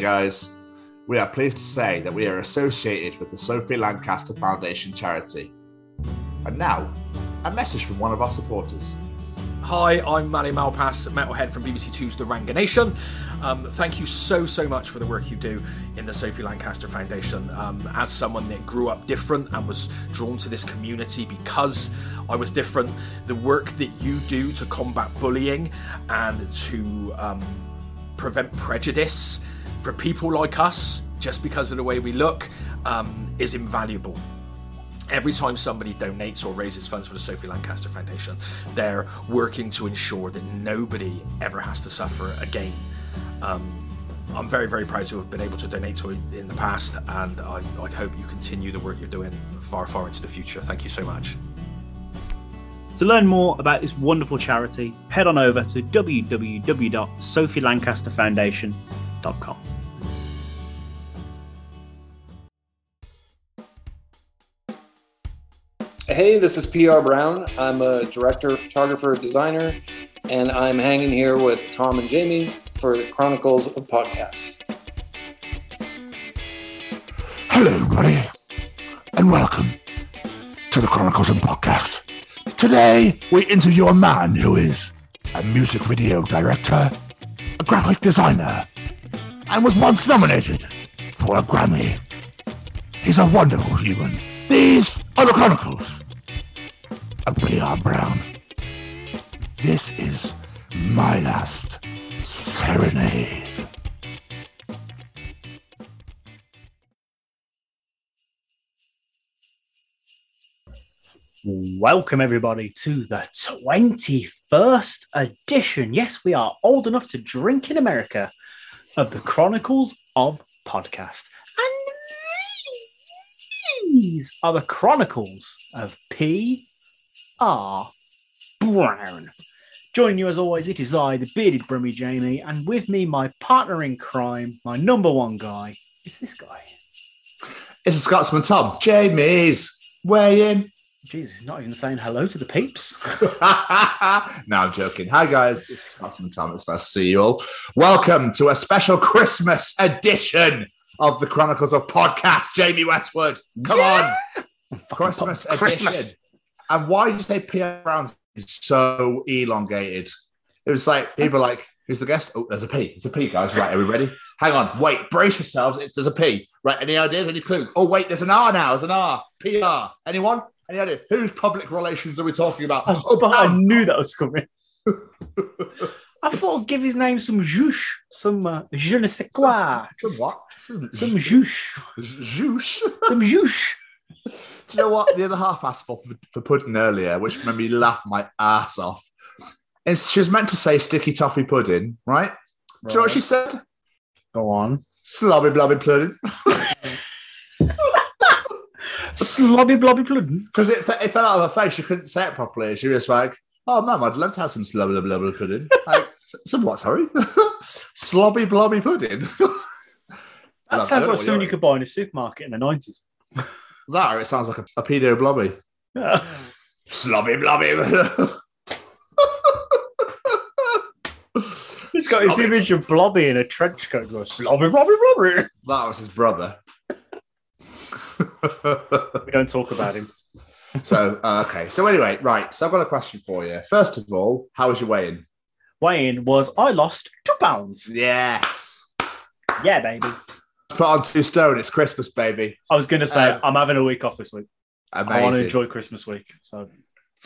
guys. We are pleased to say that we are associated with the Sophie Lancaster Foundation charity. And now, a message from one of our supporters. Hi, I'm Mali Malpass, Metalhead from BBC Two's The Ranganation. Um, thank you so, so much for the work you do in the Sophie Lancaster Foundation. Um, as someone that grew up different and was drawn to this community because I was different, the work that you do to combat bullying and to um, prevent prejudice for people like us, just because of the way we look, um, is invaluable every time somebody donates or raises funds for the Sophie Lancaster Foundation, they're working to ensure that nobody ever has to suffer again. Um, I'm very, very proud to have been able to donate to it in the past, and I, I hope you continue the work you're doing far, far into the future. Thank you so much. To learn more about this wonderful charity, head on over to www.sophielancasterfoundation.com. Hey, this is PR Brown. I'm a director, photographer, designer, and I'm hanging here with Tom and Jamie for the Chronicles of Podcasts. Hello, everybody, and welcome to the Chronicles of Podcast. Today, we interview a man who is a music video director, a graphic designer, and was once nominated for a Grammy. He's a wonderful human. These are the Chronicles of PR Brown. This is my last serenade. Welcome, everybody, to the 21st edition. Yes, we are old enough to drink in America of the Chronicles of Podcast. And these are the Chronicles of P.R. Brown. Joining you as always, it is I, the bearded Brummy Jamie, and with me, my partner in crime, my number one guy, it's this guy. It's a Scotsman Tom. Jamie's weigh Jesus, he's not even saying hello to the peeps. no, I'm joking. Hi, guys. It's Scotsman Tom. It's nice to see you all. Welcome to a special Christmas edition of the Chronicles of Podcast. Jamie Westwood. Come on. Christmas edition. Christmas. And why did you say Pierre Brown's so elongated? It was like people are like, who's the guest? Oh, there's a P. It's a P, guys. Right, are we ready? Hang on, wait, brace yourselves. It's there's a P. Right, any ideas? Any clues? Oh, wait, there's an R now. There's an R. PR. Anyone? Any idea? Whose public relations are we talking about? I, Oh, thought I knew that was coming. I thought I'd give his name some zhoosh, some uh, je ne sais quoi. Some what? Some, Some zhoosh, zhoosh. some zhoosh. Do you know what? The other half asked for for pudding earlier, which made me laugh my ass off. And she was meant to say sticky toffee pudding, right? Do you know what she said? Go on. Slobby blobby pudding. Slobby blobby pudding. Because it, it fell out of her face. She couldn't say it properly. She was like, oh, mum, I'd love to have some slobby blobby pudding. Like, some what, sorry? Slobby blobby pudding. That sounds like something you're- could buy in a supermarket in the 90s. That or it sounds like a, a pedo blobby. Yeah. Slobby blobby. He's got his image of Blobby in a trench coat going, Slobby blobby blobby. That was his brother. We don't talk about him. so uh, okay. So anyway, right. So I've got a question for you. First of all, how was your weighing? Weighing was I lost two pounds. Yes. Yeah, baby. Put on two stone. It's Christmas, baby. I was going to say, Uh, I'm having a week off this week. Amazing. I want to enjoy Christmas week. So,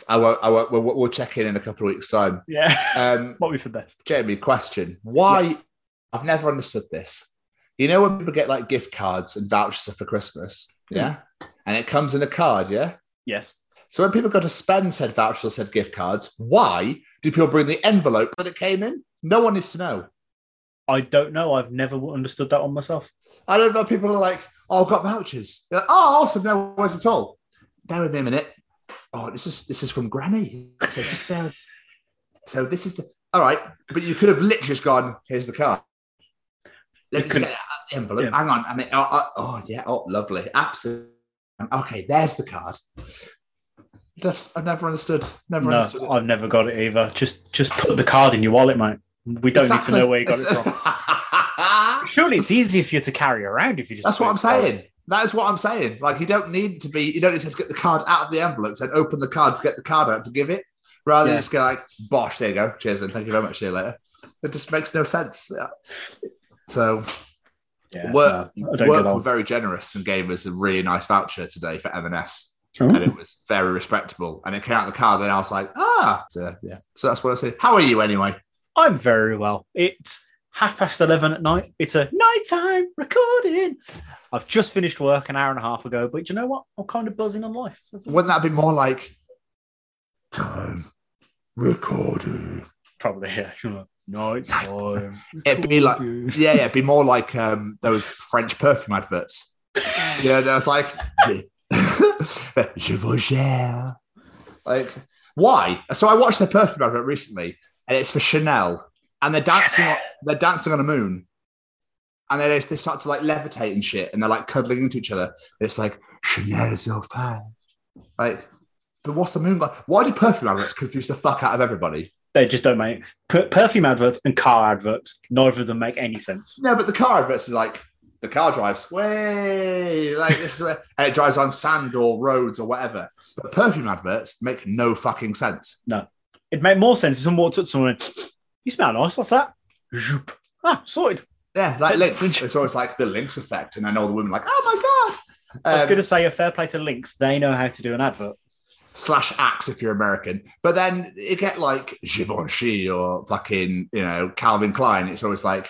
I won't. I won't. We'll, we'll check in in a couple of weeks' time. yeah, Um, what we for best. Jamie, question: Why? Yes. I've never understood this. You know when people get like gift cards and vouchers for Christmas, hmm. yeah, and it comes in a card, yeah. Yes. So when people go to spend said vouchers or said gift cards, why do people bring the envelope that it came in? No one needs to know. I don't know. I've never understood that on myself. I don't know. People are like, "Oh, I've got vouchers." Like, oh, awesome! No worries at all. Bear with me a minute. Oh, this is this is from Granny. So just bear. So this is the all right. But you could have literally just gone. Here's the card. Let me just get the envelope. yeah. Hang on. I mean, oh, oh, oh, yeah. Oh, lovely. Absolutely. Okay, there's the card. I've never understood. Never No, understood it. I've never got it either. Just just put the card in your wallet, mate. We don't need to know where you got it from. Surely it's easier for you to carry around if you just. That's what I'm saying. That is what I'm saying. Like you don't need to be, you don't need to get the card out of the envelope and open the card to get the card out to give it, rather than just go like, "Bosh, there you go, cheers, and thank you very much. See you later." It just makes no sense. So Yeah, work, no, work were very generous and gave us a really nice voucher today for M&S, Oh. and it was very respectable. And it came out the card, and I was like, "Ah, so, yeah." So that's what I say. How are you anyway? I'm very well. It's half past 11 at night. It's a nighttime recording. I've just finished work an hour and a half ago, but you know what? I'm kind of buzzing on life. So Wouldn't that be more like Time recording. probably yeah. Nighttime. It'd be like, yeah, yeah, it'd be more like um, those French perfume adverts. Yeah, that was like, je vous gère. Like, why? So I watched the perfume advert recently, and it's for Chanel, and they're dancing. On, they're dancing on a moon, and then they, they start to like levitate and shit, and they're like cuddling into each other. It's like Chanel is your fan. Like, but what's the moon like? Why do perfume adverts confuse the fuck out of everybody? They just don't make per- perfume adverts and car adverts. Neither of them make any sense. No, but the car adverts are like the car drives way like this is where, and it drives on sand or roads or whatever. But perfume adverts make no fucking sense. No, It'd make more sense if someone walked up to someone and You smell nice. What's that? Zoop. Ah, sorted. Yeah, like Lynx. It's always like the Lynx effect, and then all the women are like, oh my god. I was Um, going to say a fair play to Lynx. They know how to do an advert. Slash axe if you're American. But then you get like Givenchy or fucking, you know, Calvin Klein. It's always like,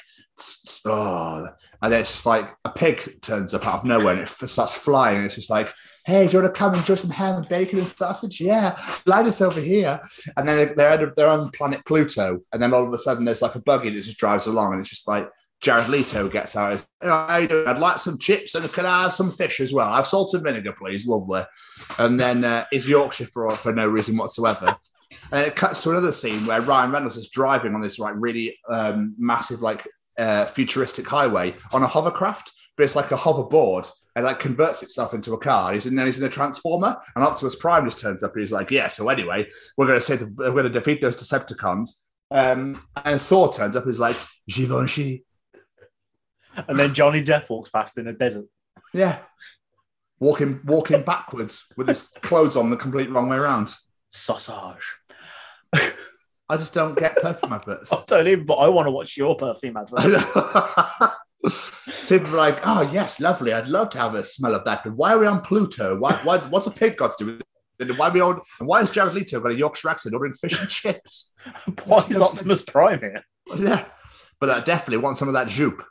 oh, and then it's just like a pig turns up out of nowhere and it starts flying. It's just like, hey, do you want to come and enjoy some ham and bacon and sausage? Yeah, this over here. And then they're, they're on planet Pluto. And then all of a sudden there's like a buggy that just drives along and it's just like, Jared Leto gets out. His, "Hey, how? I'd like some chips and can I have some fish as well? I have salt and vinegar, please. Lovely and then uh, is Yorkshire for for no reason whatsoever. and it cuts to another scene where Ryan Reynolds is driving on this like really um, massive like uh, futuristic highway on a hovercraft, but it's like a hoverboard and like converts itself into a car. He's in, then he's in a transformer, and Optimus Prime just turns up. and He's like, "Yeah, so anyway, we're going to say we're going to defeat those Decepticons." Um, and Thor turns up. He's like, "Givenchy." And then Johnny Depp walks past in a desert. Yeah, walking walking backwards with his clothes on the complete wrong way around. Sausage. I just don't get perfume adverts. I don't even, but I want to watch your perfume advert. People are like, oh, yes, lovely. I'd love to have a smell of that. But why are we on Pluto? Why, why, what's a pig got to do with it? Why, are we on, and why is Jared Leto got a Yorkshire accent ordering fish and chips? Why is Optimus Prime here? Yeah. But I definitely want some of that jupe.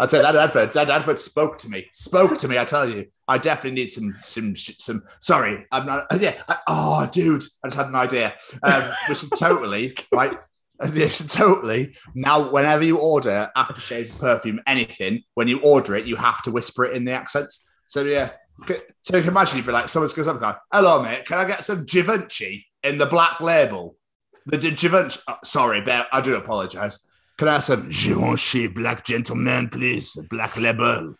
I'd say that advert, that advert spoke to me. Spoke to me, I tell you. I definitely need some, some, some. Sorry, I'm not. Yeah. I, oh, dude, I just had an idea. Um, we should totally, right? Should totally. Now, whenever you order aftershave perfume, anything, when you order it, you have to whisper it in the accents. So, yeah. So you can imagine you'd be like, someone goes up and goes, hello, mate, can I get some Givenchy in the black label? The, the Givenchy, oh, sorry, but I do apologize. Can I have some Givenchy, black gentleman, please. Black label.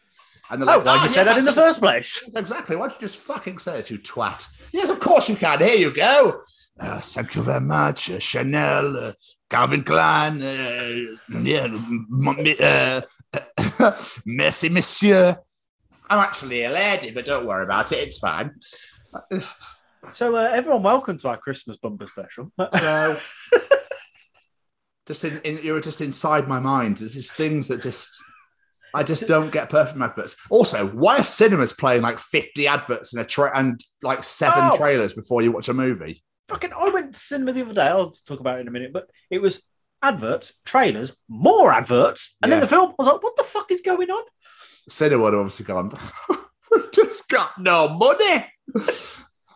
And they're Oh, like, "Oh, you say yes, that in the first place? Exactly. Why don't you just fucking say it, you twat? Yes, of course you can. Here you go. Uh, thank you very much. Uh, Chanel, uh, Calvin Klein. Uh, yeah, uh, merci, monsieur. I'm actually a lady, but don't worry about it. It's fine. So, uh, everyone, welcome to our Christmas bumper special. Hello. just in, in, you're just inside my mind. There's these things that just I just don't get perfect adverts. Also, why are cinemas playing like 50 adverts and a tra- and like seven Oh. trailers before you watch a movie? Fucking, I went to cinema the other day. I'll talk about it in a minute, but it was adverts, trailers, more adverts, and then the film. I was like, what the fuck is going on? Cinema had obviously gone. We've just got no money.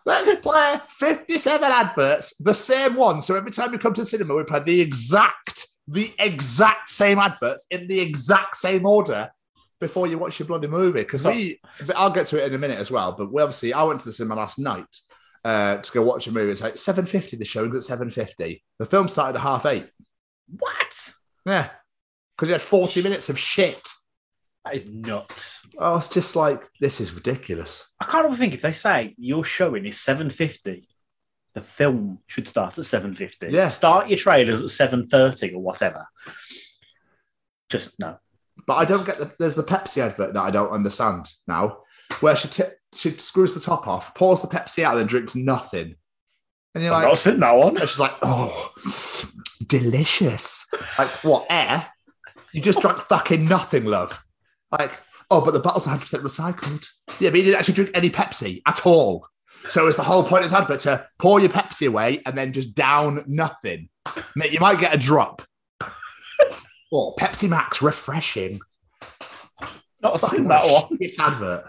Let's play 57 adverts, the same one. So every time we come to the cinema, we play the exact, the exact same adverts in the exact same order before you watch your bloody movie. Because we, I'll get to it in a minute as well. But we obviously, I went to the cinema last night uh, to go watch a movie. It's like 7.50, the showing's at 7.50. The film started at half eight. What? Yeah. Because you had 40 minutes of shit. That is nuts. Oh, it's just like, this is ridiculous. I can't even think if they say your showing is seven fifty. The film should start at seven fifty. Yeah. Start your trailers at seven thirty or whatever. Just no. But I don't get the. There's the Pepsi advert that I don't understand now, where she t- she screws the top off, pours the Pepsi out, and then drinks nothing. And you're like, I've like, not seen that one. and she's like, oh, delicious. Like what air? You just drank fucking nothing, love. Like, oh, but the bottle's 100% recycled. Yeah, but you didn't actually drink any Pepsi at all. So it's the whole point of this advert to pour your Pepsi away and then just down nothing. Mate, you might get a drop. Oh, Pepsi Max, refreshing. Not seen that one. It's advert.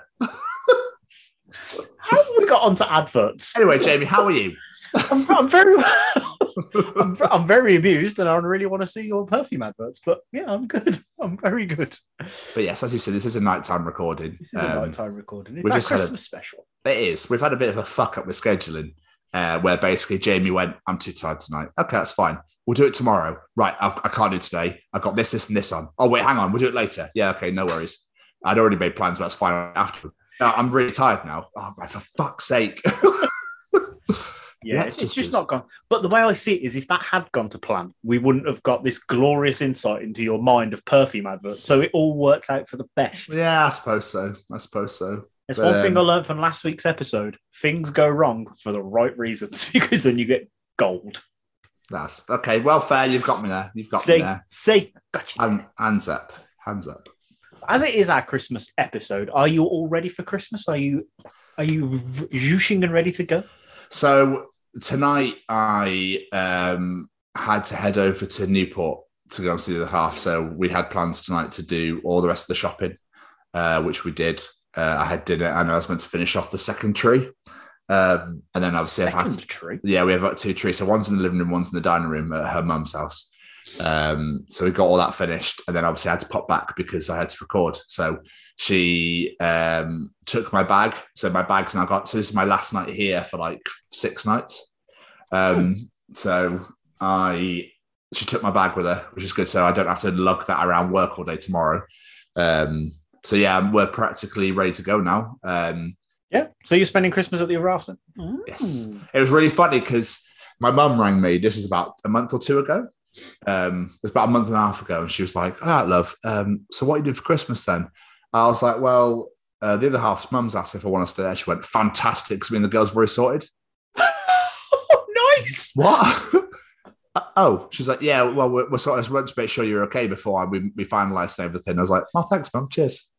How have we got onto adverts? Anyway, Jamie, how are you? I'm, I'm very, I'm, I'm very amused, and I don't really want to see your perfume adverts. But yeah, I'm good. I'm very good. But yes, as you said, this is a nighttime recording. This is a Um, nighttime recording. It's we our just had a- Christmas special. It is. We've had a bit of a fuck up with scheduling, uh, where basically Jamie went, "I'm too tired tonight." Okay, that's fine. We'll do it tomorrow. Right, I, I can't do today. I've got this, this, and this on. Oh wait, hang on. We'll do it later. Yeah, okay, no worries. I'd already made plans, but that's fine. After, Uh, I'm really tired now. Oh, for fuck's sake. Yeah, it's, just it's just not gone. But the way I see it is, if that had gone to plan, we wouldn't have got this glorious insight into your mind of perfume adverts. So it all worked out for the best. yeah, I suppose so. I suppose so. It's one thing I um, learned from last week's episode: things go wrong for the right reasons because then you get gold. That's okay. Well, fair. You've got me there. You've got See, me there. see, gotcha. Um, hands up. Hands up. As it is our Christmas episode, are you all ready for Christmas? Are you are you juicing and ready to go? So tonight I um, had to head over to Newport to go and see the other half. So we had plans tonight to do all the rest of the shopping, uh, which we did. Uh, I had dinner and I was meant to finish off the second tree. Um, and then obviously I've had Second tree. yeah, we have two trees. So one's in the living room, one's in the dining room at her mum's house. Um, so we got all that finished, and then obviously I had to pop back because I had to record. So she um, took my bag. So my bag's now got. So this is my last night here for like six nights. Um, So I she took my bag with her, which is good. So I don't have to lug that around work all day tomorrow. Um, so yeah, we're practically ready to go now. Um, Yeah. So you're spending Christmas at the house then? Yes. Mm. it was really funny because my mum rang me. This is about a month or two ago. Um, it was about a month and a half ago, and she was like, "Ah, love. Um, so what are you doing for Christmas then?" I was like, "Well, uh, the other half's mum's asked if I want to stay there." She went, "Fantastic," because me and the girls were already sorted. nice. What? Oh, she's like, "Yeah, well, we're, we're sort of want to make sure you're okay before we we finalised everything." I was like, "Oh, thanks, mum. Cheers."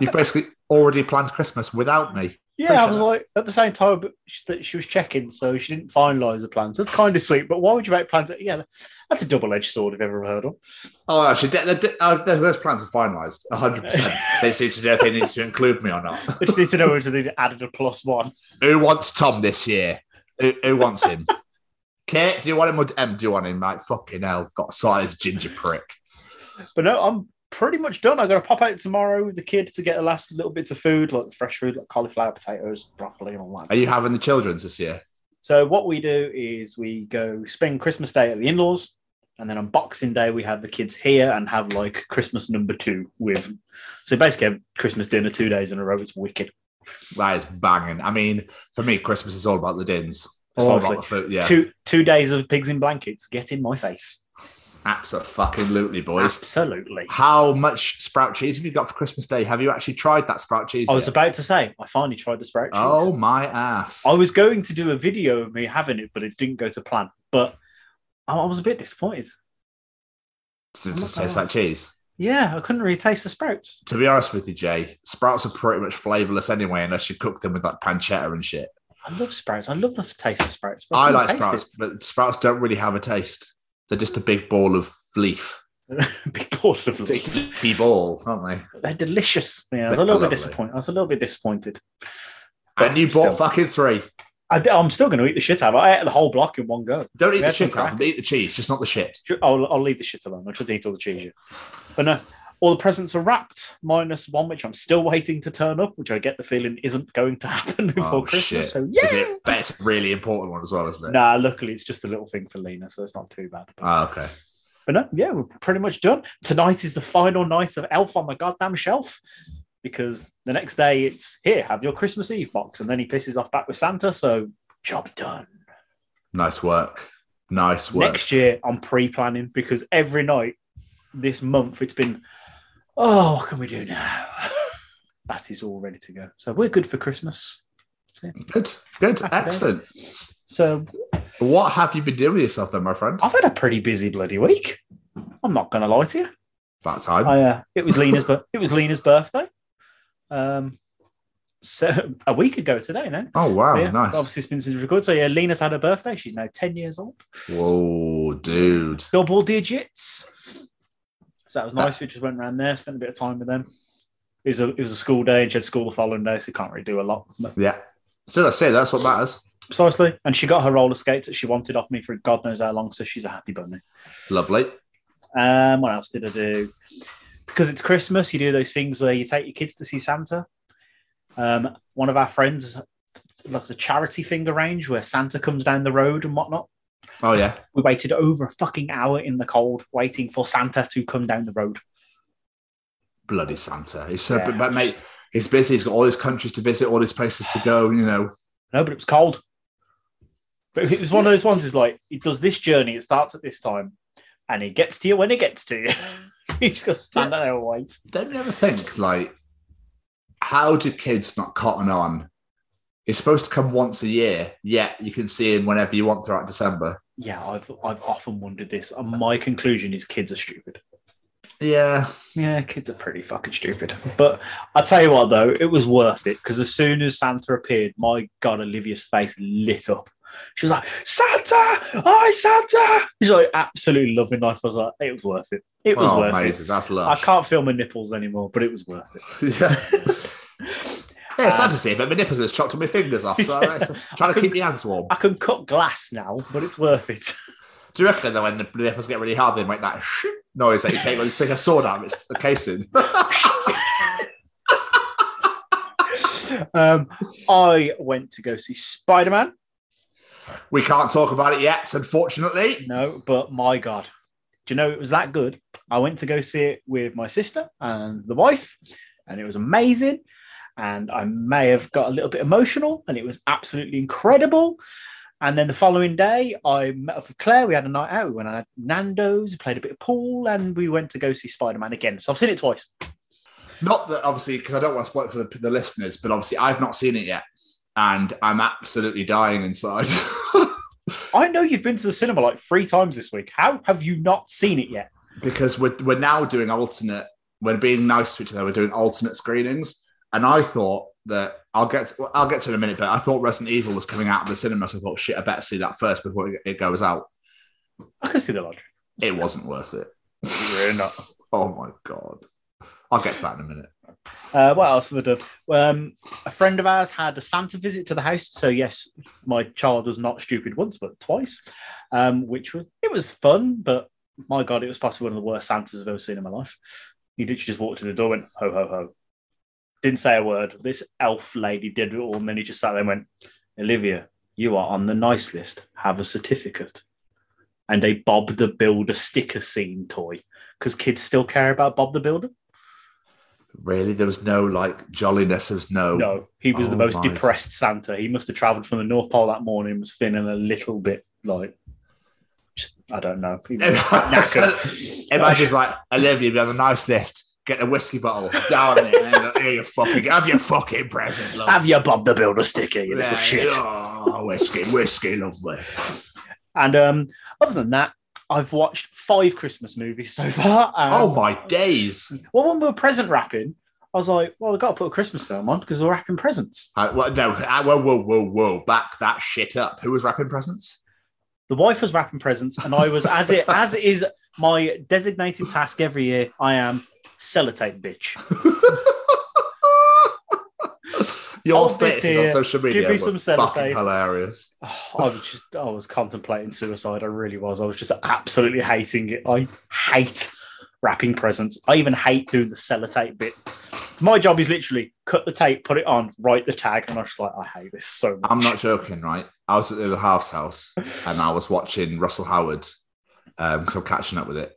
You've basically already planned Christmas without me. Yeah, I was that. like, at the same time, that she was checking, so she didn't finalise the plans. That's kind of sweet, but why would you make plans? Yeah, that's a double edged sword if you ever heard of. Oh, actually, de- de- uh, those plans are finalised, hundred percent. They just need to know if they need to include me or not. They just need to know whether they added a plus one. Who wants Tom this year? Who, who wants him? Kate, do you want him or M? Do you want him? Like fucking hell, got a size ginger prick. But no, I'm pretty much done. I got to pop out tomorrow with the kids to get the last little bits of food, like fresh food, like cauliflower, potatoes, broccoli, and all that. Are you having the children's this year? So what we do is we go spend Christmas Day at the in-laws, and then on Boxing Day we have the kids here and have like Christmas number two with. So basically, have Christmas dinner two days in a row. It's wicked. That is banging. I mean, for me, Christmas is all about the dins. It's all about obviously. the food. Yeah, Two two days of pigs in blankets. Get in my face. Absolutely, boys. Absolutely. How much sprout cheese have you got for Christmas Day? Have you actually tried that sprout cheese? I was yet? about to say I finally tried the sprout cheese. Oh my ass! I was going to do a video of me having it, but it didn't go to plan. But I I was a bit disappointed. Does it just taste like cheese? Yeah, I couldn't really taste the sprouts. To be honest with you, Jay, sprouts are pretty much flavorless anyway, unless you cook them with like pancetta and shit. I love sprouts. I love the taste of sprouts. but I like sprouts, but sprouts don't really have a taste. They're just a big ball of leaf. Big ball of Just leaf. leafy ball, aren't they? They're delicious. Yeah, I was a They're little bit disappointed. I was a little bit disappointed. But And you bought fucking three. I, am still going to eat the shit out of it. I ate the whole block in one go. Don't eat Yeah, the shit out of. Eat the cheese, just not the shit. I'll, I'll leave the shit alone. I should eat all the cheese. But no, all the presents are wrapped, minus one which I'm still waiting to turn up, which I get the feeling isn't going to happen before Oh, Christmas. shit. So yeah. Is it? But it's a really important one as well, isn't it? Nah, luckily it's just a little thing for Lena, so it's not too bad. But, Oh, okay. but no, yeah, we're pretty much done. Tonight is the final night of Elf on the goddamn shelf. Because the next day it's here, have your Christmas Eve box, and then he pisses off back with Santa. So job done. Nice work. Nice work. Next year, I'm pre-planning because every night this month it's been Oh, what can we do now? that is all ready to go. So we're good for Christmas. Good, good, Happy excellent. So What have you been doing with yourself then, my friend? I've had a pretty busy bloody week. I'm not going to lie to you. About time. I, uh, it was Lena's, but it was Lena's birthday. Um, so a week ago today, now. oh wow, yeah, nice. Obviously, it's been since we recorded. So yeah, Lena's had her birthday. She's now ten years old. Whoa, dude. double digits. So that was nice. We just went around there, spent a bit of time with them. It was a it was a school day, and she had school the following day, so you can't really do a lot. But Yeah. So I say that's what matters. precisely, and she got her roller skates that she wanted off me for God knows how long, so she's a happy bunny. Lovely. Um, what else did I do? Because it's Christmas, you do those things where you take your kids to see Santa. Um, one of our friends like a charity thing arranged where Santa comes down the road and whatnot. Oh yeah. We waited over a fucking hour in the cold waiting for Santa to come down the road. Bloody Santa. He's so Yeah. but mate, he's busy, he's got all his countries to visit, all his places to go, you know. No, but it was cold. But it was one of those ones. Is like he does this journey. It starts at this time, and he gets to you when it gets to you. you just got to stand there and wait. Don't you ever think like how do kids not cotton on? He's supposed to come once a year, yet you can see him whenever you want throughout December. Yeah, I've I've often wondered this. And my conclusion is kids are stupid. Yeah. Yeah, kids are pretty fucking stupid. But I'll tell you what, though, it was worth it because as soon as Santa appeared, my God, Olivia's face lit up. She was like, Santa! Hi, Santa! She's like, absolutely loving life. I was like, it was worth it. It was oh, worth amazing. That's it. I can't feel my nipples anymore, but it was worth it. yeah. Yeah, it's sad to see, but my nipples has chopped all my fingers off. So I'm trying to keep your hands warm. I can cut glass now, but it's worth it. Do you reckon that when the nipples get really hard, they make that noise that you take when you stick a sword out it's the casing? um, I went to go see Spider Man. we can't talk about it yet, unfortunately. No, but my God. Do you know it was that good? I went to go see it with my sister and the wife, and it was amazing. And I may have got a little bit emotional, and it was absolutely incredible. And then the following day, I met up with Claire. We had a night out. We went out Nando's, played a bit of pool, and we went to go see Spider Man again. So I've seen it twice. Not that obviously, because I don't want to spoil it for the, the listeners, but obviously I've not seen it yet, and I'm absolutely dying inside. I know you've been to the cinema like three times this week. How have you not seen it yet? because we're we're now doing alternate. We're being nice to each other. We're doing alternate screenings, and I thought that I'll get to, I'll get to it in a minute. But I thought Resident Evil was coming out of the cinema, so I thought, shit, I better see that first before it, it goes out. I can see the logic. It wasn't worth it. Really not. Oh my god. I'll get to that in a minute. Uh, what else have I done? Um, a friend of ours had a Santa visit to the house. So yes, my child was not stupid once, but twice, um, which was it was fun. But my God, it was possibly one of the worst Santas I've ever seen in my life. He literally just walked to the door, went ho ho ho, didn't say a word. This elf lady did it all, and then he just sat there and went, Olivia, you are on the nice list. Have a certificate. And a Bob the Builder sticker scene toy because kids still care about Bob the Builder. Really, there was no like jolliness. There was no. No, he was the Oh most my- depressed Santa. He must have travelled from the North Pole that morning, was feeling a little bit like, just, I don't know. Imagine like Olivia be on the nice list. Get a whiskey bottle down it. And then, here you fucking have your fucking present. love. Have your Bob the Builder sticker, you little Yeah, shit. Oh, whiskey, whiskey, lovely. And um, other than that, I've watched five Christmas movies so far. Oh my days! Well, when we were present wrapping, I was like, well, we've got to put a Christmas film on because we're wrapping presents. Uh, well, no, uh, whoa, whoa, whoa, whoa! Back that shit up. Who was wrapping presents? The wife was wrapping presents, and I was, as it as it is my designated task every year, I am sellotape bitch. Your this statuses on social media give me some fucking hilarious. Oh, I was just, I was contemplating suicide. I really was. I was just absolutely hating it. I hate wrapping presents. I even hate doing the sellotape bit. My job is literally cut the tape, put it on, write the tag, and I was just like, I hate this so much. I'm not joking, right? I was at the Half's house and I was watching Russell Howard, um, so I'm catching up with it,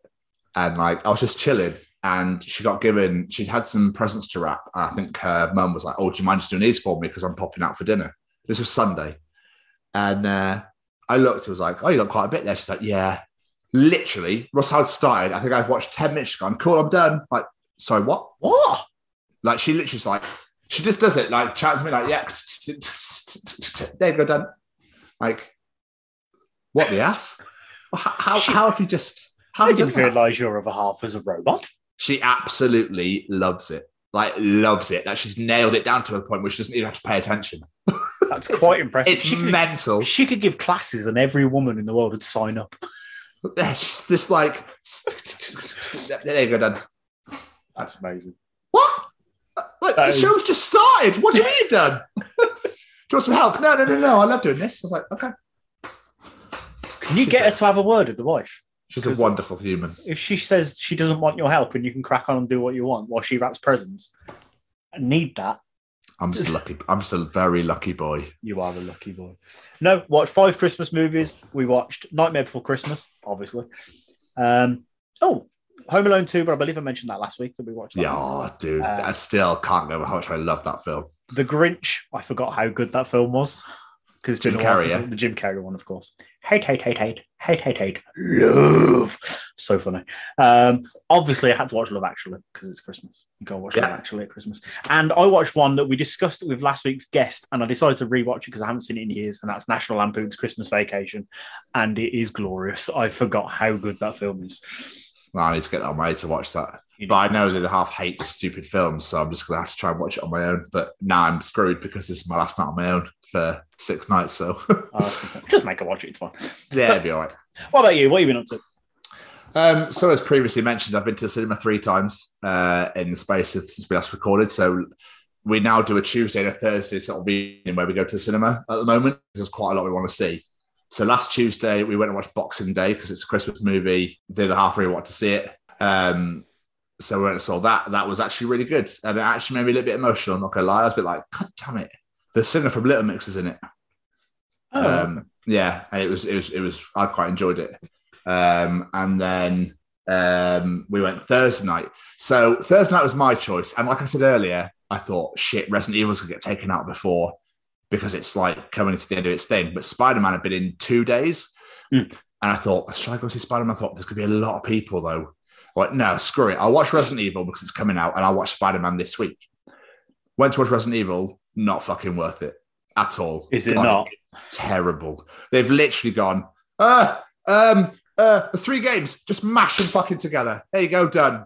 and like I was just chilling, and she got given, she'd had some presents to wrap, and I think her mum was like, "Oh, do you mind just doing these for me because I'm popping out for dinner?" This was Sunday, and uh, I looked, it was like, "Oh, you got quite a bit there." She's like, "Yeah." Literally, Russ Howard started. I think I watched 10 minutes, gone, cool, I'm done. Like, sorry, what? What? Like she literally's like, she just does it, like chatting to me, like, yeah, there you go, done. Like, what the ass? How, how, how have you just, how I didn't realise your other half was a robot. She absolutely loves it. Like, loves it. That she's nailed it down to a point where she doesn't even have to pay attention. That's quite impressive. It's she, could, mental. she could give classes and every woman in the world would sign up. Yeah, she's just like, there you go, done. That's amazing. What? Like, That the is- show's just started. What do you mean you're done? do you want some help? No, no, no, no. I love doing this. I was like, okay. Can you get her to have a word with the wife? She's a wonderful human. If she says she doesn't want your help and you can crack on and do what you want while she wraps presents, I need that. I'm just lucky. I'm just a very lucky boy. You are a lucky boy. No, watched five Christmas movies. We watched Nightmare Before Christmas, obviously. Um, oh, Home Alone 2, but I believe I mentioned that last week that we watched that. Yeah, oh, dude. Uh, I still can't over how much I love that film. The Grinch, I forgot how good that film was. Because Jim Carrey, yeah? the Jim Carrey one, of course. Hate, hate, hate, hate, hate, hate, hate, love. So funny. Um, obviously, I had to watch Love Actually because it's Christmas. Go watch Love Actually at Christmas. And I watched one that we discussed with last week's guest, and I decided to rewatch it because I haven't seen it in years, and that's National Lampoon's Christmas Vacation, and it is glorious. I forgot how good that film is. I need to get that on my way to watch that. But I know the other half hates stupid films, so I'm just gonna have to try and watch it on my own. But now I'm screwed because this is my last night on my own for six nights. So Uh, just make a watch it. It's fine. yeah, it'll be all right. What about you? What have you been up to? Um, so as previously mentioned, I've been to the cinema three times uh, in the space of since we last recorded. So we now do a Tuesday and a Thursday sort of evening where we go to the cinema at the moment. There's quite a lot we want to see. So last Tuesday we went and watched Boxing Day because it's a Christmas movie. The other half really want to see it. Um, so we went and saw that. That was actually really good, and it actually made me a little bit emotional. I'm not gonna lie, I was a bit like, God damn it! The singer from Little Mix is in it. Oh, Um, yeah, and it was it was it was I quite enjoyed it. Um, and then um, we went Thursday night. So Thursday night was my choice, and like I said earlier, I thought shit, Resident Evil's gonna get taken out before because it's like coming to the end of its thing. But Spider Man had been in two days, Mm. and I thought, should I go see Spider Man? I thought there's gonna be a lot of people though. Like, no, screw it. I'll watch Resident Evil because it's coming out, and I'll watch Spider Man this week. Went to watch Resident Evil, not fucking worth it at all. is it Like, not? terrible. They've literally gone, uh, um, uh, the three games, just mash them fucking together. There you go, done.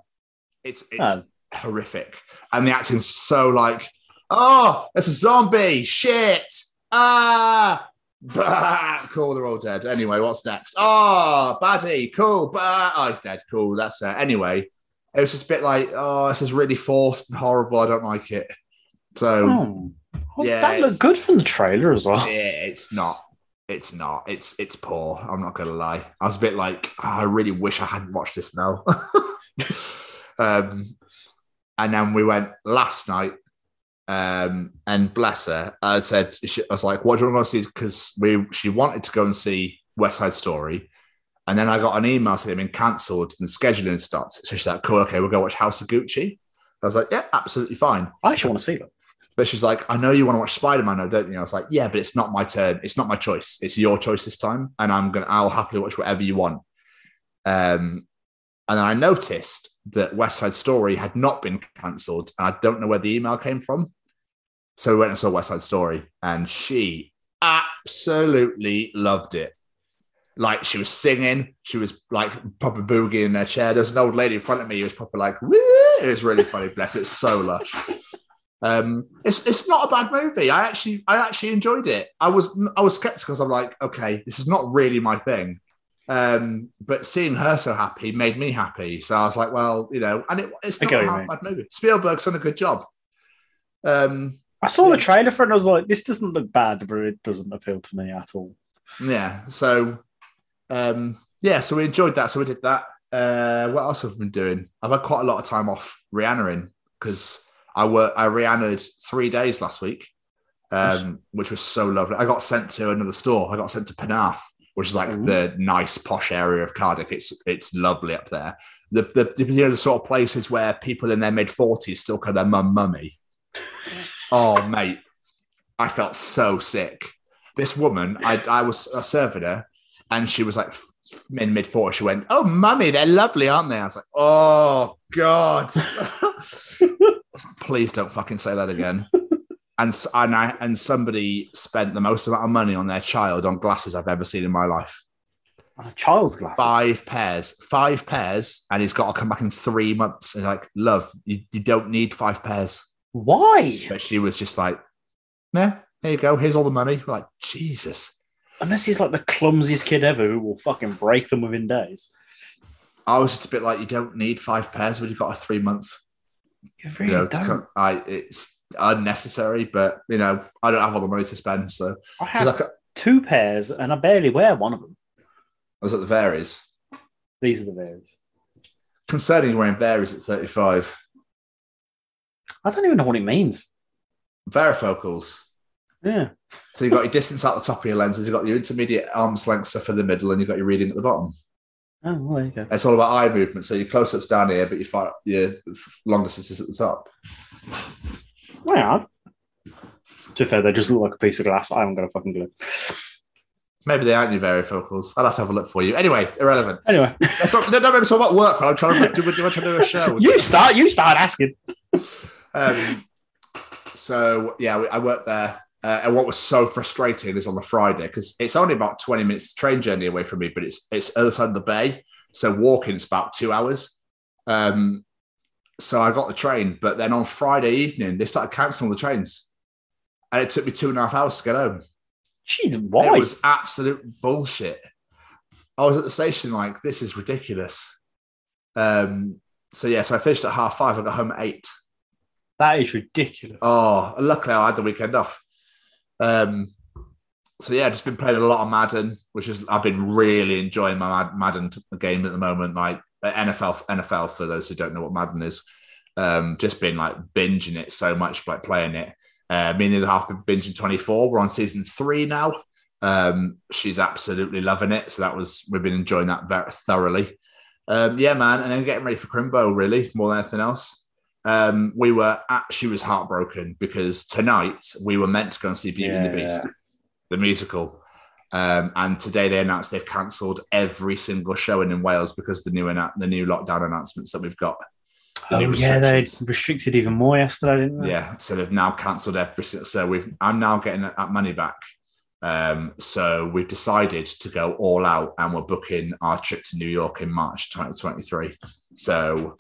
It's it's Oh. horrific, and the acting's so like, oh, it's a zombie, shit, ah. Bah, cool, they're all dead. Anyway, what's next? Oh, baddie, cool. Bah. Oh, he's dead. Cool, that's it. Anyway, it was just a bit like, oh, this is really forced and horrible. I don't like it. So Oh. Well, yeah, that looked good from the trailer as well. yeah, it's not. It's not. It's it's poor. I'm not gonna lie. I was a bit like, "Oh, I really wish I hadn't watched this now. um, and then we went last night, um, and bless her, I said, she, I was like, "What do you want to go see?" Because we she wanted to go and see West Side Story, and then I got an email saying it had been cancelled and the scheduling stopped. So she's like, "Cool, okay, we'll go watch House of Gucci." I was like, "Yeah, absolutely fine." I actually want to see that. But she's like, I know you want to watch Spider Man, don't you? I was like, yeah, but it's not my turn. It's not my choice. It's your choice this time, and I'm gonna. I'll happily watch whatever you want. Um, and then I noticed that West Side Story had not been cancelled, and I don't know where the email came from. So we went and saw West Side Story, and she absolutely loved it. Like she was singing, she was like proper boogie in her chair. There's an old lady in front of me who was proper like, Woo! it was really funny. Bless it, it's so lush. Um, it's it's not a bad movie. I actually I actually enjoyed it. I was I was skeptical. I'm like, okay, this is not really my thing. Um, but seeing her so happy made me happy. So I was like, well, you know, and it, it's not a what you half mean. bad movie. Spielberg's done a good job. Um, I saw the trailer for it and I was like, this doesn't look bad, but it doesn't appeal to me at all. yeah. So, um, yeah. So we enjoyed that. So we did that. Uh, what else have I been doing? I've had quite a lot of time off Rihanna because I work. I Rihannaed three days last week, um, which was so lovely. I got sent to another store. I got sent to Penarth, which is like Ooh. the nice posh area of Cardiff. It's it's lovely up there. The, the you know the sort of places where people in their mid forties still call their mum mummy. oh mate, I felt so sick. This woman, I I was serving her, and she was like in mid 40s, she went, Oh, mummy, they're lovely, aren't they? I was like, Oh, God. Please don't fucking say that again. And, and, I, and somebody spent the most amount of money on their child on glasses I've ever seen in my life. On a child's glass. Five pairs, five pairs, and he's got to come back in three months. And like, love, you, you don't need five pairs. Why? But she was just like, Yeah, here you go. Here's all the money. We're like, Jesus. Unless he's like the clumsiest kid ever who will fucking break them within days. I was just a bit like, you don't need five pairs when you've got a three month. You You really know, don't. come, I it's unnecessary, but you know, I don't have all the money to spend. So I have I two pairs and I barely wear one of them. Oh, was at the varies. These are the varies. Concerning wearing varies at 35. I don't even know what it means. Varifocals. Yeah. So you've got your distance out the top of your lenses, you've got your intermediate arm's length stuff in the middle, and you've got your reading at the bottom. Oh, well, there you go. It's all about eye movement. So your close up's down here, but your, far, your long distance is at the top. Well, to be fair, they just look like a piece of glass. I haven't got a fucking clue. Maybe they aren't your varifocals. I'll have to have a look for you. Anyway, irrelevant. Anyway, Let's not, no, no, maybe it's all about work. I'm trying to do, do, do, trying to do a show. you start. You start asking. Um, so yeah, we- I worked there. Uh, and what was so frustrating is on the Friday because it's only about twenty minutes train journey away from me, but it's it's other side of the bay, so walking it's about two hours. Um, so I got the train, but then on Friday evening they started cancelling the trains, and it took me two and a half hours to get home. Jeez, why? It was absolute bullshit. I was at the station like, this is ridiculous. Um, so yeah, so I finished at half five. I got home at eight. That is ridiculous. Oh, luckily I had the weekend off. Um, so yeah, just been playing a lot of Madden, which is I've been really enjoying my Madden game at the moment. Like uh, NFL, NFL for those who don't know what Madden is, um, just been like binging it so much, like playing it. Uh, me and the other half been binging 24. We're on season three now. Um, she's absolutely loving it. So that was we've been enjoying that very thoroughly. Um, yeah, man, and then getting ready for Crimbo, really more than anything else. Um, we were at, she was heartbroken because tonight we were meant to go and see Beauty and the Beast, the musical. Um, and today they announced they've cancelled every single showing in Wales because the new annou- the new lockdown announcements that we've got. The Oh, yeah, they restricted even more yesterday, didn't they? Yeah, so they've now cancelled every single. So we've I'm now getting that money back. Um, so we've decided to go all out, and we're booking our trip to New York in March 2023. So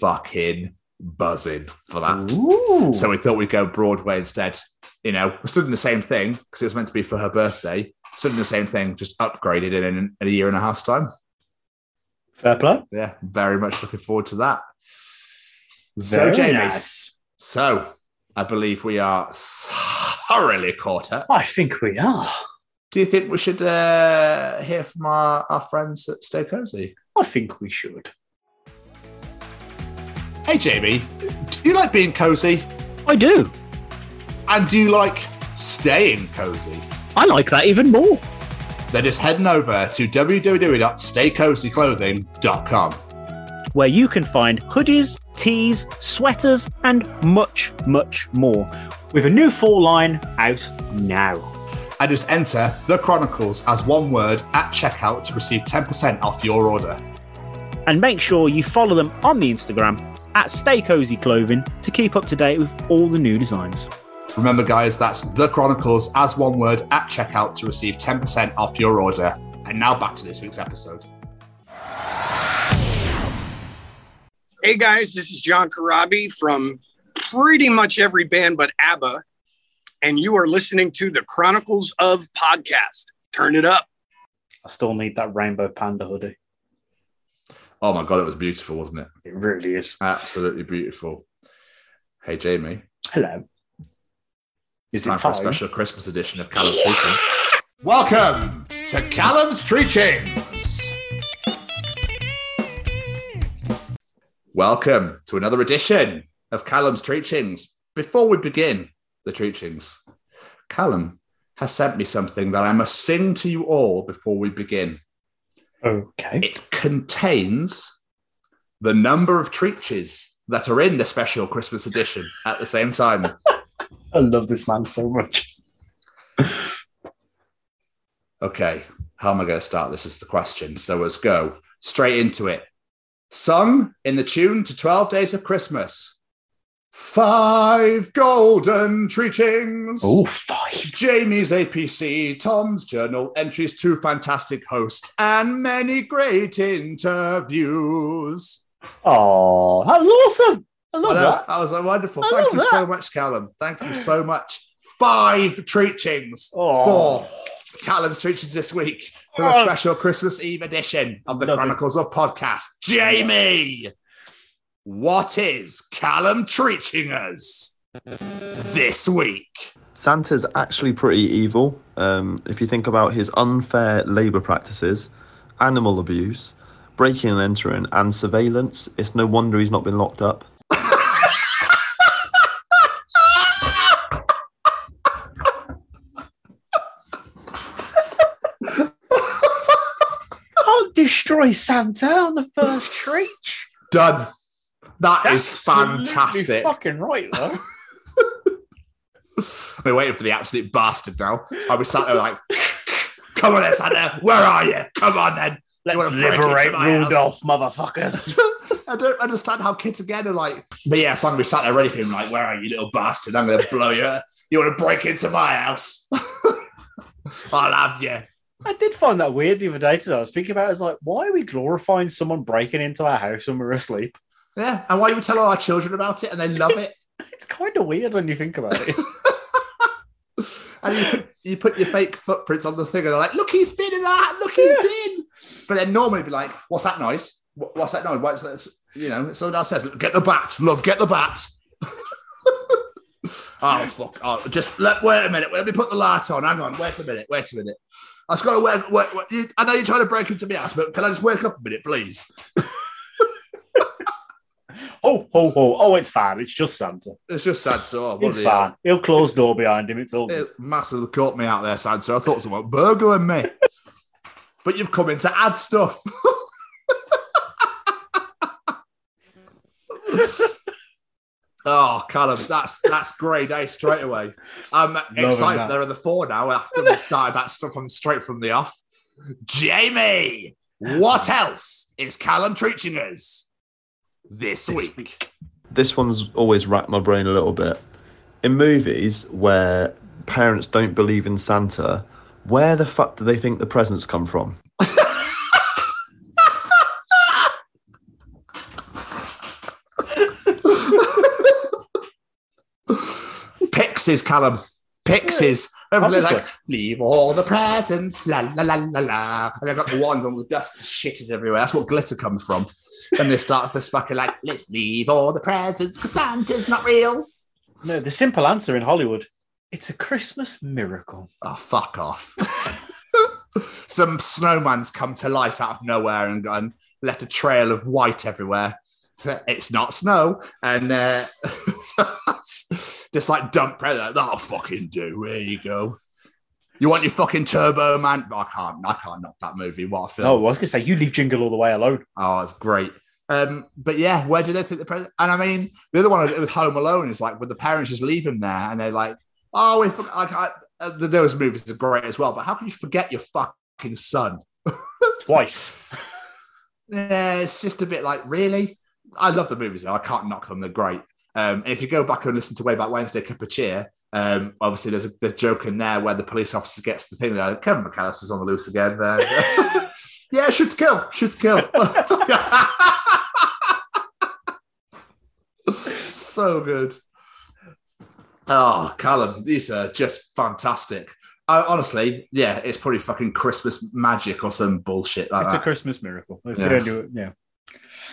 fucking buzzing for that. Ooh. So we thought we'd go Broadway instead. You know, we're still doing the same thing because it was meant to be for her birthday. Still doing the same thing, just upgraded in, in, a year and a half's time. fair play. Yeah, very much looking forward to that. So, Jamie, nice. so I believe we are thoroughly caught up. I think we are. Do you think we should uh, hear from our, our friends at Stay Cozy? I think we should. Hey, Jamie, do you like being cozy? I do. And do you like staying cozy? I like that even more. Then just heading over to www.staycozyclothing.com. where you can find hoodies, tees, sweaters, and much, much more. With a new fall line out now. And just enter The Chronicles as one word at checkout to receive 10% off your order. And make sure you follow them on the Instagram at Stay Cozy Clothing to keep up to date with all the new designs. Remember, guys, that's The Chronicles as one word at checkout to receive 10% off your order. And now back to this week's episode. Hey guys, this is John Corabi from pretty much every band but ABBA, and you are listening to the Chronicles of Podcast. Turn it up. I still need that rainbow panda hoodie. Oh my God, it was beautiful, wasn't it? It really is. Absolutely beautiful. Hey, Jamie, Hello. it's Is it time for a special Christmas edition of Callum's Treachings. Welcome to Callum's Treachings. Welcome to another edition of Callum's Treachings. Before we begin the teachings, Callum has sent me something that I must sing to you all before we begin. Okay. It contains the number of treaches that are in the special Christmas edition at the same time. I love this man so much. Okay. How am I going to start this? Is the question. So let's go straight into it. Sung in the tune to 12 Days of Christmas. Five golden treatings. Oh, five. Jamie's APC, Tom's journal entries, two fantastic hosts, and many great interviews. Oh, that was awesome. I I love know, that. that was wonderful. I Thank you so much, Callum. Thank you so much. Five treatings Oh. for Callum's Treachings this week for the Oh. special Christmas Eve edition of the Love it. Chronicles of Podcast. Jamie, what is Callum treating us this week? Santa's actually pretty evil. Um, if you think about his unfair labour practices, animal abuse, breaking and entering, and surveillance, it's no wonder he's not been locked up. Can't destroy Santa on the first treat. Done. That is Absolutely fantastic. Fucking right, though. We're waiting for the absolute bastard now. I was sat there like, come on then, Santa. Where are you? Come on then. Let's wanna liberate my house? Rudolph, motherfuckers. I don't understand how kids again are like, but yeah, so I'm gonna be sat there ready for him, like, where are you, little bastard? I'm gonna blow you. You want to break into my house? I'll have you. I did find that weird the other day too. I was thinking about it, it's like, why are we glorifying someone breaking into our house when we're asleep? Yeah, and why do we tell all our children about it and they love it? It's kind of weird when you think about it. And you put, you put your fake footprints on the thing and they're like, look, he's been in that. Look, he's been. But then normally be like, what's that noise? What- What's that noise? What's that? You know, someone else says, get the bat, love, get the bat. oh, fuck. Oh, just let, wait a minute. Let me put the light on. Hang on. Wait a minute. Wait a minute. I just got to wait, wait, wait. I know you're trying to break into my house, but can I just wake up a minute, please? Oh, ho, ho. Oh, it's fine. It's just Santa. It's just Santa. Oh, It's fine. He'll close the door behind him. It's all good. It massively caught me out there, Santa. I thought someone burgling me. but you've come in to add stuff. oh, Callum, that's that's grade A straight away. I'm excited that. there are the four now after we've started that stuff from straight from the off. Jamie, what else is Callum teaching us this week? This one's always racked my brain a little bit. In movies where parents don't believe in Santa, where the fuck do they think the presents come from? Pixies, Callum. Pixies. Like, leave all the presents, la la la la la. And they've got the wands on the dust shitted everywhere. That's what glitter comes from. And they start this fucking like, let's leave all the presents because Santa's not real. No, the simple answer in Hollywood it's a Christmas miracle. Oh, fuck off. Some snowman's come to life out of nowhere and gone, left a trail of white everywhere. It's not snow. And uh, just like dump present. That'll fucking do. There you go. You want your fucking Turbo Man? I can't. I can't knock that movie. What a film! Oh, I was going to say, you leave Jingle all the way alone. Oh, it's great. Um, but yeah, where do they think the present? And I mean, the other one with Home Alone is like, when the parents just leave him there, and they're like, "Oh, we forgot." Like, I, uh, those movies are great as well. But how can you forget your fucking son? Twice. Yeah, it's just a bit like, really? I love the movies. though. I can't knock them. They're great. Um, and if you go back and listen to Way Back Wednesday, Cup of Cheer, um, obviously there's a, there's a joke in there where the police officer gets the thing. Like, Kevin McAllister's on the loose again. Uh, yeah, shoot to kill, shoot to kill. so good. Oh, Callum, these are just fantastic. I, honestly, yeah, it's probably fucking Christmas magic or some bullshit like It's a. Christmas miracle. If Yeah. do it, yeah.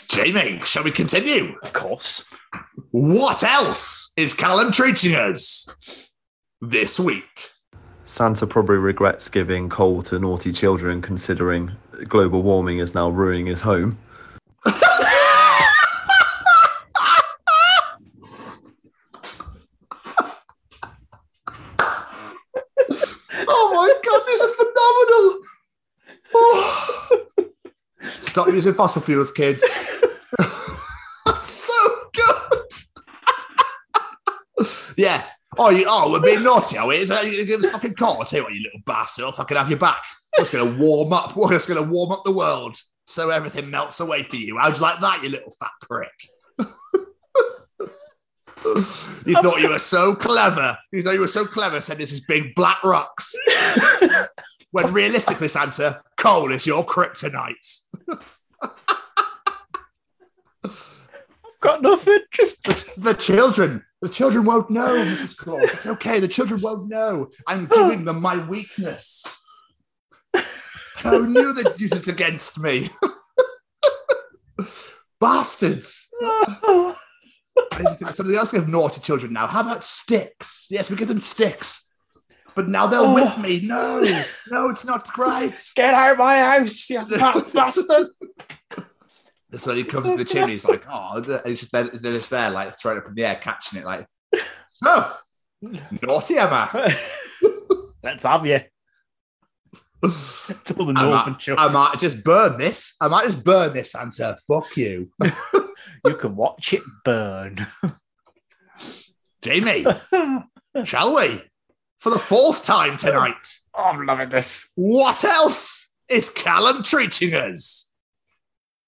Jamie, shall we continue? Of course. What else is Callum treating us this week? Santa probably regrets giving coal to naughty children, considering global warming is now ruining his home. Oh my god, these are phenomenal! Oh. Stop using fossil fuels, kids. so good. yeah. Oh, you, oh, we're being naughty, are we? Is that, you give us fucking coal? I'll tell you what, you little bastard. I'll fucking have your back. We're just going to warm up. We're just going to warm up the world so everything melts away for you. How'd you like that, you little fat prick? you thought you were so clever. You thought you were so clever, said this is big black rocks. when realistically, Santa, coal is your kryptonite. Got nothing. Just The children, the children won't know, Mrs. Claus. It's okay. The children won't know. I'm giving them my weakness. Who knew they'd use it against me? Bastards. Something else give naughty children now. How about sticks? Yes, we give them sticks. But now they'll whip oh. me. No, no, it's not right. get out of my house, you fat bastard. So he comes to the chimney. He's like, oh, and it's just they're just there, like throwing it up in the air, catching it, like, oh, naughty Emma. Let's have you. It's all the I northern might. I might just burn this. I might just burn this, Santa. Fuck you, You can watch it burn. Jamie. shall we? For the fourth time tonight. Oh, I'm loving this. What else is Callum treating us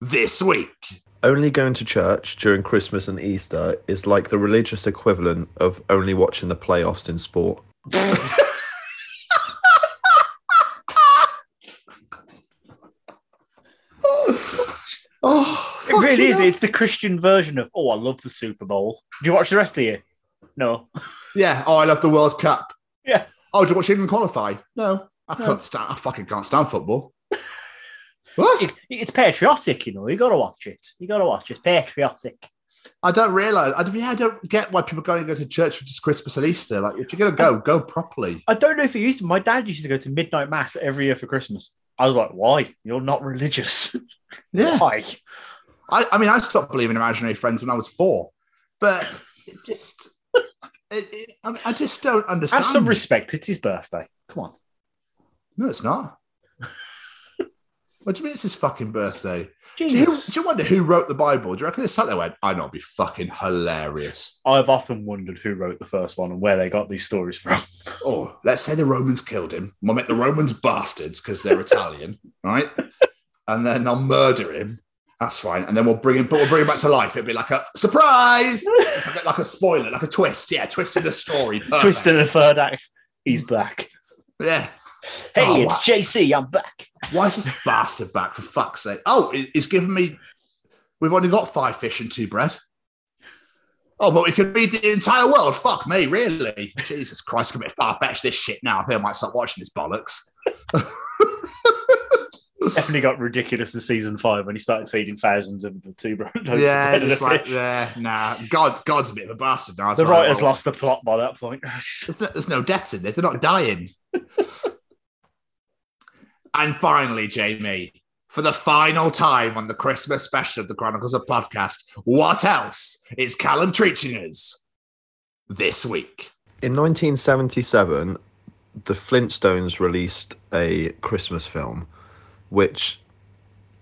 this week? Only going to church during Christmas and Easter is like the religious equivalent of only watching the playoffs in sport. Oh, It really is. It's the Christian version of, oh, I love the Super Bowl. Do you watch the rest of the year? No. Yeah. Oh, I love the World Cup. Yeah. Oh, do you watch England qualify? No, I can't stand. I fucking can't stand football. It- it's patriotic, you know. You got to watch it. You got to watch it. Patriotic. I don't realize. I, don't- yeah, I don't get why people go and go to church for just Christmas and Easter. Like, if you're gonna go, go properly. I don't know if you used to. My dad used to go to midnight mass every year for Christmas. I was like, why? You're not religious. Yeah. why? I, I mean, I stopped believing imaginary friends when I was four, but it just, it, it, I, mean, I just don't understand. Have some respect. It's his birthday. Come on. No, it's not. What do you mean it's his fucking birthday? Do you, do you wonder who wrote the Bible? Do you reckon they sat there and went, I know, it'd be fucking hilarious. I've often wondered who wrote the first one and where they got these stories from. Oh, let's say the Romans killed him. I'll make the Romans bastards because they're Italian, right? And then they'll murder him. That's fine. And then we'll bring him, but we'll bring him back to life. It'd be like a surprise, like a, like a spoiler, like a twist. Yeah, twist in the story. Perfect. Twist in the third act. He's back. Yeah. Hey, Oh, it's wow. JC. I'm back. Why is this bastard back for fuck's sake? Oh, it- it's given me. We've only got five fish and two bread. Oh, but we can feed the entire world. Fuck me, really? Jesus Christ, I'm a bit far fetched this shit now. I think I might stop watching this bollocks. Definitely got ridiculous in season five when he started feeding thousands of the two bro- yeah, of bread just like fish. yeah, nah. God, God's a bit of a bastard now. The That's writers don't- lost the plot by that point. There's no, there's no deaths in this. They're not dying. And finally, Jamie, for the final time on the Christmas special of the Chronicles of Podcast, what else is Callum treating us this week? In 1977, the Flintstones released a Christmas film, which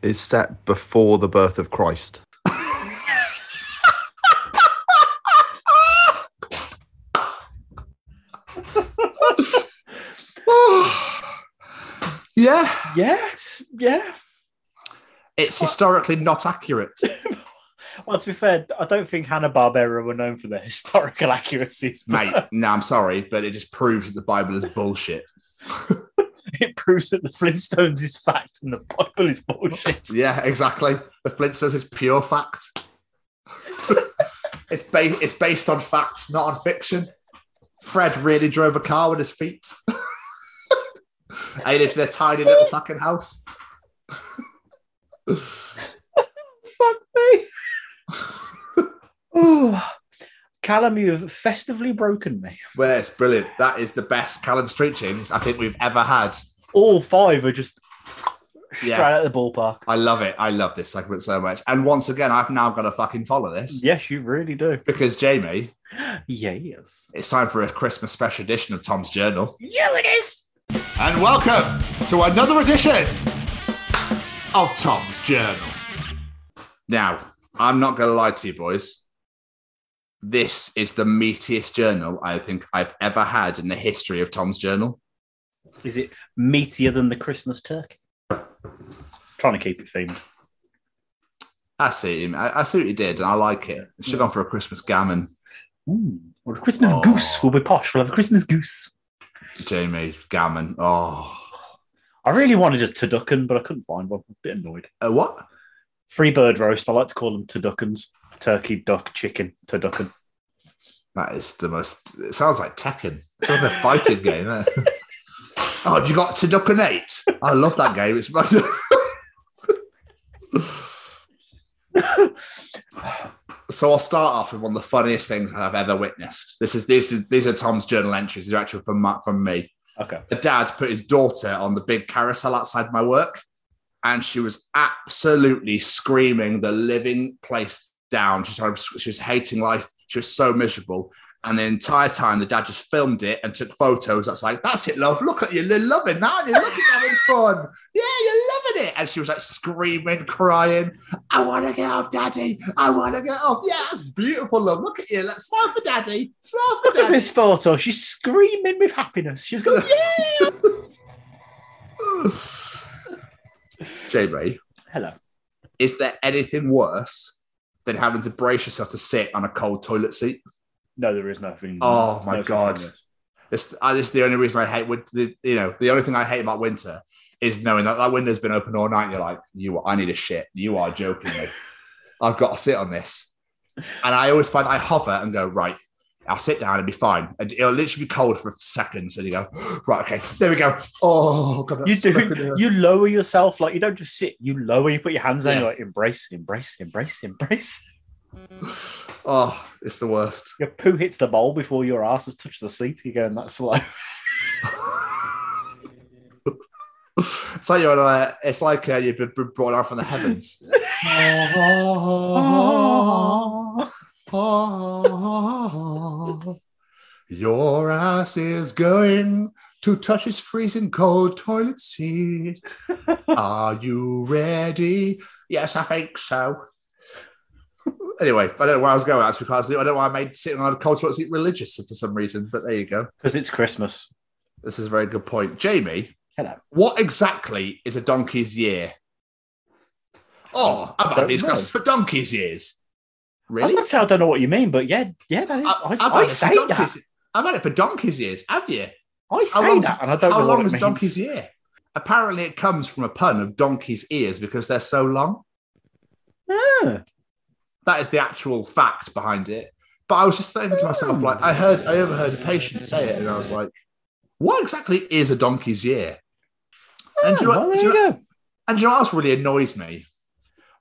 is set before the birth of Christ. Yeah, yes, yeah. it's historically not accurate. Well, to be fair, I don't think Hanna Barbera were known for their historical accuracies, Mate, no, I'm sorry, but it just proves that the Bible is bullshit. it proves that the Flintstones is fact and the Bible is bullshit. Yeah, exactly. The Flintstones is pure fact. it's based it's based on facts, not on fiction. Fred really drove a car with his feet. He lived in a tiny little fucking house. Fuck me. oh, Callum, you have festively broken me. Well, it's brilliant. That is the best Callum's Treachings I think we've ever had. All five are just straight Yeah. out of the ballpark. I love it. I love this segment so much. And once again, I've now got to fucking follow this Yes, you really do. because Jamie, Yeah, Yes. it's time for a Christmas special edition of Tom's Journal. Yeah, it is. And welcome to another edition of Tom's Journal. Now, I'm not going to lie to you, boys. This is the meatiest journal I think I've ever had in the history of Tom's Journal. Is it meatier than the Christmas turkey? Trying to keep it themed. I see him. I, I see what you did, and I like it. Should have gone for a Christmas gammon, Ooh. Or a Christmas Oh. goose. We'll be posh. We'll have a Christmas goose. Jamie. Gammon. Oh, I really wanted a turducken, but I couldn't find one. I'm a bit annoyed. uh, what? Free bird roast. I like to call them turduckens. Turkey, duck, chicken, turducken. That is the most. It sounds like Tekken. It's like a fighting game. eh? oh, have you got to eight? I love that game. It's. so I'll start off with one of the funniest things I've ever witnessed. This is this is these are Tom's journal entries. These are actually from from me. Okay. A dad put his daughter on the big carousel outside my work, and she was absolutely screaming the living place down. She's started, she was hating life. She was so miserable. And the entire time, the dad just filmed it and took photos. That's like, that's it, love. Look at you. You're loving that. You're looking having fun. Yeah, you're loving it. And she was like screaming, crying. I want to get off, daddy. I want to get off. Yeah, that's beautiful, love. Look at you. Let's smile for daddy. Smile for Look at daddy. this photo. She's screaming with happiness. She's going, yeah. Jamie, Hello. is there anything worse than having to brace yourself to sit on a cold toilet seat? No, there is nothing. Oh, my no God. thing as- This, this is the only reason I hate. The, you know, the only thing I hate about winter is knowing that that window's been open all night. You're like, you, I need a shit. You are joking me. I've got to sit on this, and I always find I hover and go right. I'll sit down and be fine. And it'll literally be cold for seconds, and you go, right, okay, there we go. Oh, God, You that's stuck in do. You lower yourself like you don't just sit. You lower. You put your hands down. Yeah. You're like embrace, embrace, embrace, embrace. Oh, it's the worst. Your poo hits the bowl before your ass has touched the seat. You're going that slow. It's like you're on a, it's like uh, you've been brought down from the heavens. Your ass is going to touch his freezing cold toilet seat. Are you ready? Yes, I think so. Anyway, I don't know where I was going. That's because I don't know why I made sitting on a cold toilet seat religious for some reason, but there you go. Because it's Christmas. This is a very good point. Jamie, Hello. what exactly is a donkey's year? Oh, I've had these know. classes for donkey's years. I was Really? say I don't know what you mean, but yeah, yeah, that is. I, I, I've I, had it for say that. I've had it for donkey's years. Have you? I say that, and I don't know. How long is donkey's year? Apparently, it comes from a pun of donkey's ears because they're so long. Ah, That is the actual fact behind it. But I was just thinking to myself, like, I heard, I overheard a patient say it, and I was like, what exactly is a donkey's year? And do you know well, do you know- And do you know what else really annoys me?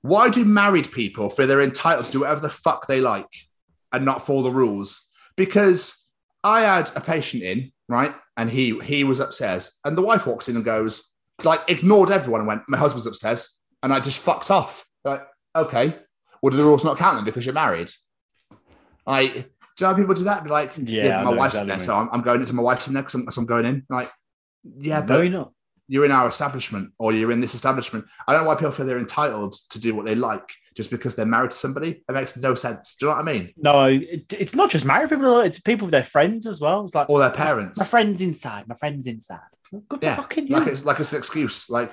Why do married people feel they're entitled to do whatever the fuck they like and not follow the rules? Because I had a patient in, right? And he he was upstairs, and the wife walks in and goes, like, ignored everyone and went, My husband's upstairs. And I just fucked off. Like, okay. Well, do the rules not count then because you're married? I do you know how people do that? Be like, Yeah, yeah, my wife's in there, so I'm, I'm going into my wife's in there because I'm, 'cause I'm going in. Like, yeah, no, but you're not. you're in our establishment or you're in this establishment. I don't know why people feel they're entitled to do what they like just because they're married to somebody. It makes no sense. Do you know what I mean? No, it, it's not just married people. It's people with their friends as well. It's like Or their parents. my friend's inside. My friend's inside. Good Yeah, fucking like you. it's like it's an excuse. Like,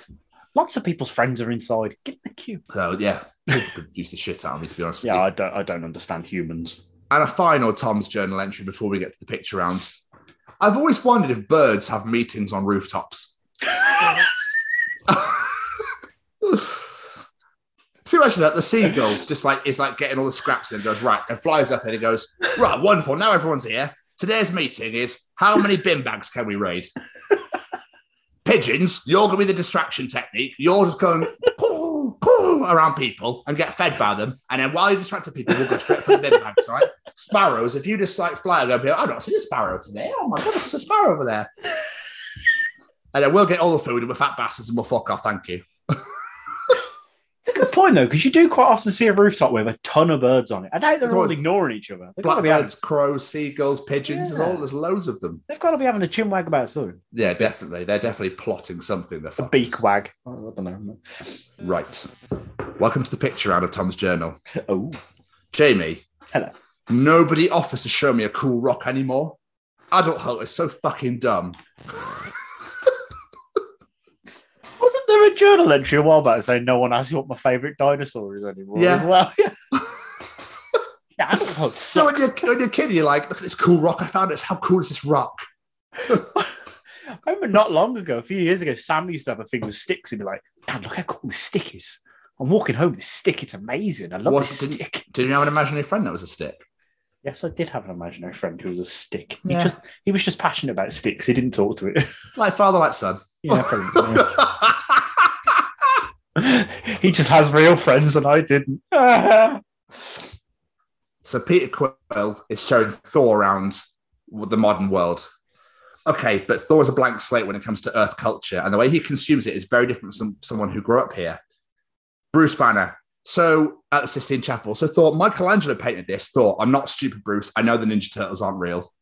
Lots of people's friends are inside. Get in the queue. so yeah, people confuse the shit out of me to be honest with Yeah, you. I don't. I don't understand humans. And a final Tom's journal entry before we get to the picture round. I've always wondered if birds have meetings on rooftops. So imagine that the seagull just like is like getting all the scraps and goes right and flies up and it goes right wonderful now everyone's here. Today's meeting is how many bin bags can we raid? Pigeons, you're gonna be the distraction technique. You're just going coo, coo, around people and get fed by them, and then while you're distracting people, we'll go straight for the bin bags, right? Sparrows, if you just like fly go, "Oh, I've not seen a sparrow today. Oh my god, there's a sparrow over there. And then we'll get all the food and we're fat bastards and we'll fuck off. Thank you. A good point though, because you do quite often see a rooftop with a ton of birds on it. I doubt they're all ignoring each other. They've be having, Blackbirds, crows, seagulls, pigeons, there's all there's loads of them. they've got to be having a chin wag about soon. Yeah, definitely. They're definitely plotting something. The A beak wag. Oh, I don't know. Right. Welcome to the picture out of Tom's journal. Oh, Jamie. Hello. Nobody offers to show me a cool rock anymore. Adult Adulthood is so fucking dumb. Do a journal entry a while back saying no one asks you what my favourite dinosaur is anymore. Yeah. as Well, yeah. yeah, So when you're, when you're a kid, you're like, look at this cool rock I found. It's how cool is this rock? I remember not long ago, a few years ago, Sam used to have a thing with sticks. He'd be like, Dad, look how cool this stick is. I'm walking home with this stick. It's amazing. I love Was- this didn't- stick. Did you have an imaginary friend that was a stick? Yes, I did have an imaginary friend who was a stick. He, Yeah. just, he was just passionate about sticks. He didn't talk to it. Like father, like son. yeah, probably. he just has real friends and I didn't. So Peter Quill is showing Thor around the modern world. Okay, but Thor is a blank slate when it comes to Earth culture, and the way he consumes it is very different from someone who grew up here. Bruce Banner. So at the Sistine Chapel. So Thor, Michelangelo painted this. Thor, I'm not stupid, Bruce. I know the Ninja Turtles aren't real.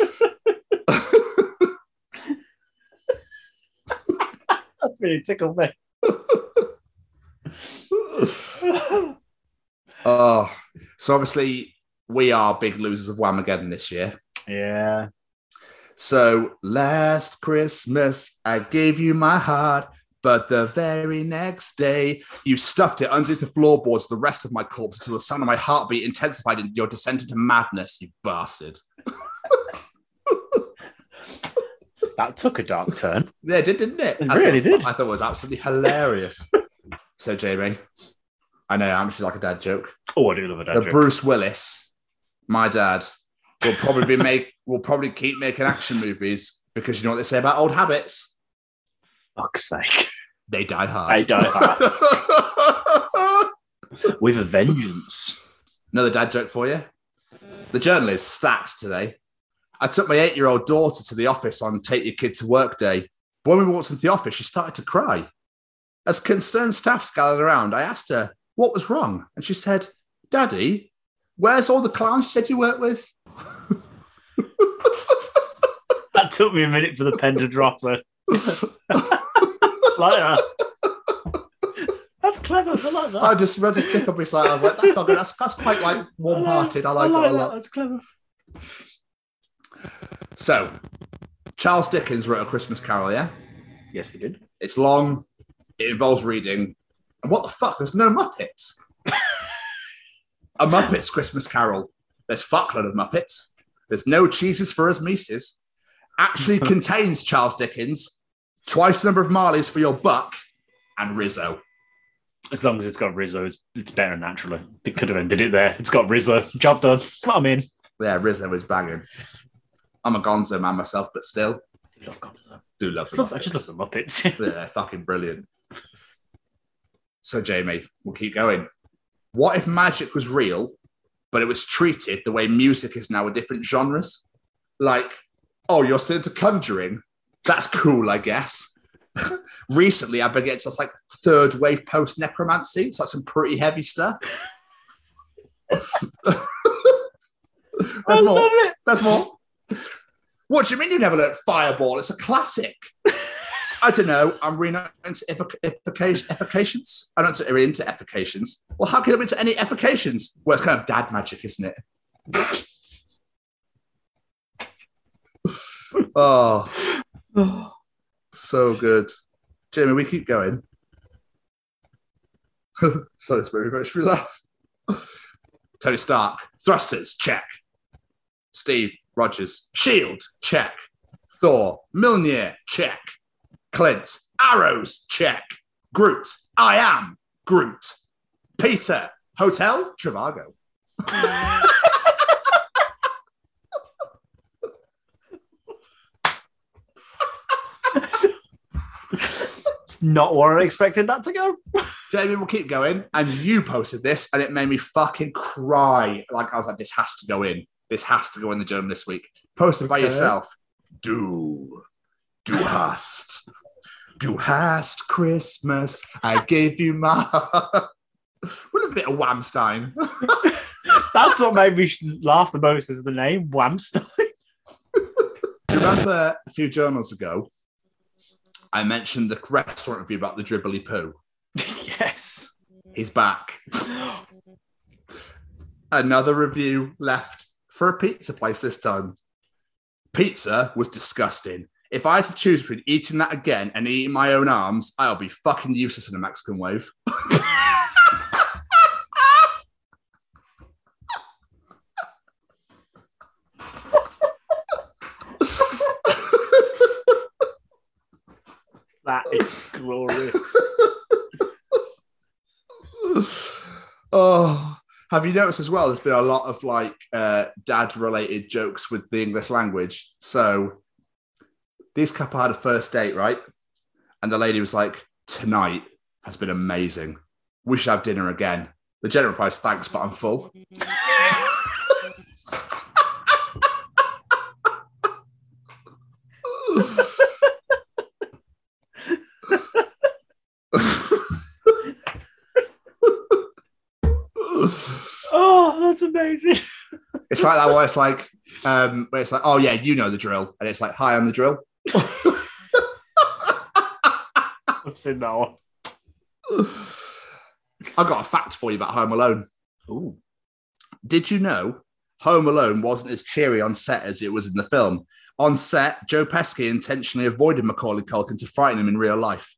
Really tickled me. Oh, so obviously we are big losers of Whamageddon this year. yeah. So last Christmas, I gave you my heart, but the very next day, you stuffed it underneath the floorboards of the rest of my corpse until the sound of my heartbeat intensified in your descent into madness, you bastard. That took a dark turn. Yeah, it did, didn't it? It I really thought- did. I thought it was absolutely hilarious. so, Jamie, I know I'm actually like a dad joke. Oh, I do love a dad the joke. Bruce Willis, my dad, will probably be make will probably keep making action movies because you know what they say about old habits? Fuck's sake. They die hard. They die hard. With a vengeance. Another dad joke for you. The journal is stacked today. I took my eight-year-old daughter to the office on Take Your Kid to Work Day. But when we walked into the office, she started to cry. As concerned staff gathered around, I asked her what was wrong, and she said, "Daddy, where's all the clowns you said you worked with?" That took me a minute for the pen to drop like that. That's clever. I like that. I just, I just tickled me slightly. I was like, "That's not good. That's, that's quite like warm-hearted. I like, I like it a that. lot." That's clever. So, Charles Dickens wrote a Christmas Carol. Yeah, Yes, he did. it's long. It involves reading. And what the fuck? There's no Muppets. a Muppets Christmas Carol. There's fuckload of Muppets. There's no cheeses for us Mises. Actually contains Charles Dickens, twice the number of Marleys for your buck, and Rizzo. As long as it's got Rizzo, it's, it's better naturally. It could have ended it there. It's got Rizzo. Job done. I'm in. Yeah, Rizzo is banging. I'm a Gonzo man myself, but still I love Gonzo. do love I the love- I just love the Muppets. Yeah, they're fucking brilliant. So, Jamie, we'll keep going. What if magic was real, but it was treated the way music is now with different genres? Like, oh, you're still into conjuring? That's cool, I guess. Recently, I've been getting to like third wave post necromancy. It's like some pretty heavy stuff. There's I more. love it. There's more. What do you mean you never learned Fireball? It's a classic. I don't know. I'm really not into effic- effic- effications. I'm not really into effications. Well, how can I be into any effications? Well, it's kind of dad magic, isn't it? oh, so good. Jamie, we keep going. so it's very much we laugh. Tony Stark, thrusters, check. Steve Rogers, shield, check. Thor, Mjolnir, check. Clint, arrows, check. Groot, I am Groot. Peter, hotel, Trivago. It's not where I expected that to go. Jamie, we'll keep going. And you posted this, and it made me fucking cry. Like I was like, this has to go in. This has to go in the journal this week. Posted by Okay. yourself. Do, do hast, do hast Christmas. I gave you my. With a bit of Whamstein. That's what made me laugh the most is the name Whamstein. Do you remember a few journals ago? I mentioned the restaurant review about the dribbly poo. yes. He's back. Another review left for a pizza place this time. Pizza was disgusting. If I had to choose between eating that again and eating my own arms, I'll be fucking useless in a Mexican wave. That is glorious. oh, have you noticed as well? There's been a lot of like uh, dad-related jokes with the English language. So this couple had a first date, right? And the lady was like, "Tonight has been amazing. We should have dinner again." The general replies, "Thanks, but I'm full." oh, that's amazing. It's like that where it's like, um, where it's like, oh yeah, you know the drill, and it's like, hi, I'm the drill. I've seen that one. I've got a fact for you about Home Alone. Ooh. Did you know Home Alone wasn't as cheery on set as it was in the film? On set, Joe Pesci intentionally avoided Macaulay Culkin to frighten him in real life,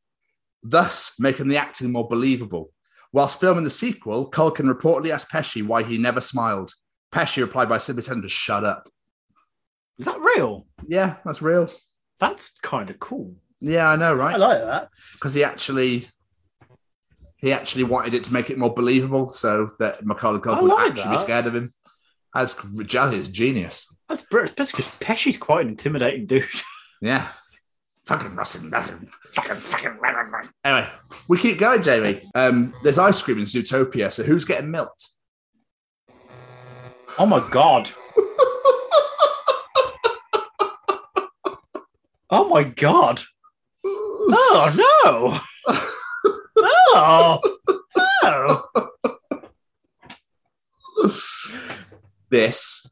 thus making the acting more believable. Whilst filming the sequel, Culkin reportedly asked Pesci why he never smiled. Pesci replied by simply telling him to shut up. Is that real? Yeah, that's real. That's kind of cool. Yeah, I know, right? I like that. Because he actually he actually wanted it to make it more believable so that Macaulay Culkin I would like actually be scared of him. That's Jazzy is genius. That's brilliant, especially because Pesci's quite an intimidating dude. Yeah. Fucking Russian, fucking, fucking, Anyway, we keep going, Jamie. Um, there's ice cream in Zootopia, so who's getting milked? oh my god. Oh my god. Oh no. Oh no. this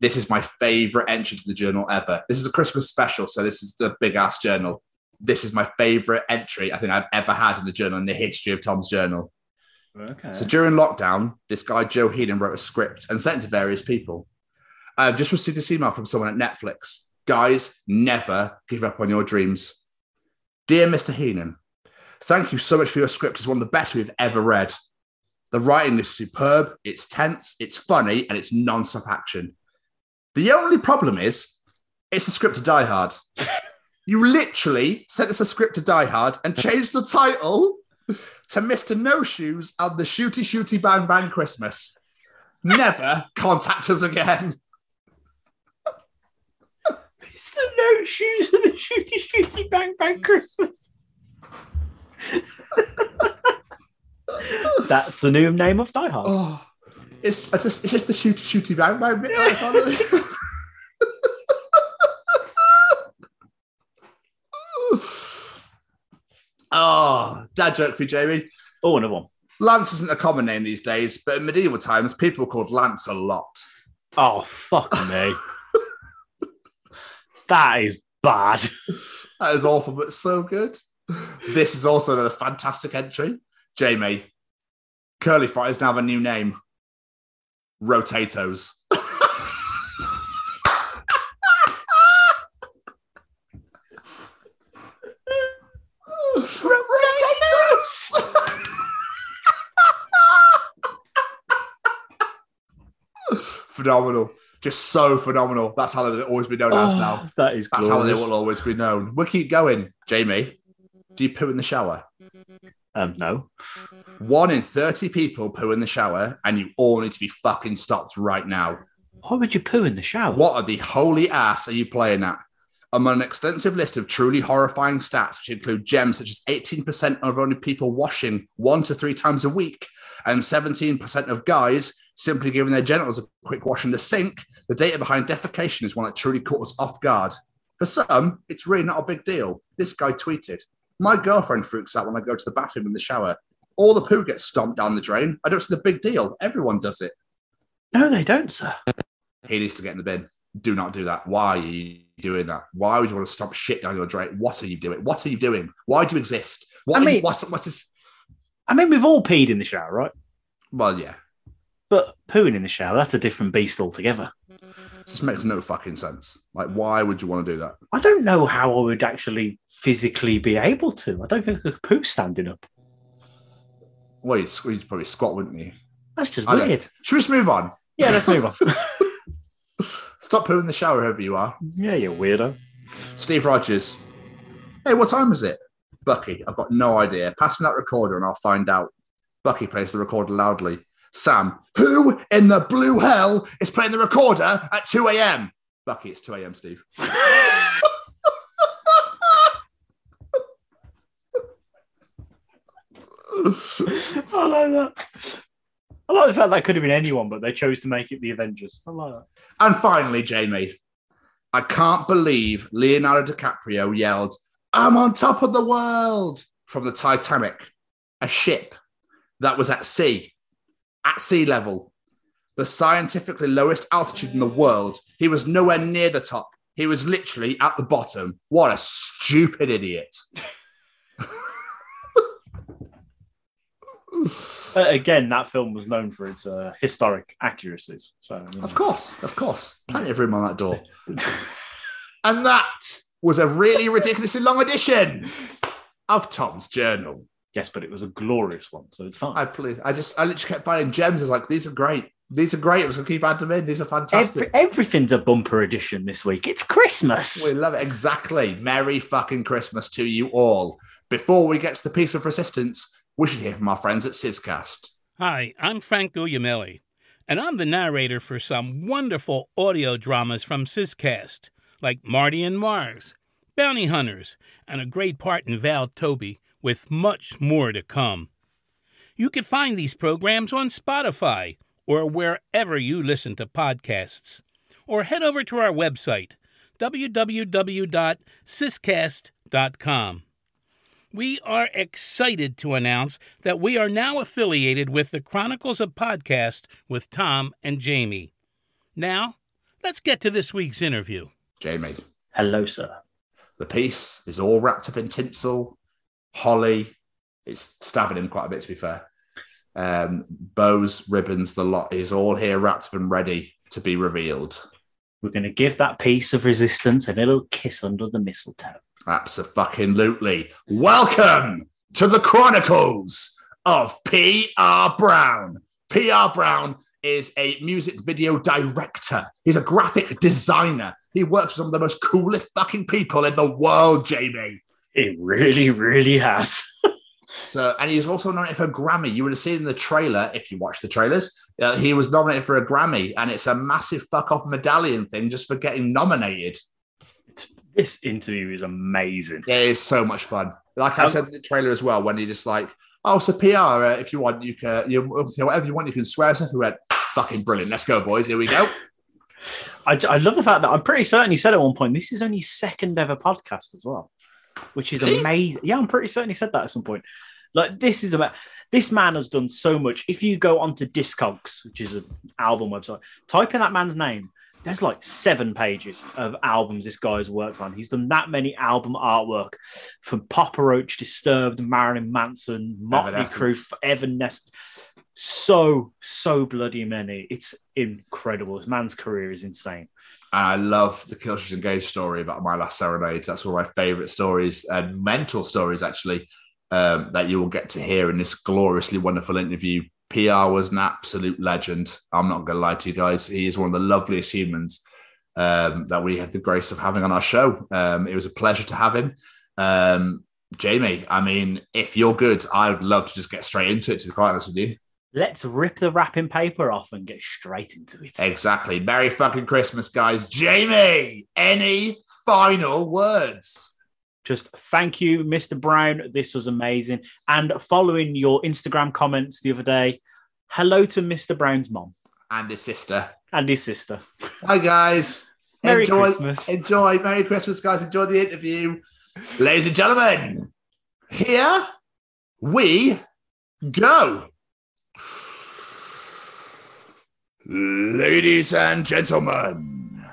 this is my favorite entry to the journal ever. This is a Christmas special, so this is the big ass journal. This is my favorite entry I think I've ever had in the journal in the history of Tom's journal. Okay. So during lockdown, this guy Joe Heenan wrote a script and sent it to various people. I've just received this email from someone at Netflix. Guys, never give up on your dreams. Dear Mr. Heenan, thank you so much for your script. It's one of the best we've ever read. The writing is superb, it's tense, it's funny, and it's non-stop action. The only problem is it's a script to Die Hard. you literally sent us a script to Die Hard and changed the title to Mr. No Shoes and the Shooty Shooty Bang Bang Christmas. Never contact us again. Mr. no shoes and the shooty shooty bang bang Christmas. That's the new name of Die Hard. Oh, it's just it's just the shooty shooty bang bang bit. that I found it. Oh, dad joke for you, Jamie. Oh, another one. Lance isn't a common name these days, but in medieval times, people were called Lance a lot. Oh, fuck me. that is bad. That is awful, but so good. This is also another fantastic entry. Jamie, curly fries now have a new name. Rotatos. Rotatos. Phenomenal. Just so phenomenal. That's how they've always been known as now. Oh, that is That's how they will always be known. We'll keep going. Jamie, do you poo in the shower? Um, no. One in 30 people poo in the shower, and you all need to be fucking stopped right now. Why would you poo in the shower? What are the holy ass are you playing at? Among an extensive list of truly horrifying stats, which include gems such as 18% of only people washing one to three times a week, and 17% of guys simply giving their genitals a quick wash in the sink, the data behind defecation is one that truly caught us off guard. For some, it's really not a big deal. This guy tweeted, My girlfriend freaks out when I go to the bathroom in the shower. All the poo gets stomped down the drain. I don't see the big deal. Everyone does it. No, they don't, sir. He needs to get in the bin. Do not do that. Why are you doing that? Why would you want to stomp shit down your drain? What are you doing? What are you doing? Why do you exist? What I are you- mean- what, what is I mean, we've all peed in the shower, right? well, yeah. But pooing in the shower, that's a different beast altogether. just makes no fucking sense. Like, why would you want to do that? I don't know how I would actually physically be able to. I don't think I could poo standing up. Well, you'd, you'd probably squat, wouldn't you? That's just I weird. Should we just move on? Yeah, let's move on. Stop pooing in the shower, whoever you are. yeah, you're weirdo. Steve Rogers. Hey, what time is it? Bucky, I've got no idea. Pass me that recorder and I'll find out. Bucky plays the recorder loudly. Sam, who in the blue hell is playing the recorder at 2 a.m.? Bucky, it's 2 a.m., Steve. I like that. I like the fact that could have been anyone, but they chose to make it the Avengers. I like that. And finally, Jamie, I can't believe Leonardo DiCaprio yelled, I'm on top of the world from the Titanic, a ship that was at sea, at sea level, the scientifically lowest altitude in the world. He was nowhere near the top. He was literally at the bottom. What a stupid idiot. Uh, again, that film was known for its uh, historic accuracies. So, you know. Of course, of course. Plenty of room on that door. and that was a really ridiculously long edition of Tom's Journal. Yes, but it was a glorious one, so it's fine. I please, I just, I literally kept finding gems. I was like, these are great. These are great. I was gonna keep adding them in. These are fantastic. Every, everything's a bumper edition this week. It's Christmas. we love it. Exactly. Merry fucking Christmas to you all. Before we get to the piece of resistance, we should hear from our friends at Sizcast. Hi, I'm Frank Guglielmelli, and I'm the narrator for some wonderful audio dramas from Sizcast, like Marty and Mars, Bounty Hunters, and a great part in Val Toby, with much more to come. You can find these programs on Spotify or wherever you listen to podcasts, or head over to our website, www.syscast.com. We are excited to announce that we are now affiliated with the Chronicles of Podcast with Tom and Jamie. Now, let's get to this week's interview. Jamie, Hello, sir. the piece is all wrapped up in tinsel, holly. It's stabbing him quite a bit, to be fair. Um, bows, ribbons, the lot is all here wrapped up and ready to be revealed. We're going to give that piece of resistance a little kiss under the mistletoe. Absolutely. Welcome to the Chronicles of P.R. Brown. P.R. Brown is a music video director. He's a graphic designer. He works with some of the most coolest fucking people in the world, Jamie. It really, really has. So, and he was also nominated for a Grammy. You would have seen in the trailer, if you watch the trailers, uh, he was nominated for a Grammy, and it's a massive fuck off medallion thing just for getting nominated. This interview is amazing. It is so much fun. Like I said in the trailer as well, when he just like, oh, so PR, uh, if you want, you can, you, whatever you want, you can swear stuff. We went, fucking brilliant. Let's go, boys. Here we go. I, I love the fact that I'm pretty certain he said at one point, this is only second ever podcast as well, which is amazing. Yeah, I'm pretty certain he said that at some point. Like, this is about this man has done so much. If you go onto Discogs, which is an album website, type in that man's name. There's like seven pages of albums this guy's worked on. He's done that many album artwork from Papa Roach, Disturbed, Marilyn Manson, Motley Crue, Evanescence. Evanescence. So, so bloody many. It's incredible. This man's career is insane. I love the Killswitch Engage story about my last serenade. That's one of my favorite stories and mental stories, actually, um, that you will get to hear in this gloriously wonderful interview. PR was an absolute legend. I'm not going to lie to you guys. He is one of the loveliest humans um, that we had the grace of having on our show. Um, it was a pleasure to have him. Um, Jamie, I mean, if you're good, I would love to just get straight into it, to be quite honest with you. Let's rip the wrapping paper off and get straight into it. Exactly. Merry fucking Christmas, guys. Jamie, any final words? Just thank you, Mr. Brown. This was amazing. And following your Instagram comments the other day, hello to Mr. Brown's mom And his sister. and his sister. Hi, guys. Merry enjoy, Christmas. Enjoy. Merry Christmas, guys. Enjoy the interview. Ladies and gentlemen, here we go. Ladies and gentlemen,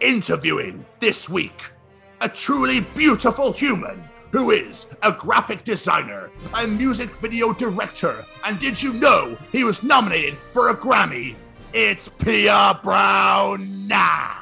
interviewing this week a truly beautiful human who is a graphic designer, a music video director, and did you know he was nominated for a Grammy? It's P.R. Brown now.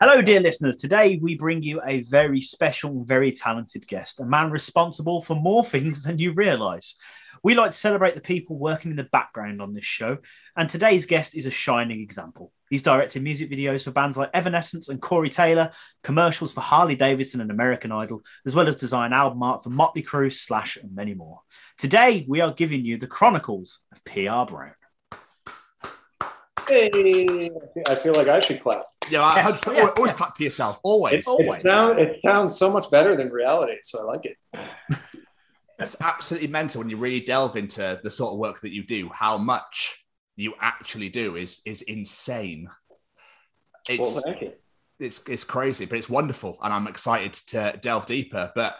Hello, dear listeners. Today we bring you a very special, very talented guest, a man responsible for more things than you realize. We like to celebrate the people working in the background on this show, and today's guest is a shining example. He's directed music videos for bands like Evanescence and Corey Taylor, commercials for Harley Davidson and American Idol, as well as design album art for Motley Crue, Slash, and many more. Today we are giving you the chronicles of PR Brown. Hey, I feel like I should clap. Yeah, I Yes, always, yeah, always clap for yourself. Always, It, always. it, sound, it sounds so much better than reality, so I like it. It's absolutely mental when you really delve into the sort of work that you do. How much you actually do is is insane. It's it's it's crazy, but it's wonderful, and I'm excited to delve deeper. But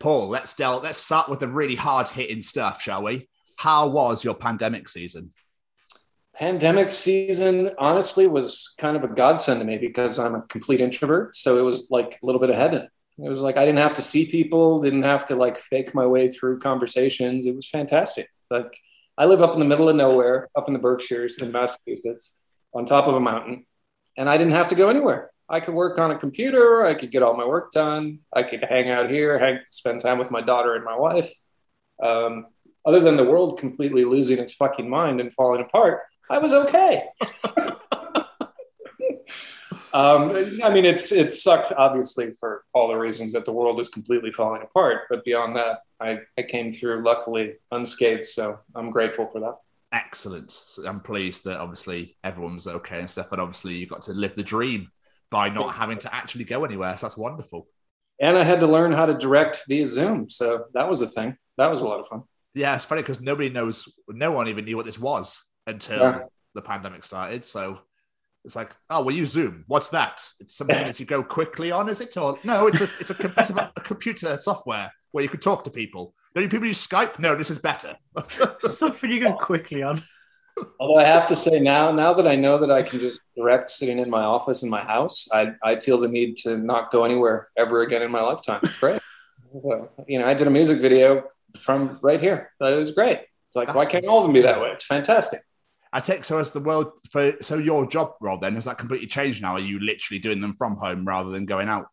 Paul, let's delve. Let's start with the really hard hitting stuff, shall we? How was your pandemic season? Pandemic season, honestly, was kind of a godsend to me because I'm a complete introvert. So it was like a little bit of heaven. It was like I didn't have to see people, didn't have to like fake my way through conversations. It was fantastic. Like I live up in the middle of nowhere, up in the Berkshires in Massachusetts, on top of a mountain, and I didn't have to go anywhere. I could work on a computer. I could get all my work done. I could hang out here, hang, spend time with my daughter and my wife. Um, other than the world completely losing its fucking mind and falling apart, I was okay. um, I mean, it's it sucked obviously for all the reasons that the world is completely falling apart. But beyond that, I, I came through luckily unscathed. So I'm grateful for that. Excellent. So I'm pleased that obviously everyone's okay and stuff, and obviously you got to live the dream by not having to actually go anywhere. So that's wonderful. And I had to learn how to direct via Zoom. So that was a thing. That was a lot of fun. Yeah, it's funny because nobody knows, no one even knew what this was until Yeah. the pandemic started. So it's like, oh, well, use Zoom. What's that? It's something that you go quickly on, is it? Or no, it's a it's a, it's a, a computer software where you can talk to people. Don't you people use Skype? No, this is better. Something you go quickly on. Although I have to say now, now that I know that I can just direct sitting in my office in my house, I, I feel the need to not go anywhere ever again in my lifetime. It's great. so, you know, I did a music video from right here. It was great. It's like, why can't all of them be that way? It's fantastic. I take so as the world for so your job role then has that completely changed now? Are you literally doing them from home rather than going out?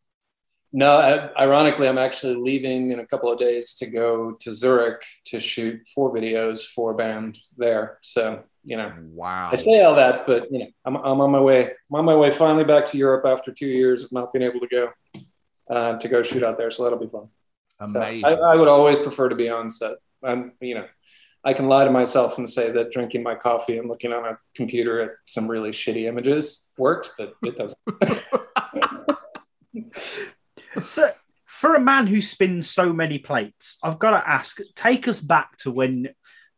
No, I, ironically, I'm actually leaving in a couple of days to go to Zurich to shoot four videos for a band there. So, you know, Wow. I say all that, but you know, I'm, I'm on my way. I'm on my way finally back to Europe after two years of not being able to go uh, to go shoot out there. So that'll be fun. So Amazing. I, I would always prefer to be on set. I'm, you know, I can lie to myself and say that drinking my coffee and looking on a computer at some really shitty images worked, but it doesn't. So, for a man who spins so many plates, I've got to ask, take us back to when,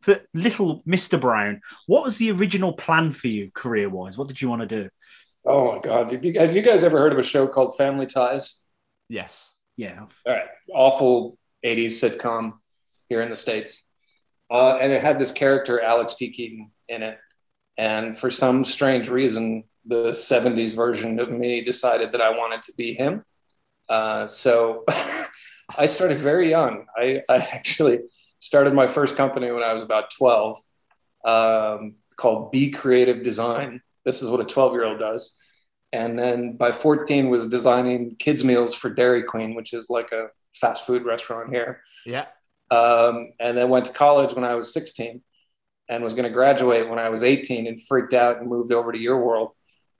for little Mr. Brown, what was the original plan for you career wise? What did you want to do? oh my god, have you, have you guys ever heard of a show called Family Ties? yes. Yeah. All right, awful '80s sitcom here in the states, uh, and it had this character Alex P. Keaton in it. And for some strange reason, the '70s version of me decided that I wanted to be him. Uh, so I started very young. I, I actually started my first company when I was about 12, um, called Be Creative Design. This is what a 12 year old does. And then by 14 was designing kids meals for Dairy Queen, which is like a fast food restaurant here. Yeah. Um, and then went to college when I was 16 and was going to graduate when I was 18 and freaked out and moved over to your world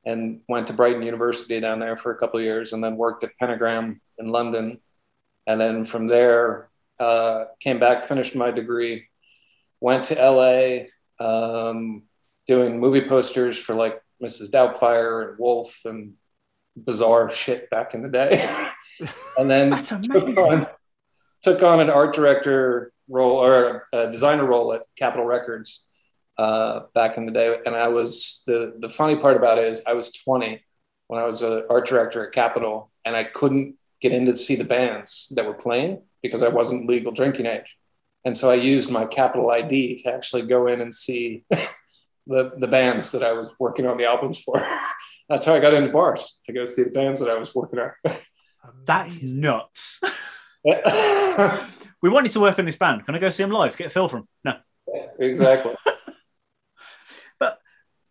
and went to Brighton University down there for a couple of years and then worked at Pentagram in London. And then from there, uh, came back, finished my degree, went to LA, um, doing movie posters for like Mrs. Doubtfire and Wolf and bizarre shit back in the day. and then That's took on, an art director role or a designer role at Capitol Records uh, back in the day. And I was the the funny part about it is I was 20 when I was an art director at Capitol, and I couldn't get in to see the bands that were playing because I wasn't legal drinking age. And so I used my Capitol ID to actually go in and see the the bands that I was working on the albums for. That's how I got into bars to go see the bands that I was working on. That's nuts. We wanted to work on this band. Can I go see them live? Get a feel from? No. exactly.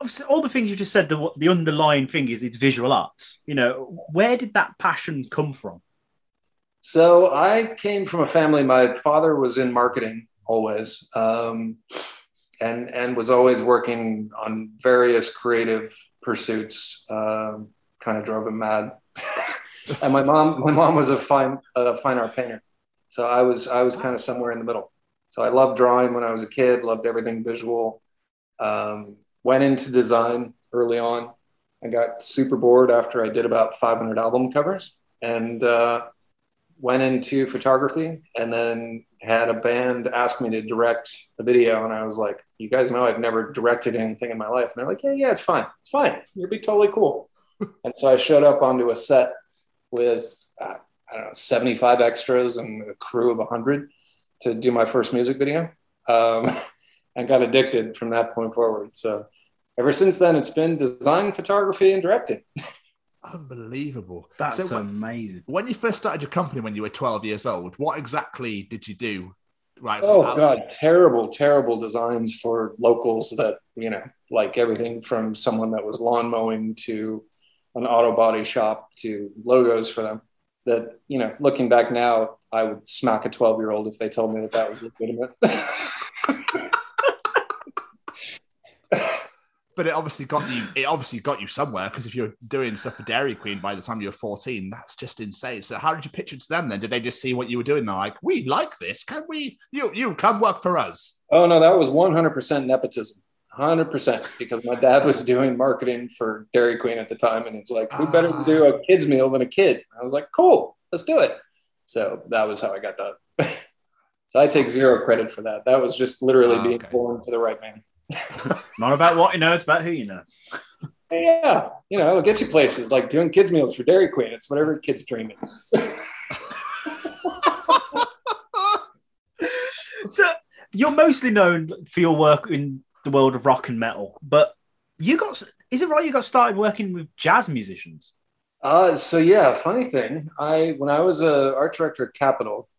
Obviously, all the things you just said, the, the underlying thing is it's visual arts. You know, where did that passion come from? So I came from a family. My father was in marketing always, um, and and was always working on various creative pursuits. Um, kind of drove him mad. and my mom, my mom was a fine a fine art painter, so I was I was kind of somewhere in the middle. So I loved drawing when I was a kid. Loved everything visual. Um, went into design early on. I got super bored after I did about 500 album covers, and uh, went into photography and then had a band ask me to direct a video and i was like you guys know i've never directed anything in my life and they're like yeah yeah it's fine it's fine you'll be totally cool and so i showed up onto a set with uh, i don't know 75 extras and a crew of 100 to do my first music video um, and got addicted from that point forward so ever since then it's been design photography and directing Unbelievable. That's so when, amazing. when you first started your company when you were 12 years old, what exactly did you do? Right. Oh god, terrible, terrible designs for locals that you know, like everything from someone that was lawn mowing to an auto body shop to logos for them. That you know, looking back now, I would smack a twelve-year-old if they told me that that was legitimate. But it obviously got you. It obviously got you somewhere because if you're doing stuff for Dairy Queen by the time you were 14, that's just insane. So how did you pitch it to them then? Did they just see what you were doing? They're like, "We like this. Can we? You you come work for us." oh no, that was one hundred percent nepotism. Hundred percent, because my dad was doing marketing for Dairy Queen at the time, and it's like, who better to do a kids meal than a kid? I was like, cool, let's do it. So that was how I got that. so I take zero credit for that. That was just literally Ah, being okay. born to the right man. Not about what you know, it's about who you know. Yeah, you know, it'll get you places like doing kids meals for Dairy Queen. It's whatever kid's dream is. So you're mostly known for your work in the world of rock and metal, but you got is it right you got started working with jazz musicians? Uh, so yeah, funny thing. I when I was a art director at Capitol,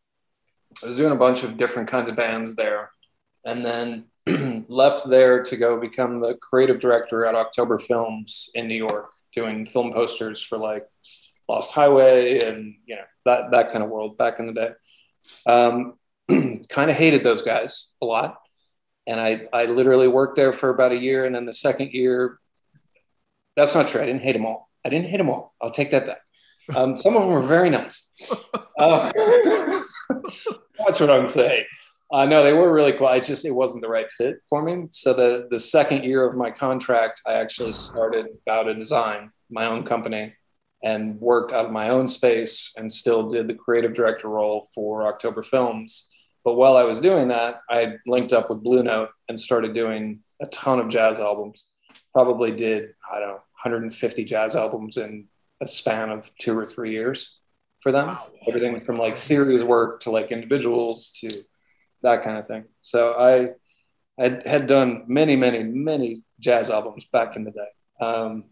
I was doing a bunch of different kinds of bands there, and then left there to go become the creative director at October Films in New York, doing film posters for like Lost Highway and you know that that kind of world back in the day. Um, kind of hated those guys a lot, and I I literally worked there for about a year, and then the second year, that's not true. I didn't hate them all. I didn't hate them all. I'll take that back. Um, some of them were very nice. Uh, that's what I'm saying. Uh, no, they were really cool. It's just it wasn't the right fit for me. So the the second year of my contract, I actually started Bau-Da Design, my own company, and worked out of my own space and still did the creative director role for October Films. But while I was doing that, I linked up with Blue Note and started doing a ton of jazz albums. Probably did I don't know 150 jazz albums in a span of two or three years for them. Everything from like series work to like individuals to that kind of thing. So I, I had done many, many, many jazz albums back in the day. Um,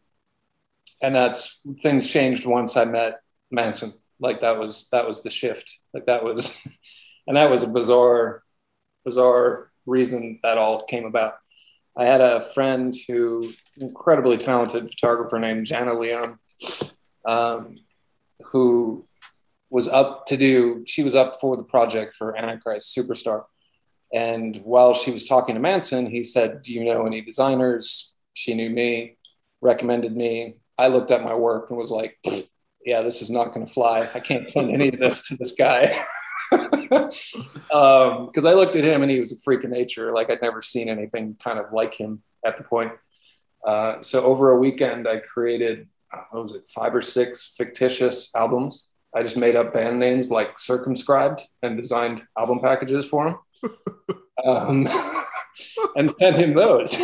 and that's things changed once I met Manson. Like that was that was the shift. Like that was, and that was a bizarre, bizarre reason that all came about. I had a friend who incredibly talented photographer named Jana Leon, um, who was up to do. She was up for the project for Antichrist Superstar, and while she was talking to Manson, he said, "Do you know any designers?" She knew me, recommended me. I looked at my work and was like, "Yeah, this is not going to fly. I can't send any of this to this guy." because I looked at him and he was a freak of nature. Like I'd never seen anything kind of like him at the point. Uh, so over a weekend, I created what was it, five or six fictitious albums. I just made up band names like Circumscribed and designed album packages for him, um, and sent him those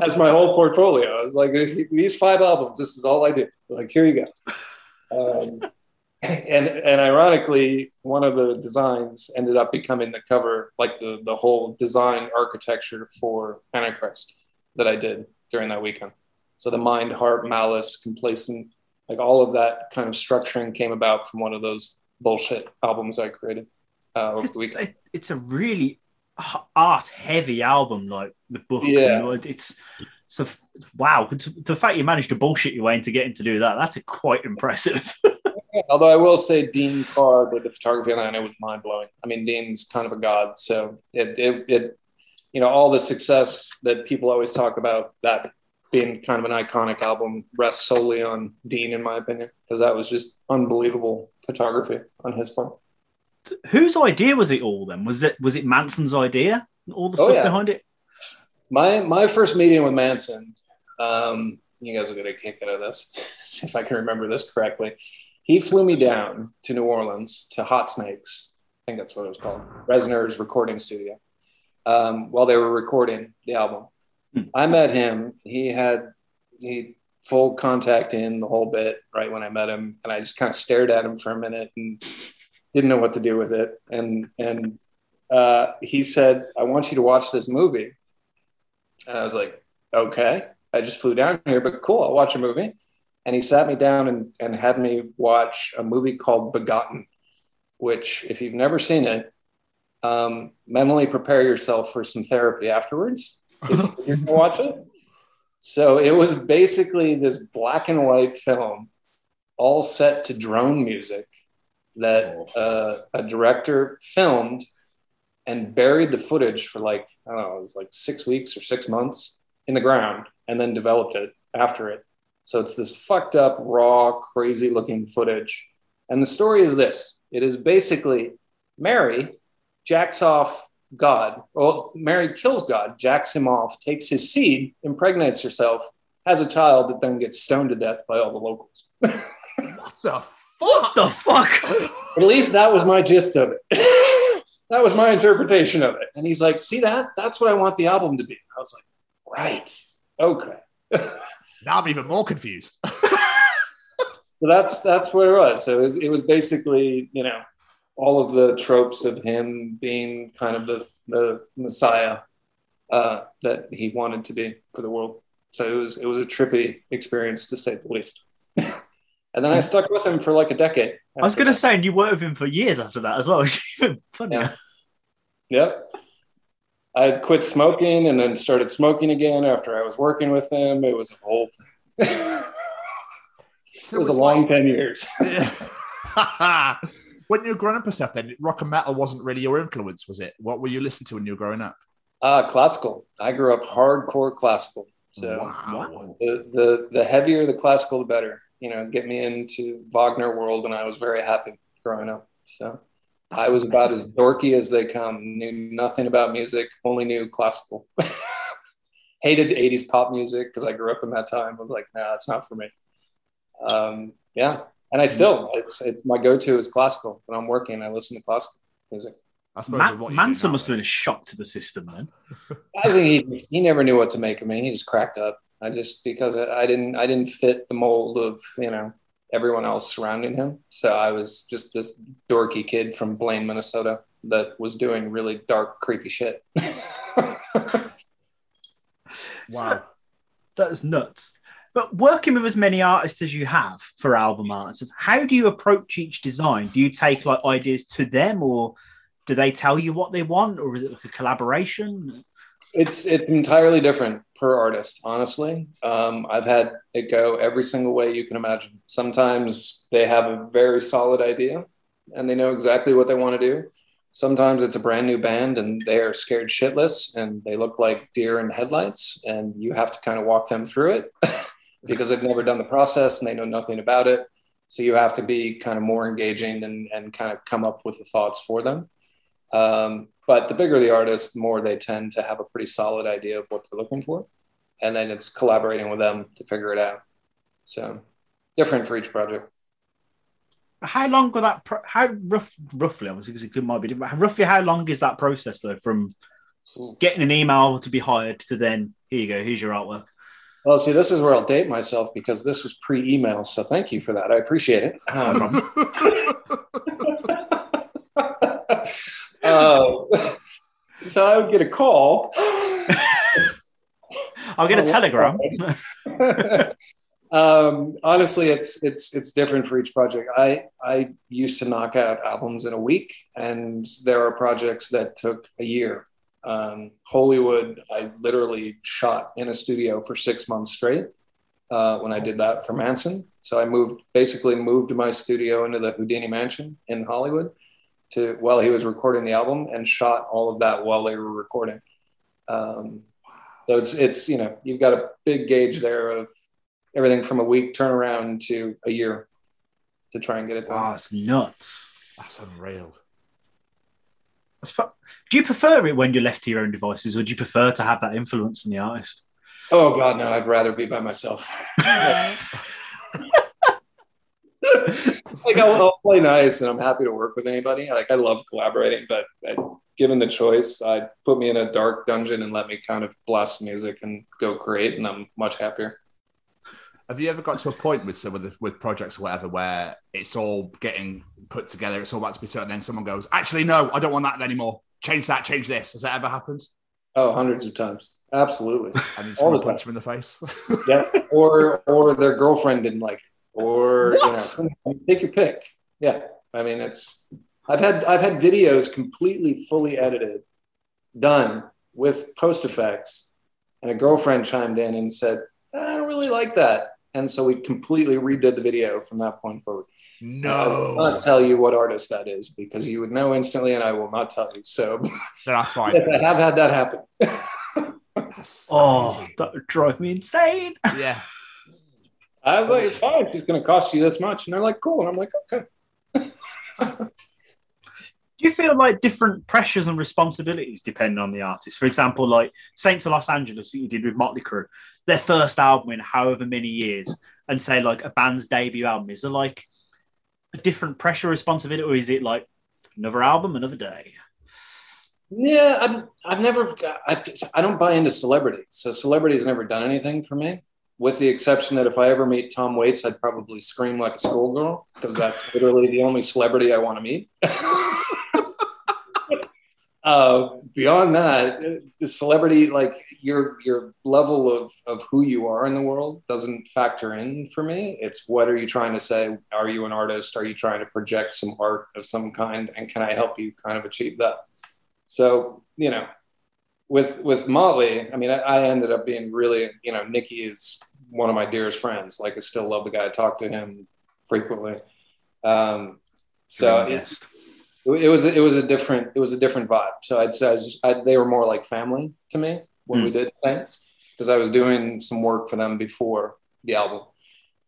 as my whole portfolio. I was like, these five albums, this is all I do. Like, here you go. Um, and and ironically, one of the designs ended up becoming the cover, like the the whole design architecture for Antichrist that I did during that weekend. So the mind, heart, malice, complacent, like all of that kind of structuring came about from one of those bullshit albums I created. Uh, It's, weekend. it- it's a really art heavy album, like the book. Yeah. and, It's so wow. To, to the fact you managed to bullshit your way into getting to do that, that's a quite impressive. Although I will say Dean Carr did the photography on that it was mind blowing. I mean, Dean's kind of a god. So it, it, it, you know, all the success that people always talk about that being kind of an iconic album rests solely on Dean, in my opinion, because that was just unbelievable photography on his part. Whose idea was it all then? Was it was it Manson's idea? All the Oh, stuff yeah. behind it? My my first meeting with Manson, um, you guys will get a kick out of this, see if I can remember this correctly. He flew me down to New Orleans to Hot Snakes, I think that's what it was called, Reznor's recording studio, um, while they were recording the album. Hmm. I met him. He had he full contact in the whole bit right when I met him, and I just kind of stared at him for a minute and didn't know what to do with it. And and uh, he said, "I want you to watch this movie." And I was like, okay, I just flew down here, but cool, I'll watch a movie. And he sat me down and, and had me watch a movie called Begotten, which, if you've never seen it, um, mentally prepare yourself for some therapy afterwards if you're watch it. So it was basically this black and white film, all set to drone music that uh, a director filmed and buried the footage for like I don't know, it was like six weeks or six months in the ground, and then developed it after it. So it's this fucked up, raw, crazy looking footage. And the story is this: it is basically Mary jacks off God. Well, Mary kills God, jacks him off, takes his seed, impregnates herself, has a child that then gets stoned to death by all the locals. What the fuck? What the fuck? At least that was my gist of it. that was my interpretation of it. And he's like, see that? That's what I want the album to be. I was like, right. Okay. Now I'm even more confused. So that's that's where it was. So it was, it was basically, you know, all of the tropes of him being kind of the the messiah uh, that he wanted to be for the world. So it was it was a trippy experience to say the least. and then I stuck with him for like a decade. I was going to say, and you worked with him for years after that as well. Which is even funnier. Yeah. Yep. I had quit smoking and then started smoking again after I was working with him. It was a whole. it So was a long like- ten years. when you were growing up and stuff, then rock and metal wasn't really your influence, was it? What were you listening to when you were growing up? Uh, classical. I grew up hardcore classical. So wow. the, the the heavier the classical, the better. You know, get me into Wagner world, and I was very happy growing up. So I was about as dorky as they come. Knew nothing about music, only knew classical. Hated '80s pop music because I grew up in that time. I was like, nah, it's not for me. Um, yeah, and I still it's it's my go-to is classical. When I'm working, I listen to classical music. I suppose Ma- what Manson must have been a shock to the system then. I think he, he never knew what to make of me. He just cracked up. I just because I, I didn't I didn't fit the mold of you know everyone else surrounding him. So I was just this dorky kid from Blaine, Minnesota, that was doing really dark, creepy shit. Wow. That is nuts. But working with as many artists as you have for album art, so how do you approach each design? Do you take like ideas to them, or do they tell you what they want, or is it like a collaboration? It's it's entirely different per artist, honestly. Um, I've had it go every single way you can imagine. Sometimes they have a very solid idea and they know exactly what they want to do. Sometimes it's a brand new band and they are scared shitless and they look like deer in headlights, and you have to kind of walk them through it because they've never done the process and they know nothing about it. So you have to be kind of more engaging and, and kind of come up with the thoughts for them. Um, but the bigger the artist, the more they tend to have a pretty solid idea of what they're looking for. And then it's collaborating with them to figure it out. So different for each project. How long will that? Pro- how rough, roughly? Obviously, because it could, might be different. Roughly, how long is that process though, from getting an email to be hired to then here you go, here's your artwork. Well, see, this is where I'll date myself because this was pre email. So thank you for that. I appreciate it. Um, uh, so I would get a call. I'll get a telegram. Um, honestly, it's it's it's different for each project. I I used to knock out albums in a week, and there are projects that took a year. Um, Hollywood, I literally shot in a studio for six months straight uh, when I did that for Manson. So I moved basically moved my studio into the Houdini Mansion in Hollywood to while he was recording the album and shot all of that while they were recording. Um, so it's it's you know you've got a big gauge there of everything from a week turnaround to a year to try and get it done. Wow, it's nuts. That's unreal. That's fu- do you prefer it when you're left to your own devices, or do you prefer to have that influence on the artist? Oh God, no! I'd rather be by myself. like I'll, I'll, play nice, and I'm happy to work with anybody. Like I love collaborating, but I, given the choice, I'd put me in a dark dungeon and let me kind of blast music and go create, and I'm much happier. Have you ever got to a point with some of the with projects or whatever where it's all getting put together, it's all about to be certain, and then someone goes, "Actually, no, I don't want that anymore. Change that, change this." Has that ever happened? Oh, hundreds of times. Absolutely. And you All the just punch time. them in the face. yeah. Or or their girlfriend didn't like it. Or What? you know, take your pick. Yeah. I mean it's I've had I've had videos completely fully edited, done with post effects, and a girlfriend chimed in and said, I don't really like that. And so we completely redid the video from that point forward. No, I will not tell you what artist that is because you would know instantly, and I will not tell you. So No, that's fine. yes, I have had that happen. That's Oh, that would drive me insane. yeah. I was like, it's fine. It's going to cost you this much. And they're like, cool. And I'm like, okay. Do you feel like different pressures and responsibilities depend on the artist? For example, like Saints of Los Angeles that you did with Motley Crue, their first album in however many years, and say like a band's debut album, is there like a different pressure responsibility, or is it like another album, another day? Yeah, I've, I've never, I, I don't buy into celebrity. So celebrity has never done anything for me, with the exception that if I ever meet Tom Waits, I'd probably scream like a schoolgirl because that's literally the only celebrity I want to meet. uh, beyond that, the celebrity, like your your level of of who you are in the world, doesn't factor in for me. It's what are you trying to say? Are you an artist? Are you trying to project some art of some kind? And can I help you kind of achieve that? So you know, with with Motley, I mean, I, I ended up being really, you know, Nicky is one of my dearest friends. Like, I still love the guy. I talk to him frequently. Um, so it, it was it was a different it was a different vibe. So I'd say I was I, they were more like family to me when we did Saints because I was doing some work for them before the album,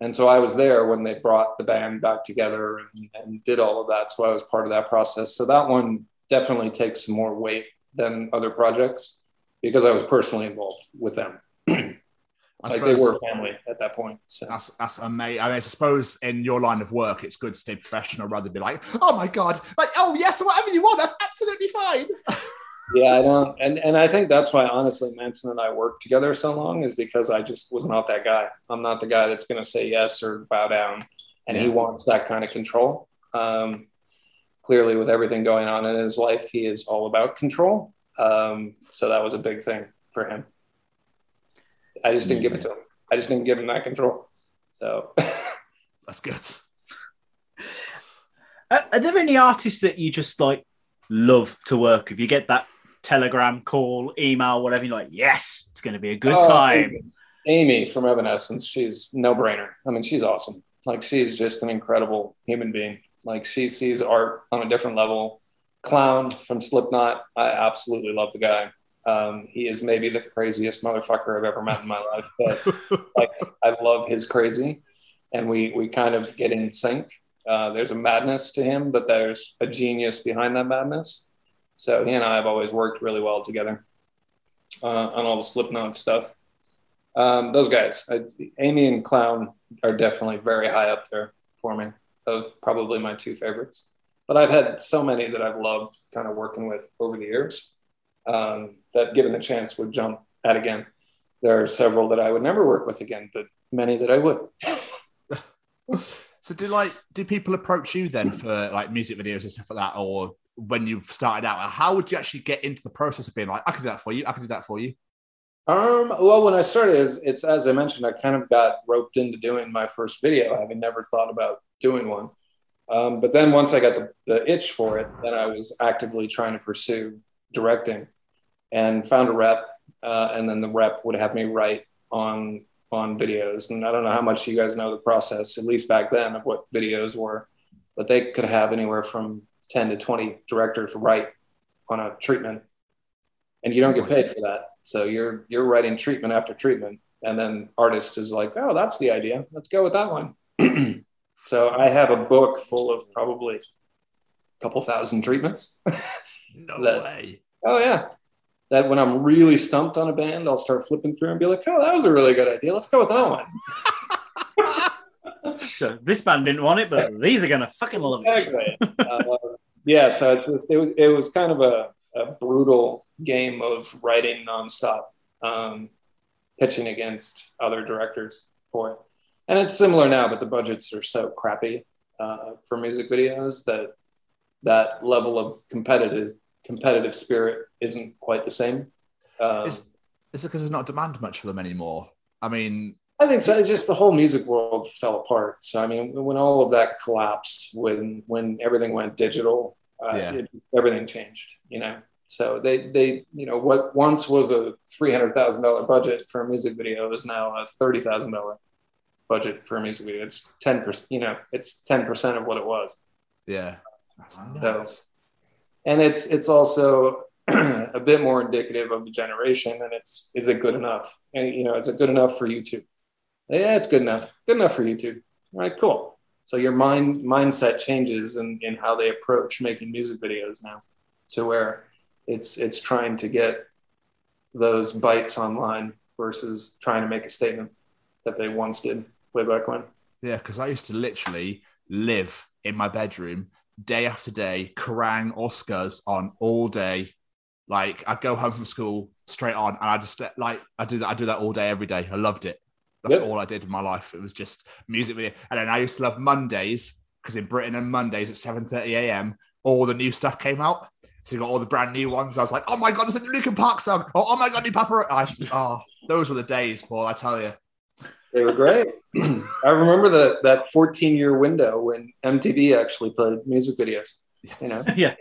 and so I was there when they brought the band back together and, and did all of that. So I was part of that process. So that one definitely takes some more weight than other projects because I was personally involved with them. I like they suppose were family at that point. So That's that's amazing. I, mean, I suppose in your line of work, it's good to stay professional rather than be like, "Oh my god, like, oh yes, whatever you want, that's absolutely fine." yeah, I don't, and and I think that's why honestly Manson and I worked together so long is because I just was not that guy. I'm not the guy that's going to say yes or bow down, and he wants that kind of control. Um, clearly, with everything going on in his life, he is all about control. Um, so that was a big thing for him. I just didn't give it to him. I just didn't give him that control. So That's good. Are, are there any artists that you just like love to work with? You get that telegram, call, email, whatever. You're like, yes, it's going to be a good Oh, time. Amy from Evanescence, she's no brainer. I mean, she's awesome. Like she's just an incredible human being. Like she sees art on a different level. Clown from Slipknot, I absolutely love the guy. Um, he is maybe the craziest motherfucker I've ever met in my life, but like I love his crazy, and we we kind of get in sync. Uh, there's a madness to him, but there's a genius behind that madness. So he and I have always worked really well together uh, on all the Slipknot stuff. Um, those guys, I, Amy and Clown, are definitely very high up there for me. Of probably my two favorites. But I've had so many that I've loved kind of working with over the years um, that, given a chance, would jump at again. There are several that I would never work with again, but many that I would. So do like do people approach you then for like music videos and stuff like that, or when you started out, how would you actually get into the process of being like, I can do that for you, I can do that for you? Um, well, when I started, it's, it's as I mentioned, I kind of got roped into doing my first video, having never thought about doing one. Um, but then once I got the, the itch for it, then I was actively trying to pursue directing, and found a rep, uh, and then the rep would have me write on on videos. And I don't know how much you guys know the process, at least back then, of what videos were, but they could have anywhere from ten to twenty directors write on a treatment, and you don't get paid for that. So you're you're writing treatment after treatment, and then artist is like, oh, that's the idea. Let's go with that one. so I have a book full of probably a couple thousand treatments. No That- way. oh yeah. That when I'm really stumped on a band, I'll start flipping through and be like, oh, that was a really good idea. Let's go with that one. So this band didn't want it, but these are gonna fucking love it. Exactly. uh, yeah, so it's, it, was, it was kind of a, a brutal game of writing nonstop, um, pitching against other directors for it. And it's similar now, but the budgets are so crappy uh, for music videos that that level of competitive competitive spirit isn't quite the same. Um, Is, is it because there's not demand much for them anymore? I mean, I think so. It's just the whole music world fell apart. So I mean, when all of that collapsed, when when everything went digital, uh, Yeah. it, everything changed. You know, so they they you know what once was a three hundred thousand dollar budget for a music video is now a thirty thousand dollar budget for a music video. It's ten percent. You know, it's ten percent of what it was. yeah. That's So- nuts. And it's it's also a bit more indicative of the generation and it's is it good enough? And you know is it good enough for youtube? Yeah it's good enough good enough for youtube. All right cool. So your mind mindset changes in, in how they approach making music videos now to where it's it's trying to get those bites online versus trying to make a statement that they once did way back when. Yeah, because I used to literally live in my bedroom day after day, Kerrang Oscars on all day. Like I'd go home from school straight on, and I just like I do that. I do that all day, every day. I loved it. That's Yep. all I did in my life. It was just music video. And then I used to love Mondays because in Britain on Mondays at seven thirty a.m. all the new stuff came out. So you got all the brand new ones. I was like, oh my god, there's a new Linkin Park song. Oh, oh my god, new Papa. I, oh, those were the days, Paul. I tell you. They were great. I remember that that 14 year window when MTV actually played music videos. You know, yeah,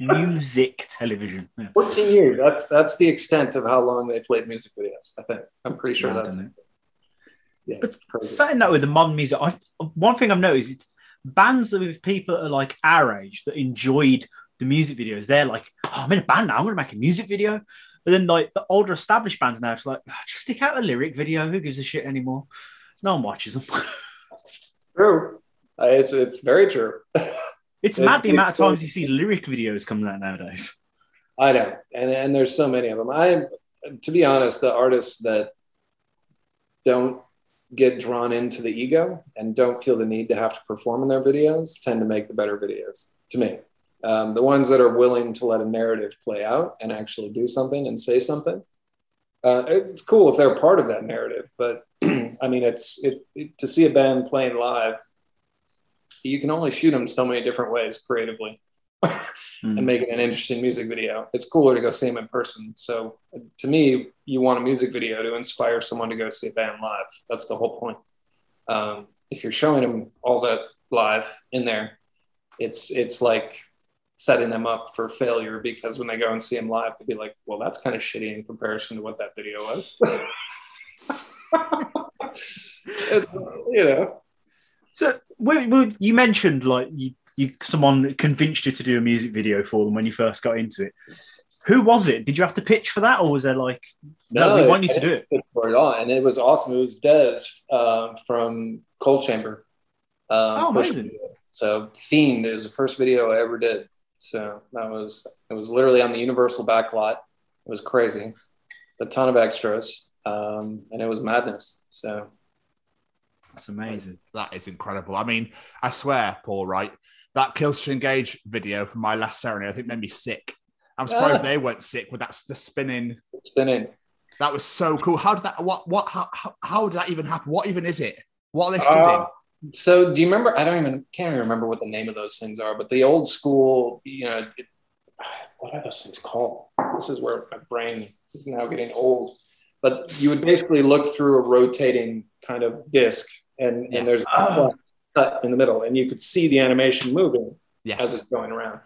music television. Yeah. 14 years. That's that's the extent of how long they played music videos. I think. I'm pretty sure Mad, that's yeah. But. Saying that with the modern music, I, one thing I've noticed it's bands that with people that are like our age that enjoyed the music videos. They're like, oh, I'm in a band now. I'm going to make a music video. But then like the older established bands now, it's like, "Ah, just stick out a lyric video. Who gives a shit anymore? No one watches them. True. Uh, it's it's very true. it's mad the amount of times you see lyric videos coming out nowadays. I know, and and there's so many of them. I, to be honest, the artists that don't get drawn into the ego and don't feel the need to have to perform in their videos tend to make the better videos. To me, um, the ones that are willing to let a narrative play out and actually do something and say something. Uh, it's cool if they're part of that narrative, but I mean, it's it, it to see a band playing live. You can only shoot them so many different ways creatively and make it an interesting music video. It's cooler to go see them in person. So to me, you want a music video to inspire someone to go see a band live. That's the whole point. Um, if you're showing them all that live in there, it's it's like setting them up for failure because when they go and see them live, they'll be like, "Well, that's kind of shitty in comparison to what that video was." It- you know, So you mentioned like you, you someone convinced you to do a music video for them when you first got into it. Who was it? Did you have to pitch for that, or was there like, no, we want you to do it? it for it all, and it was awesome. It was Dez uh, from Coal Chamber. Um, Oh, amazing. So Fiend is the first video I ever did. So that was it was literally on the Universal backlot. It was crazy, a ton of extras, um, and it was madness. So That's amazing. That is incredible. I mean, I swear, Paul, right? That Killswitch Engage video from My Last Serenade. I think made me sick. I'm surprised they weren't sick with that the spinning. spinning. That was so cool. How did that? What? What? How? How, how did that even happen? What even is it? What are they studying? Uh, so do you remember? I don't even can't even remember what the name of those things are, but the old school, you know, it, what are those things called? This is where my brain is now getting old. but you would basically look through a rotating kind of disc, and, Yes. and there's a cut in the middle, and you could see the animation moving as it's going around.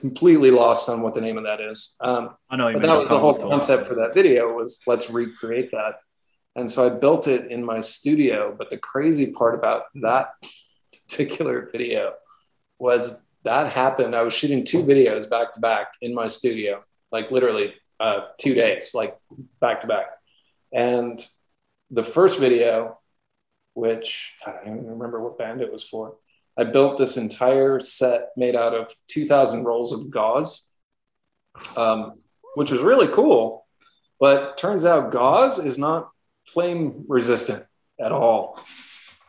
Completely lost on what the name of that is. Um, I know. you but that was the whole concept for that video was let's recreate that and so i built it in my studio but the crazy part about that particular video was that happened i was shooting two videos back to back in my studio like literally uh, two days like back to back and the first video which i don't even remember what band it was for i built this entire set made out of 2000 rolls of gauze um, which was really cool. But turns out gauze is not flame resistant at all.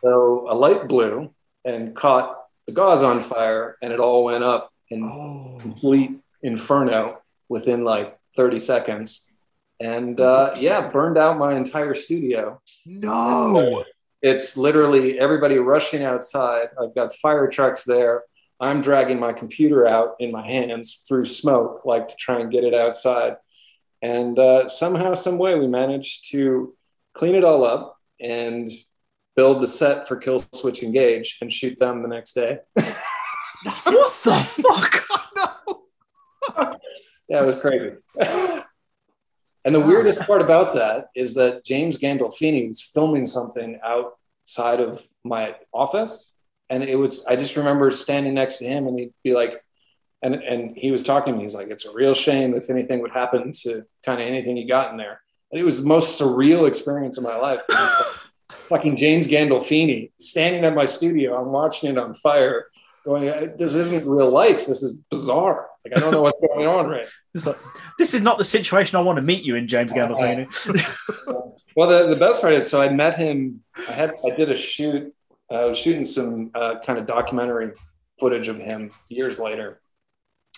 So a light blew and caught the gauze on fire, and it all went up in Oh. complete inferno within like 30 seconds. And uh, yeah, burned out my entire studio. No. It's literally everybody rushing outside. I've got fire trucks there. I'm dragging my computer out in my hands through smoke, like to try and get it outside. And uh, somehow, some way, we managed to clean it all up and build the set for Kill Switch Engage and shoot them the next day. That's What the fuck? no. Yeah, it was crazy. and the weirdest part about that is that James Gandolfini was filming something outside of my office. And it was, I just remember standing next to him and he'd be like, and, and he was talking to me. He's like, it's a real shame if anything would happen to kind of anything he got in there. And it was the most surreal experience of my life. Like, fucking James Gandolfini standing at my studio. I'm watching it on fire going, this isn't real life. This is bizarre. Like, I don't know what's going on right like, this is not the situation I want to meet you in, James Gandolfini. Well, the, the best part is, so I met him. I had I did a shoot. uh, I was shooting some uh, kind of documentary footage of him years later,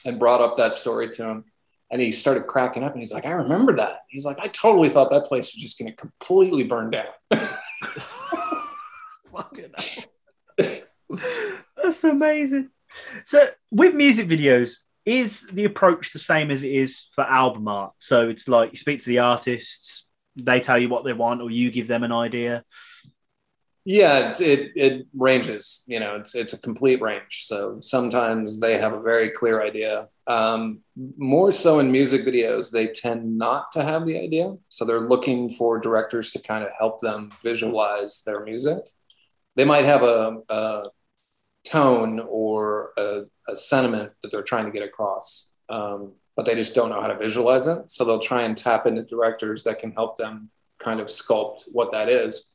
and brought up that story to him, and he started cracking up, and he's like, "I remember that." He's like, "I totally thought that place was just going to completely burn down." Fucking. That's amazing. So, with music videos, is the approach the same as it is for album art? So, it's like you speak to the artists, they tell you what they want, or you give them an idea. Yeah, it's, it it ranges. You know, it's it's a complete range. So sometimes they have a very clear idea. Um, more so in music videos, they tend not to have the idea. So they're looking for directors to kind of help them visualize their music. They might have a, a tone or a, a sentiment that they're trying to get across, um, but they just don't know how to visualize it. So they'll try and tap into directors that can help them kind of sculpt what that is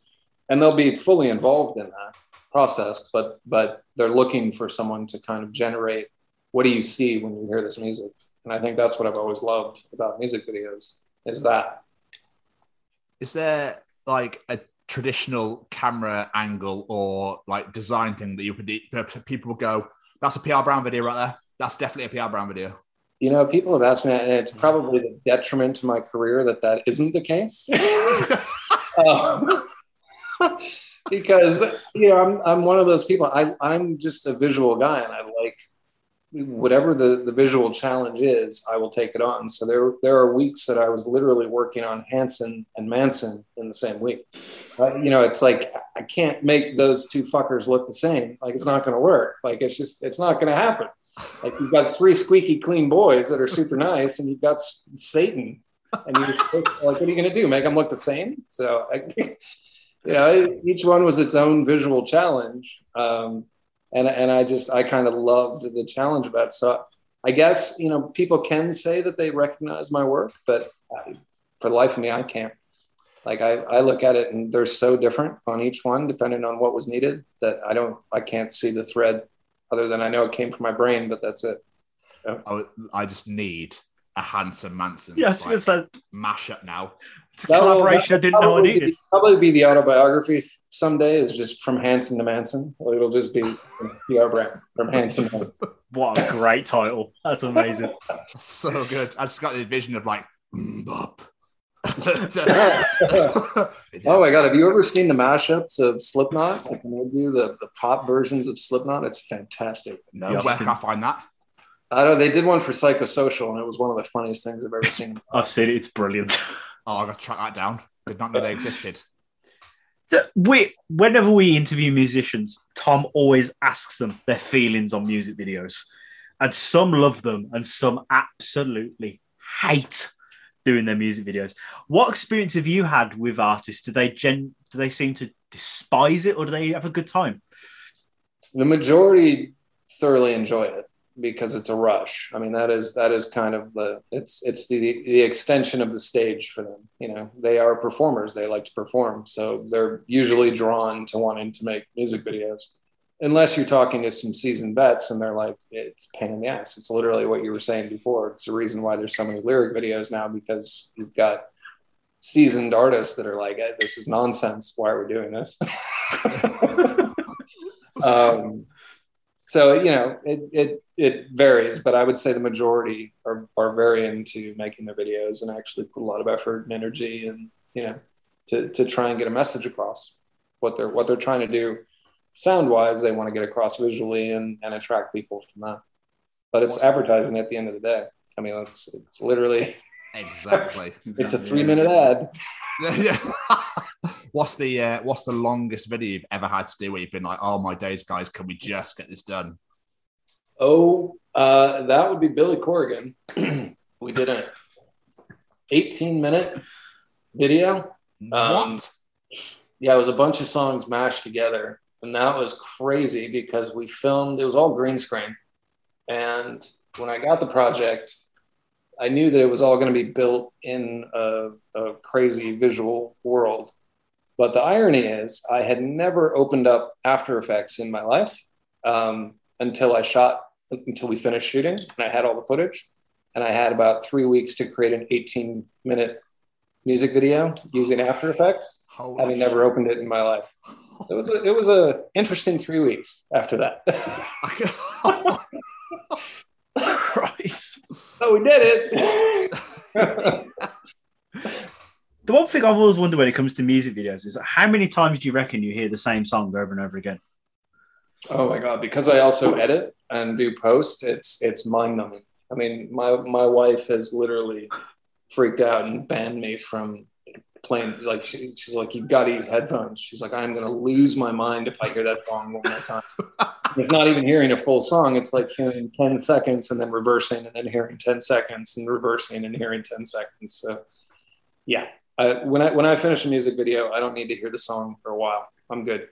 and they'll be fully involved in that process but but they're looking for someone to kind of generate what do you see when you hear this music and i think that's what i've always loved about music videos is that Is there like a traditional camera angle or like design thing that you could people will go, that's a PR Brown video right there. That's definitely a PR Brown video. you know people have asked me and it's probably the detriment to my career that that isn't the case um, because you know I'm, I'm one of those people I, i'm just a visual guy and i like whatever the, the visual challenge is i will take it on. So there there are weeks that i was literally working on hanson and manson in the same week. Uh, you know it's like i can't make those two fuckers look the same. Like it's not going to work. Like it's just it's not going to happen. Like you've got three squeaky clean boys that are super nice and you've got satan and you're like what are you going to do make them look the same? So I, you know each one was its own visual challenge um, and and i just i kind of loved the challenge of that. So i guess you know people can say that they recognize my work but I, for the life of me i can't. Like I, I look at it and they're so different on each one depending on what was needed that i don't i can't see the thread other than i know it came from my brain but that's it. I, I just need a Hanson Manson Yeah, I was like, going to say, mashup now. It's a collaboration I didn't know I needed. Be, probably be the autobiography someday. Is just from Hanson to Manson. It'll just be PR Brown from Hanson. What a great title. That's amazing. So good. I just got the vision of like, mm, bop. oh my god! Have you ever seen the mashups of Slipknot? Like when they do the, the pop versions of Slipknot, it's fantastic. no, Yeah, where I've can I find that? I don't. They did one for Psychosocial, and it was one of the funniest things I've ever seen. I've seen it. It's brilliant. Oh, I got to track that down. Did not know they existed. So we, whenever we interview musicians, Tom always asks them their feelings on music videos, and some love them, and some absolutely hate doing their music videos. What experience have you had with artists? Do they gen? Do they seem to despise it, or do they have a good time? The majority thoroughly enjoy it because it's a rush. I mean, that is that is kind of the it's it's the the extension of the stage for them. You know, they are performers; they like to perform, so they're usually drawn to wanting to make music videos. Unless you're talking to some seasoned vets and they're like, it's a pain in the ass. It's literally what you were saying before. It's the reason why there's so many lyric videos now because you've got seasoned artists that are like, hey, this is nonsense. Why are we doing this? um, so you know it, it it varies but i would say the majority are, are very into making their videos and actually put a lot of effort and energy and you know to, to try and get a message across what they're what they're trying to do sound wise they want to get across visually and, and attract people from that but it's advertising at the end of the day i mean it's it's literally Exactly. it's a three minute ad yeah. what's the uh, what's the longest video you've ever had to do where you've been like, oh my days, guys, can we just get this done? Oh, uh, that would be Billy Corgan. we did an 18 minute video. Um, what? Yeah, it was a bunch of songs mashed together. And that was crazy because we filmed, it was all green screen. And when I got the project, I knew that it was all going to be built in a, a crazy visual world. But the irony is, I had never opened up After Effects in my life um, until I shot, until we finished shooting, and I had all the footage. And I had about three weeks to create an 18 minute music video using After Effects, Holy having never opened it in my life. It was a, it was a interesting three weeks after that. Christ. so we did it. The one thing I've always wondered when it comes to music videos is how many times do you reckon you hear the same song over and over again? Oh my god! Because I also edit and do post, it's it's mind numbing. I mean, my my wife has literally freaked out and banned me from playing. She's like, she, she's like, you got to use headphones. She's like, I'm gonna lose my mind if I hear that song one more time. it's not even hearing a full song. It's like hearing ten seconds and then reversing, and then hearing ten seconds and reversing and hearing ten seconds. So, yeah, I, when I when I finish a music video, I don't need to hear the song for a while. I'm good.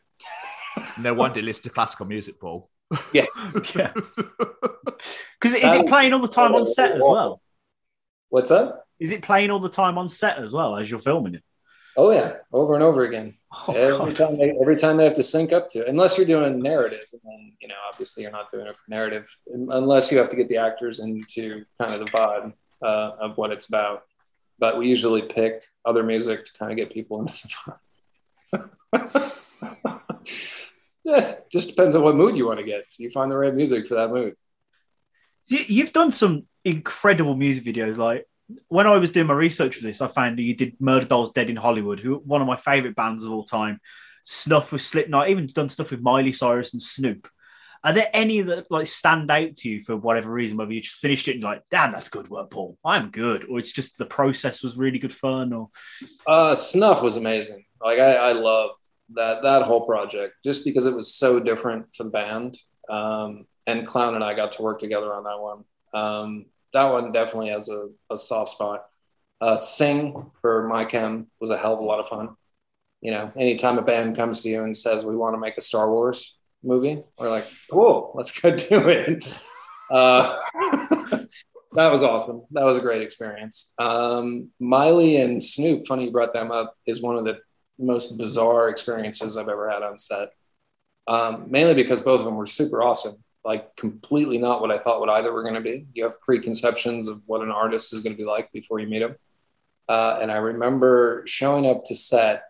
no wonder you listen to classical music, Paul. Yeah. Yeah. Because is it playing all the time on set as well? What's up? Is it playing all the time on set as well as you're filming it? Oh yeah, over and over again. Oh, every God. time they every time they have to sync up to it. Unless you're doing narrative, and then you know, obviously you're not doing it for narrative, unless you have to get the actors into kind of the vibe uh, of what it's about. But we usually pick other music to kind of get people into the vibe. Yeah, just depends on what mood you want to get. So you find the right music for that mood. You- You've done some incredible music videos. Like when I was doing my research for this, I found that you did Murderdolls Dead in Hollywood, who one of my favorite bands of all time. Snuff with Slipknot, even done stuff with Miley Cyrus and Snoop. Are there any that like stand out to you for whatever reason? Whether you just finished it and you're like, damn, that's good work, Paul. I'm good, or it's just the process was really good fun, or Uh, Snuff was amazing. Like I, I loved that that whole project just because it was so different for the band. Um, and Clown and I got to work together on that one. Um, that one definitely has a, a soft spot. Uh, Sing for my chem was a hell of a lot of fun. You know, anytime a band comes to you and says we want to make a Star Wars movie, we're like, cool, let's go do it. Uh, that was awesome. That was a great experience. Um, Miley and Snoop, funny you brought them up, is one of the most bizarre experiences I've ever had on set. Um, mainly because both of them were super awesome, like completely not what I thought what either were going to be. You have preconceptions of what an artist is going to be like before you meet him. Uh, and I remember showing up to set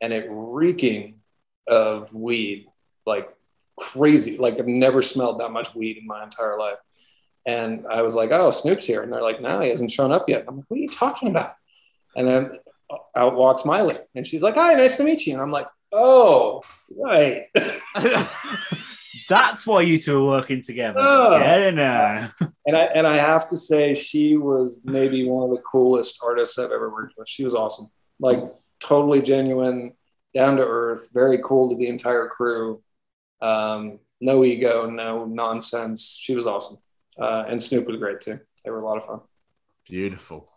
and it reeking of weed, like crazy. Like I've never smelled that much weed in my entire life. And I was like, oh, Snoop's here. And they're like, no, he hasn't shown up yet. I'm like, what are you talking about? And then out walks Miley. And she's like, hi, nice to meet you. And I'm like, oh, right. That's why you two are working together. Oh. Get it now. and I and I have to say she was maybe one of the coolest artists I've ever worked with. She was awesome, like totally genuine, down to earth, very cool to the entire crew. Um, no ego, no nonsense. She was awesome, uh, and Snoop was great too. They were a lot of fun. Beautiful.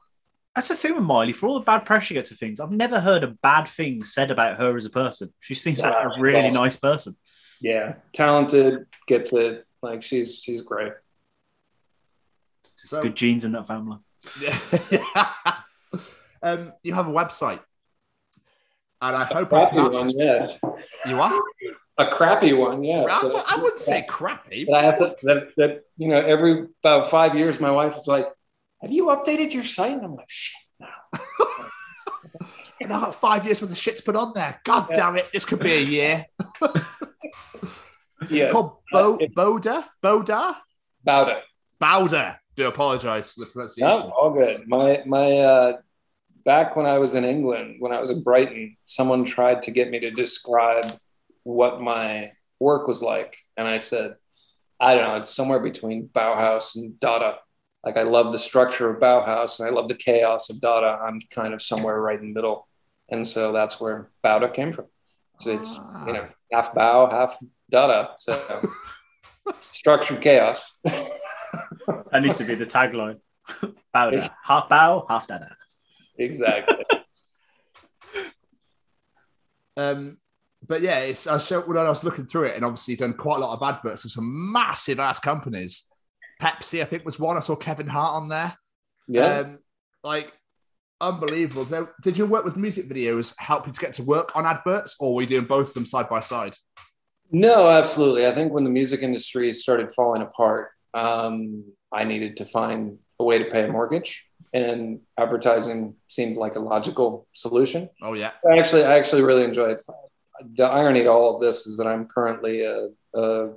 That's the thing with Miley. For all the bad press she gets for things, I've never heard a bad thing said about her as a person. She seems like a really awesome. nice person. Yeah, talented, gets it. Like she's she's great. So, Good genes in that family. Yeah. um, you have a website, and I hope I Crappy pronounced one, yeah. You are? A crappy one, yeah. I, So- I wouldn't say crappy. But I have to that, that you know every about five years, my wife is like, "Have you updated your site?" And I'm like, "Shit, no." And I've got five years worth of shit to put on there. God Yeah. damn it! This could be a year. Yeah, Called Bo- it- Boda Boda about it. Bowder. Do apologise for the pronunciation. No, all good. My my uh, back when I was in England, when I was in Brighton, someone tried to get me to describe what my work was like, and I said, I don't know, it's somewhere between Bauhaus and Dada. Like I love the structure of Bauhaus and I love the chaos of Dada. I'm kind of somewhere right in the middle, and so that's where Bau-Da came from. So it's Ah. you know half Bau, half Dada. So structured chaos. That needs to be the tagline. bow da. Half Bau, half dada. exactly. Um, but yeah, it's I showed when I was looking through it, and obviously done quite a lot of adverts of some massive ass companies. Pepsi, I think, was one. I saw Kevin Hart on there. Yeah. Um, like unbelievable. So, did your work with music videos help you to get to work on adverts, or were you doing both of them side by side? No, absolutely. I think when the music industry started falling apart, um, I needed to find a way to pay a mortgage, and advertising seemed like a logical solution. Oh yeah, I actually, I actually really enjoyed. The irony to all of this is that I'm currently a, a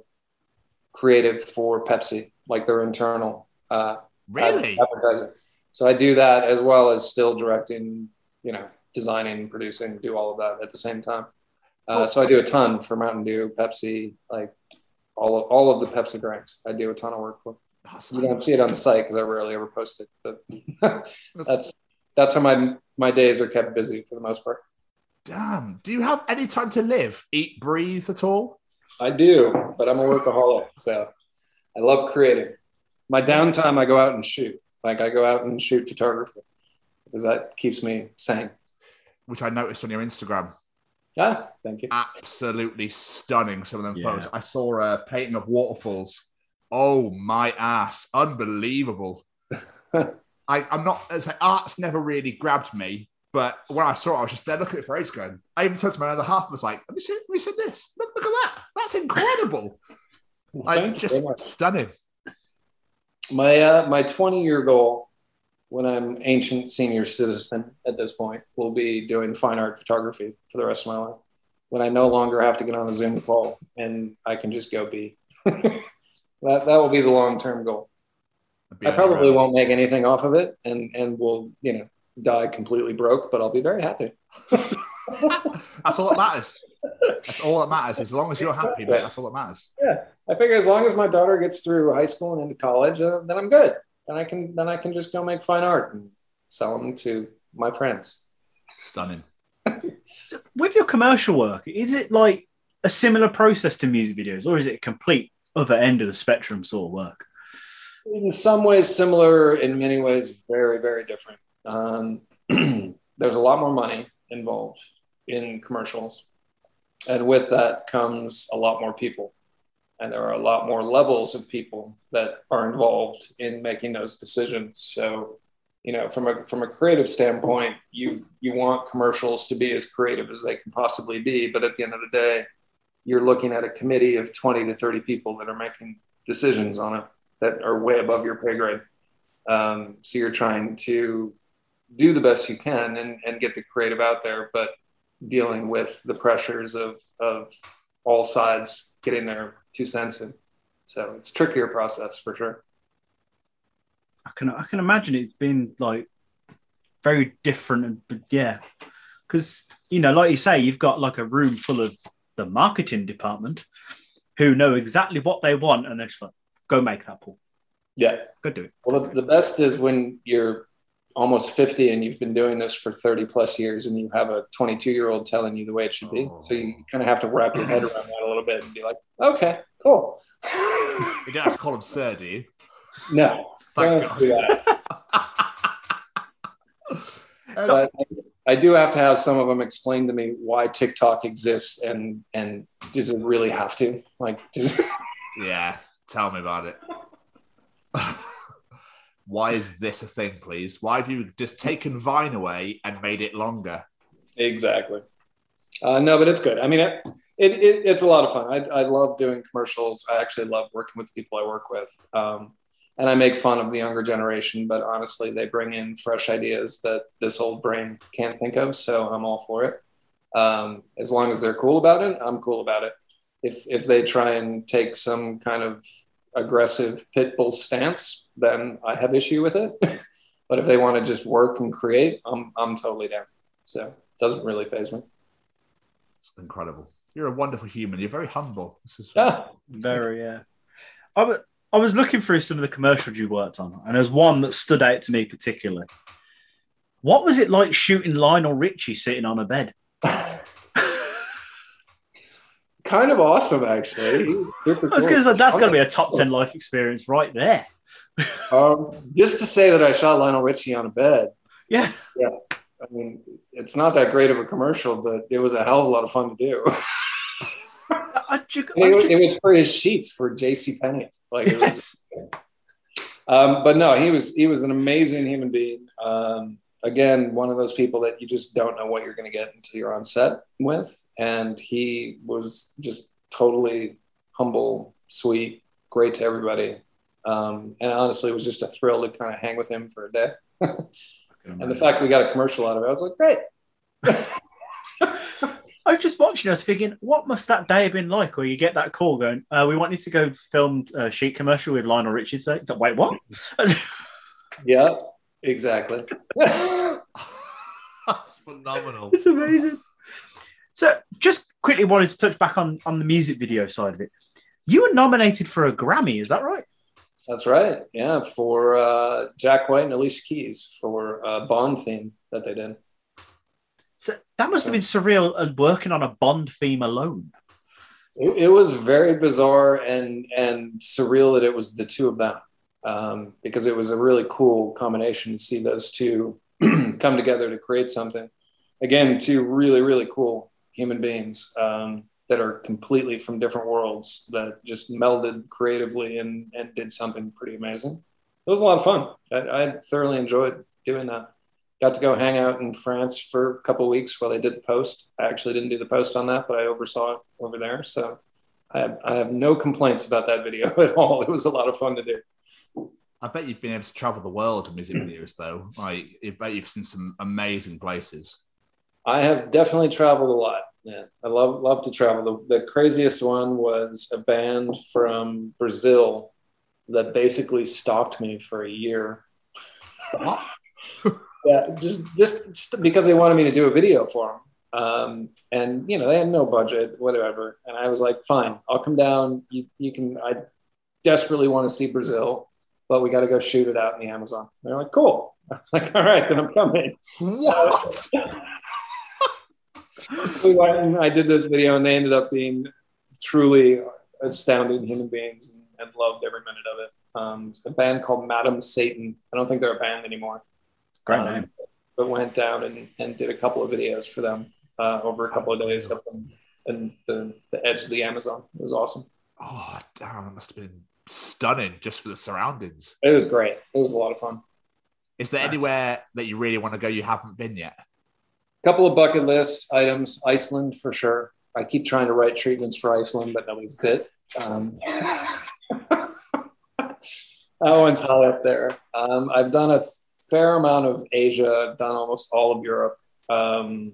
creative for Pepsi, like their internal uh, really? advertising. So I do that as well as still directing, you know, designing, producing, do all of that at the same time. Uh, so I do a ton for Mountain Dew, Pepsi, like all of, all of the Pepsi drinks. I do a ton of work for. Awesome. You don't see it on the site because I rarely ever post it, but that's that's how my my days are kept busy for the most part. Damn. Do you have any time to live, eat, breathe at all? I do, but I'm a workaholic, so I love creating. My downtime, I go out and shoot. Like I go out and shoot photography because that keeps me sane. Which I noticed on your Instagram. Yeah, thank you. Absolutely stunning. Some of them Yeah. photos. I saw a painting of waterfalls. Oh my ass! Unbelievable. I, I'm not. It's like art's never really grabbed me, but when I saw it, I was just there looking at it for ages. Going, I even turned to my other half and was like, "Let me see. Let me see this. Look, look at that. That's incredible. like Thank you just stunning." My uh, my 20 year goal when I'm ancient senior citizen at this point will be doing fine art photography for the rest of my life. When I no longer have to get on a Zoom call and I can just go be. that that will be the long term goal. I probably won't make anything off of it and and will you know die completely broke, but I'll be very happy. That's all that matters. That's all that matters. As long as you're happy, mate. That's all that matters. I figure as long as my daughter gets through high school and into college, uh, then I'm good. Then I can then I can just go make fine art and sell them to my friends. Stunning. With your commercial work, is it like a similar process to music videos, or is it a complete other end of the spectrum sort of work? in some ways similar in many ways very very different um, there's a lot more money involved in commercials and with that comes a lot more people and there are a lot more levels of people that are involved in making those decisions so you know from a from a creative standpoint you you want commercials to be as creative as they can possibly be but at the end of the day you're looking at a committee of 20 to 30 people that are making decisions on it that are way above your pay grade. Um, so you're trying to do the best you can and, and get the creative out there, but dealing with the pressures of, of all sides getting their two cents in. So it's a trickier process for sure. I can I can imagine it's been like very different, and but yeah, because you know, like you say, you've got like a room full of the marketing department, who know exactly what they want and they're just like, go make that pool. Yeah. Go do it. Well, the best is when you're almost 50 and you've been doing this for 30 plus years and you have a 22 year old telling you the way it should be. So you oh. kind of have to wrap your head around that a little bit and be like, okay, cool. You don't have to call him sir, do you? No. Thank God. do that. But I do have to have some of them explain to me why TikTok exists and and does it really have to? Like, does, Yeah, tell me about it. Why is this a thing, please? Why have you just taken Vine away and made it longer? exactly. Uh, no, but it's good. I mean, it, it, it it's a lot of fun. I, I love doing commercials. I actually love working with the people I work with. Um, and I make fun of the younger generation, but honestly, they bring in fresh ideas that this old brain can't think of. So I'm all for it. Um, as long as they're cool about it, I'm cool about it. If if they try and take some kind of aggressive pit bull stance, then I have issue with it. but if they want to just work and create, I'm I'm totally down. So it doesn't really phase me. It's incredible. You're a wonderful human. You're very humble. This is Yeah. Very, yeah. I was, I was looking through some of the commercials you worked on, and there's one that stood out to me particularly. What was it like shooting Lionel Richie sitting on a bed? kind of awesome, actually. Super I was cool. say that's going to be a top ten life experience right there. Um, just to say that I shot Lionel Richie on a bed. Yeah, Yeah. I mean, it's not that great of a commercial, but it was a hell of a lot of fun to do. I, it, was, just- it was for his sheets for J.C. Penney's. Like, it was, yes. um, but no, he was he was an amazing human being. Um, again, one of those people that you just don't know what you're going to get until you're on set with, and he was just totally humble, sweet, great to everybody. Um, and honestly, it was just a thrill to kind of hang with him for a day. and the fact we got a commercial out of it, I was like, great. I was just watching. I was thinking, what must that day have been like? Where you get that call going, uh, "We want you to go film a sheet commercial with Lionel Richie." today." Like, wait, what? Yeah, exactly. phenomenal. it's amazing. So, just quickly wanted to touch back on on the music video side of it. You were nominated for a Grammy, is that right? That's right. Yeah, for uh, Jack White and Alicia Keys for uh, Bond theme that they did. So that must have been surreal and working on a Bond theme alone. It, it was very bizarre and and surreal that it was the two of them um, because it was a really cool combination to see those two come together to create something. Again, two really really cool human beings um, that are completely from different worlds that just melded creatively and and did something pretty amazing. It was a lot of fun. I, I thoroughly enjoyed doing that. Got to go hang out in France for a couple of weeks while they did the post. I actually didn't do the post on that, but I oversaw it over there. So I have, I have no complaints about that video at all. It was a lot of fun to do. I bet you've been able to travel the world with music videos, though. Like, I bet you've seen some amazing places. I have definitely traveled a lot. Yeah, I love love to travel. The, the craziest one was a band from Brazil that basically stalked me for a year. Yeah, just just because they wanted me to do a video for them. Um, and you know they had no budget, whatever. And I was like, fine, I'll come down. You you can. I desperately want to see Brazil, but we got to go shoot it out in the Amazon. And they're like, cool. I was like, all right, then I'm coming. What? we went and I did this video, and they ended up being truly astounding human beings and, and loved every minute of it. Um, a band called Madam Satan. I don't think they're a band anymore. Great Um, name. But went down and, and did a couple of videos for them uh, over a couple of days up in, in the, the edge of the Amazon. It was awesome. Oh, damn, that must have been stunning just for the surroundings. It was great. It was a lot of fun. Is there Nice. anywhere that you really want to go you haven't been yet? A couple of bucket list items iceland for sure i keep trying to write treatments for iceland but nobody's bit um, that one's high up there um, i've done a fair amount of asia i've done almost all of europe um,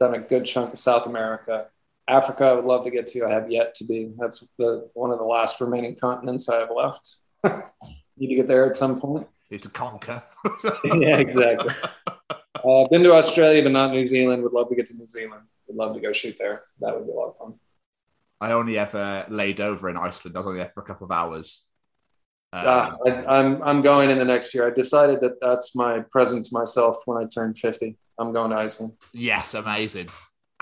done a good chunk of south america africa i would love to get to i have yet to be that's the one of the last remaining continents i have left need to get there at some point Need to conquer. yeah, exactly. Uh, been to Australia, but not New Zealand. Would love to get to New Zealand. Would love to go shoot there. That would be a lot of fun. I only ever laid over in Iceland. I was only there for a couple of hours. Um, Ah, I, I'm I'm going in the next year. I decided that that's my present to myself when I turn 50. I'm going to Iceland. yes, amazing,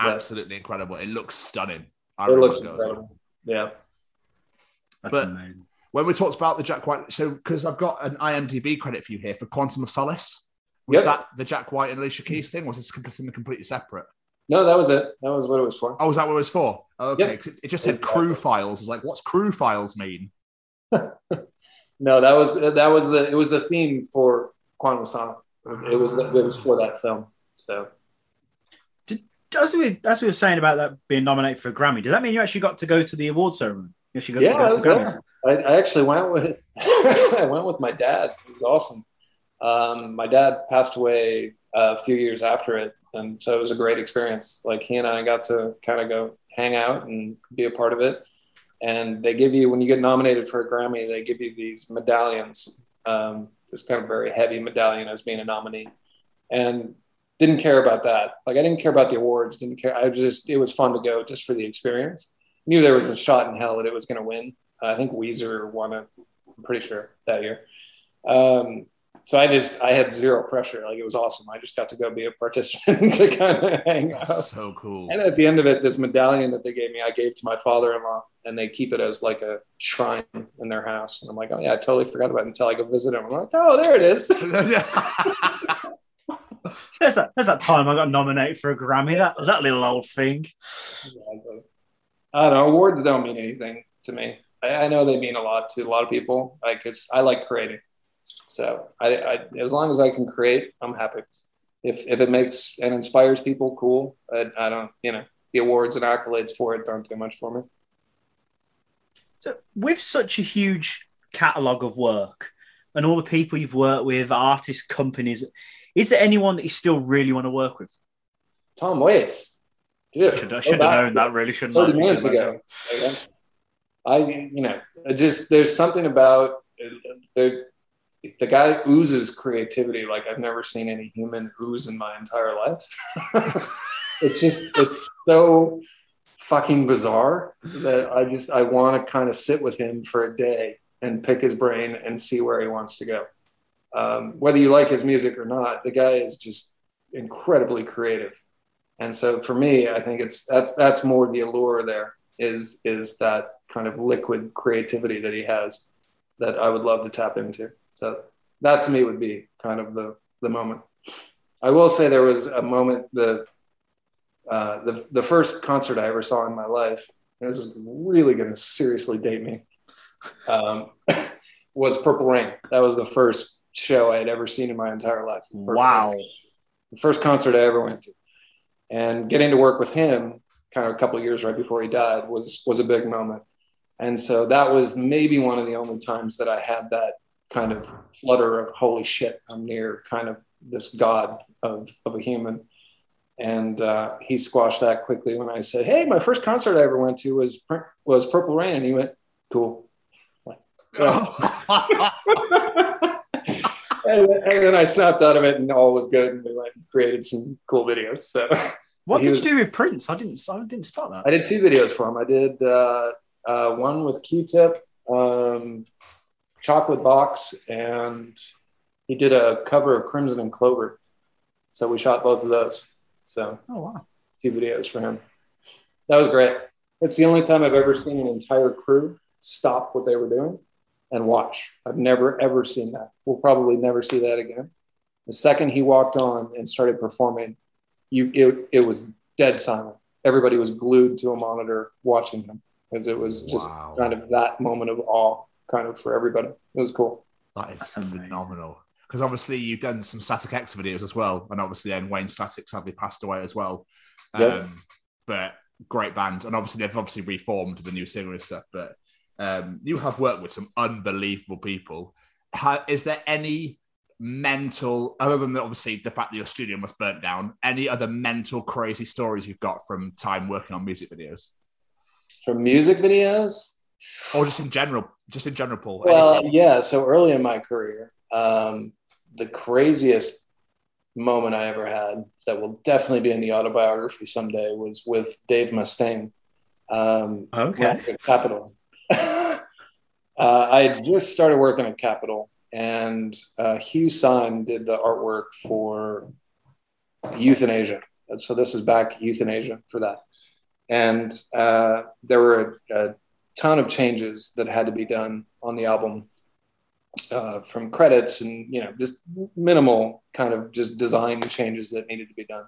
Yeah. absolutely incredible. It looks stunning. I It looks want to go as well. incredible. Yeah. That's But- amazing. when we talked about the Jack White, so because I've got an IMDb credit for you here for Quantum of Solace. Was Yep. that the Jack White and Alicia Keys thing? Was this completely completely separate? No, that was it. That was what it was for. Oh, was that what it was for? Oh, okay, Yep. 'cause it- it just said Exactly. crew files. It's like, what's crew files mean? No, that was that was the it was the theme for Quantum of Solace. It was it was for that film. So As we, as we were saying about that being nominated for a Grammy, does that mean you actually got to go to the award ceremony? You actually got yeah, to go to. Grammys? I, I actually went with I went with my dad. It was awesome. Um, my dad passed away a few years after it, and so it was a great experience. Like he and I got to kind of go hang out and be a part of it. And they give you when you get nominated for a Grammy, they give you these medallions. Um, this kind of very heavy medallion as being a nominee, and didn't care about that. Like I didn't care about the awards. Didn't care. I was just it was fun to go just for the experience. Knew there was a shot in hell that it was going to win. I think Weezer won it. I'm pretty sure that year. Um, so I just I had zero pressure. Like it was awesome. I just got to go be a participant to kind of hang out. So cool. And at the end of it, this medallion that they gave me, I gave to my father-in-law, and they keep it as like a shrine in their house. And I'm like, oh yeah, I totally forgot about it until I go visit him. I'm like, oh, there it is. There's that, there's that time I got nominated for a Grammy, that, that little old thing. I don't know. Awards don't mean anything to me. I, I know they mean a lot to a lot of people. Like it's, I like creating. So I, I, as long as I can create, I'm happy. If, if it makes and inspires people, cool. I, I don't, you know, the awards and accolades for it don't do much for me. So, with such a huge catalogue of work and all the people you've worked with, artists, companies, is there anyone that you still really want to work with? Tom Waits. Dude, I should, I should have known that, really, shouldn't I? 30 minutes ago. I, you know, just there's something about the the guy oozes creativity like I've never seen any human ooze in my entire life. it's just it's so fucking bizarre that I just I want to kind of sit with him for a day and pick his brain and see where he wants to go. Um, whether you like his music or not, the guy is just incredibly creative. And so for me, I think it's that's that's more the allure there is is that kind of liquid creativity that he has that I would love to tap into. So that to me would be kind of the the moment. I will say there was a moment the uh, the the first concert I ever saw in my life. This is really going to seriously date me. Um, was Purple Rain. That was the first show I had ever seen in my entire life. Wow. The first concert I ever went to, and getting to work with him, kind of a couple of years right before he died, was was a big moment. And so that was maybe one of the only times that I had that kind of flutter of holy shit, I'm near kind of this god of, of a human. And uh, he squashed that quickly when I said, "Hey, my first concert I ever went to was was Purple Rain," and he went, "Cool." and, and then I snapped out of it, and all was good, and we went and created some cool videos. So What did was- you do with Prince? I didn't. I didn't spot that. I did two videos for him. I did uh, uh, one with Q-Tip, um, Chocolate Box, and he did a cover of Crimson and Clover. So we shot both of those. So Oh wow. two videos for him. That was great. It's the only time I've ever seen an entire crew stop what they were doing and watch. I've never ever seen that. We'll probably never see that again. The second he walked on and started performing, you it, it was dead silent. Everybody was glued to a monitor watching him because it was just Wow. kind of that moment of awe, kind of for everybody. It was cool. That is That's amazing. phenomenal. Because obviously you've done some Static X videos as well, and obviously then Wayne Static sadly passed away as well. Yep. Um, but great band, and obviously they've obviously reformed the new singer and stuff. But um, you have worked with some unbelievable people. How, is there any mental, other than obviously the fact that your studio must burnt down, any other mental crazy stories you've got from time working on music videos, From music videos, or just in general, just in general, Paul? Well, Anything? yeah. So early in my career, um, the craziest moment I ever had that will definitely be in the autobiography someday was with Dave Mustaine. Um, Okay. at Capitol. uh, I had just started working at Capitol, and uh, Hugh Syme did the artwork for Youthanasia. And so this is back Youthanasia for that. And uh, there were a, a ton of changes that had to be done on the album uh, from credits and, you know, just minimal kind of just design changes that needed to be done.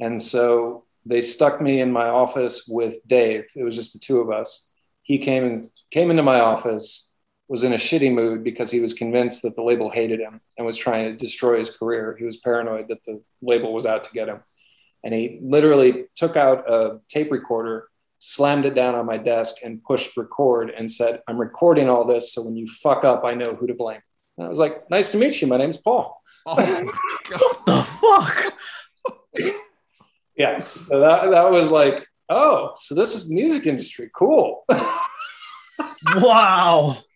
And so they stuck me in my office with Dave. It was just the two of us. He came and came into my office, was in a shitty mood because he was convinced that the label hated him and was trying to destroy his career. He was paranoid that the label was out to get him. And he literally took out a tape recorder, slammed it down on my desk, and pushed record and said, I'm recording all this. So when you fuck up, I know who to blame. And I was like, Nice to meet you. My name's Paul. Oh my god! The fuck? Yeah. So that, that was like, Oh, so this is the music industry. Cool. Wow.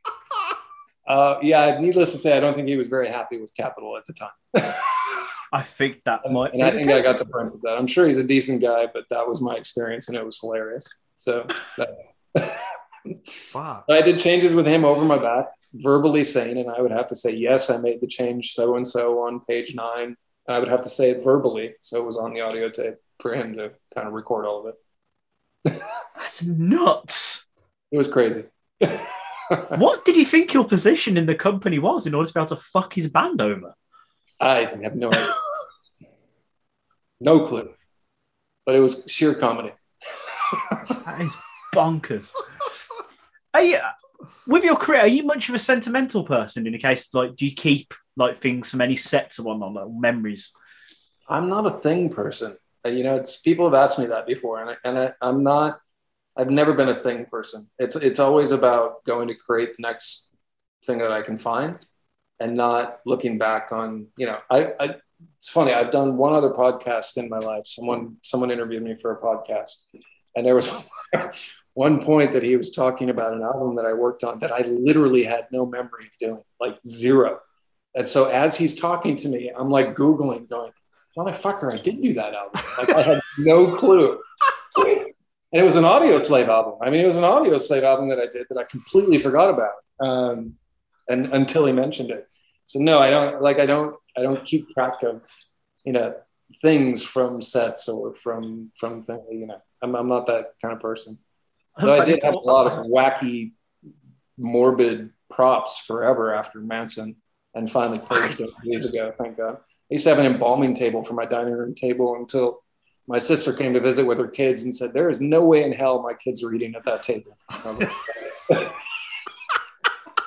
Uh, yeah, needless to say, I don't think he was very happy with Capitol at the time. I think that might and be I the think I got the brunt of that. I'm sure he's a decent guy, but that was my experience and it was hilarious. So that, Fuck. I did changes with him over my back, verbally saying, and I would have to say, yes, I made the change so and so on page nine. And I would have to say it verbally. So it was on the audio tape for him to kind of record all of it. That's nuts. It was crazy. What did he think your position in the company was in order to be able to fuck his band over? I have no idea. no clue. But it was sheer comedy. That is bonkers. Are you, with your career, are you much of a sentimental person in the case like do you keep like things from any sets or whatnot, like memories? I'm not a thing person. Uh, You know, it's people have asked me that before, and I, and I, I'm not. I've never been a thing person. It's it's always about going to create the next thing that I can find, and not looking back on. You know, I, I it's funny. I've done one other podcast in my life. Someone someone interviewed me for a podcast, and there was one point that he was talking about an album that I worked on that I literally had no memory of doing, like zero. And so as he's talking to me, I'm like googling, going, "Motherfucker, I did do that album." Like I had no clue. And it was an Audioslave album. I mean, it was an Audioslave album that I did that I completely forgot about, um, and until he mentioned it. So no, I don't like. I don't. I don't keep track of, you know, things from sets or from from things. You know, I'm, I'm not that kind of person. Though I did have a lot of wacky, morbid props forever after Manson, and finally purged it years ago. Thank God. I used to have an embalming table for my dining room table until my sister came to visit with her kids and said, "There is no way in hell my kids are eating at that table." I was like,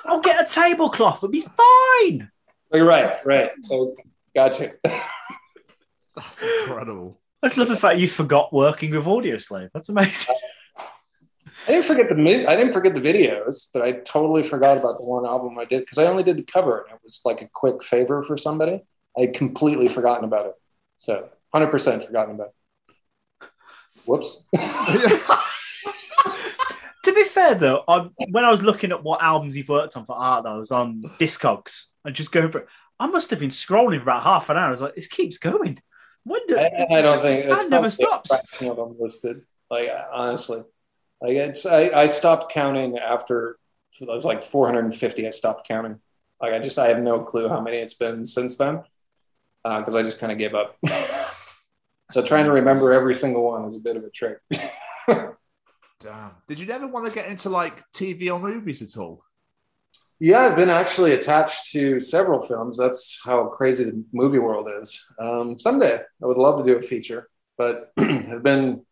I'll get a tablecloth, it'll be fine. Oh, "You're right, right. So, gotcha." That's incredible. I just love the fact you forgot working with Audioslave. That's amazing. I didn't forget the I didn't forget the videos, but I totally forgot about the one album I did because I only did the cover and it was like a quick favor for somebody. I had completely forgotten about it. So 100% forgotten about it. Whoops. to be fair though, I, when I was looking at what albums you've worked on for art, I was on Discogs and just going for it. I must have been scrolling for about half an hour. I was like, this keeps going. When do, I, I don't think that never stops. them listed. Like honestly, like it's I, I stopped counting after it was like 450. I stopped counting. Like I just I have no clue how many it's been since then because I just kind of gave up. so trying to remember every single one is a bit of a trick. Damn. Did you never want to get into like TV or movies at all? Yeah, I've been actually attached to several films. That's how crazy the movie world is. Um, someday I would love to do a feature, but have been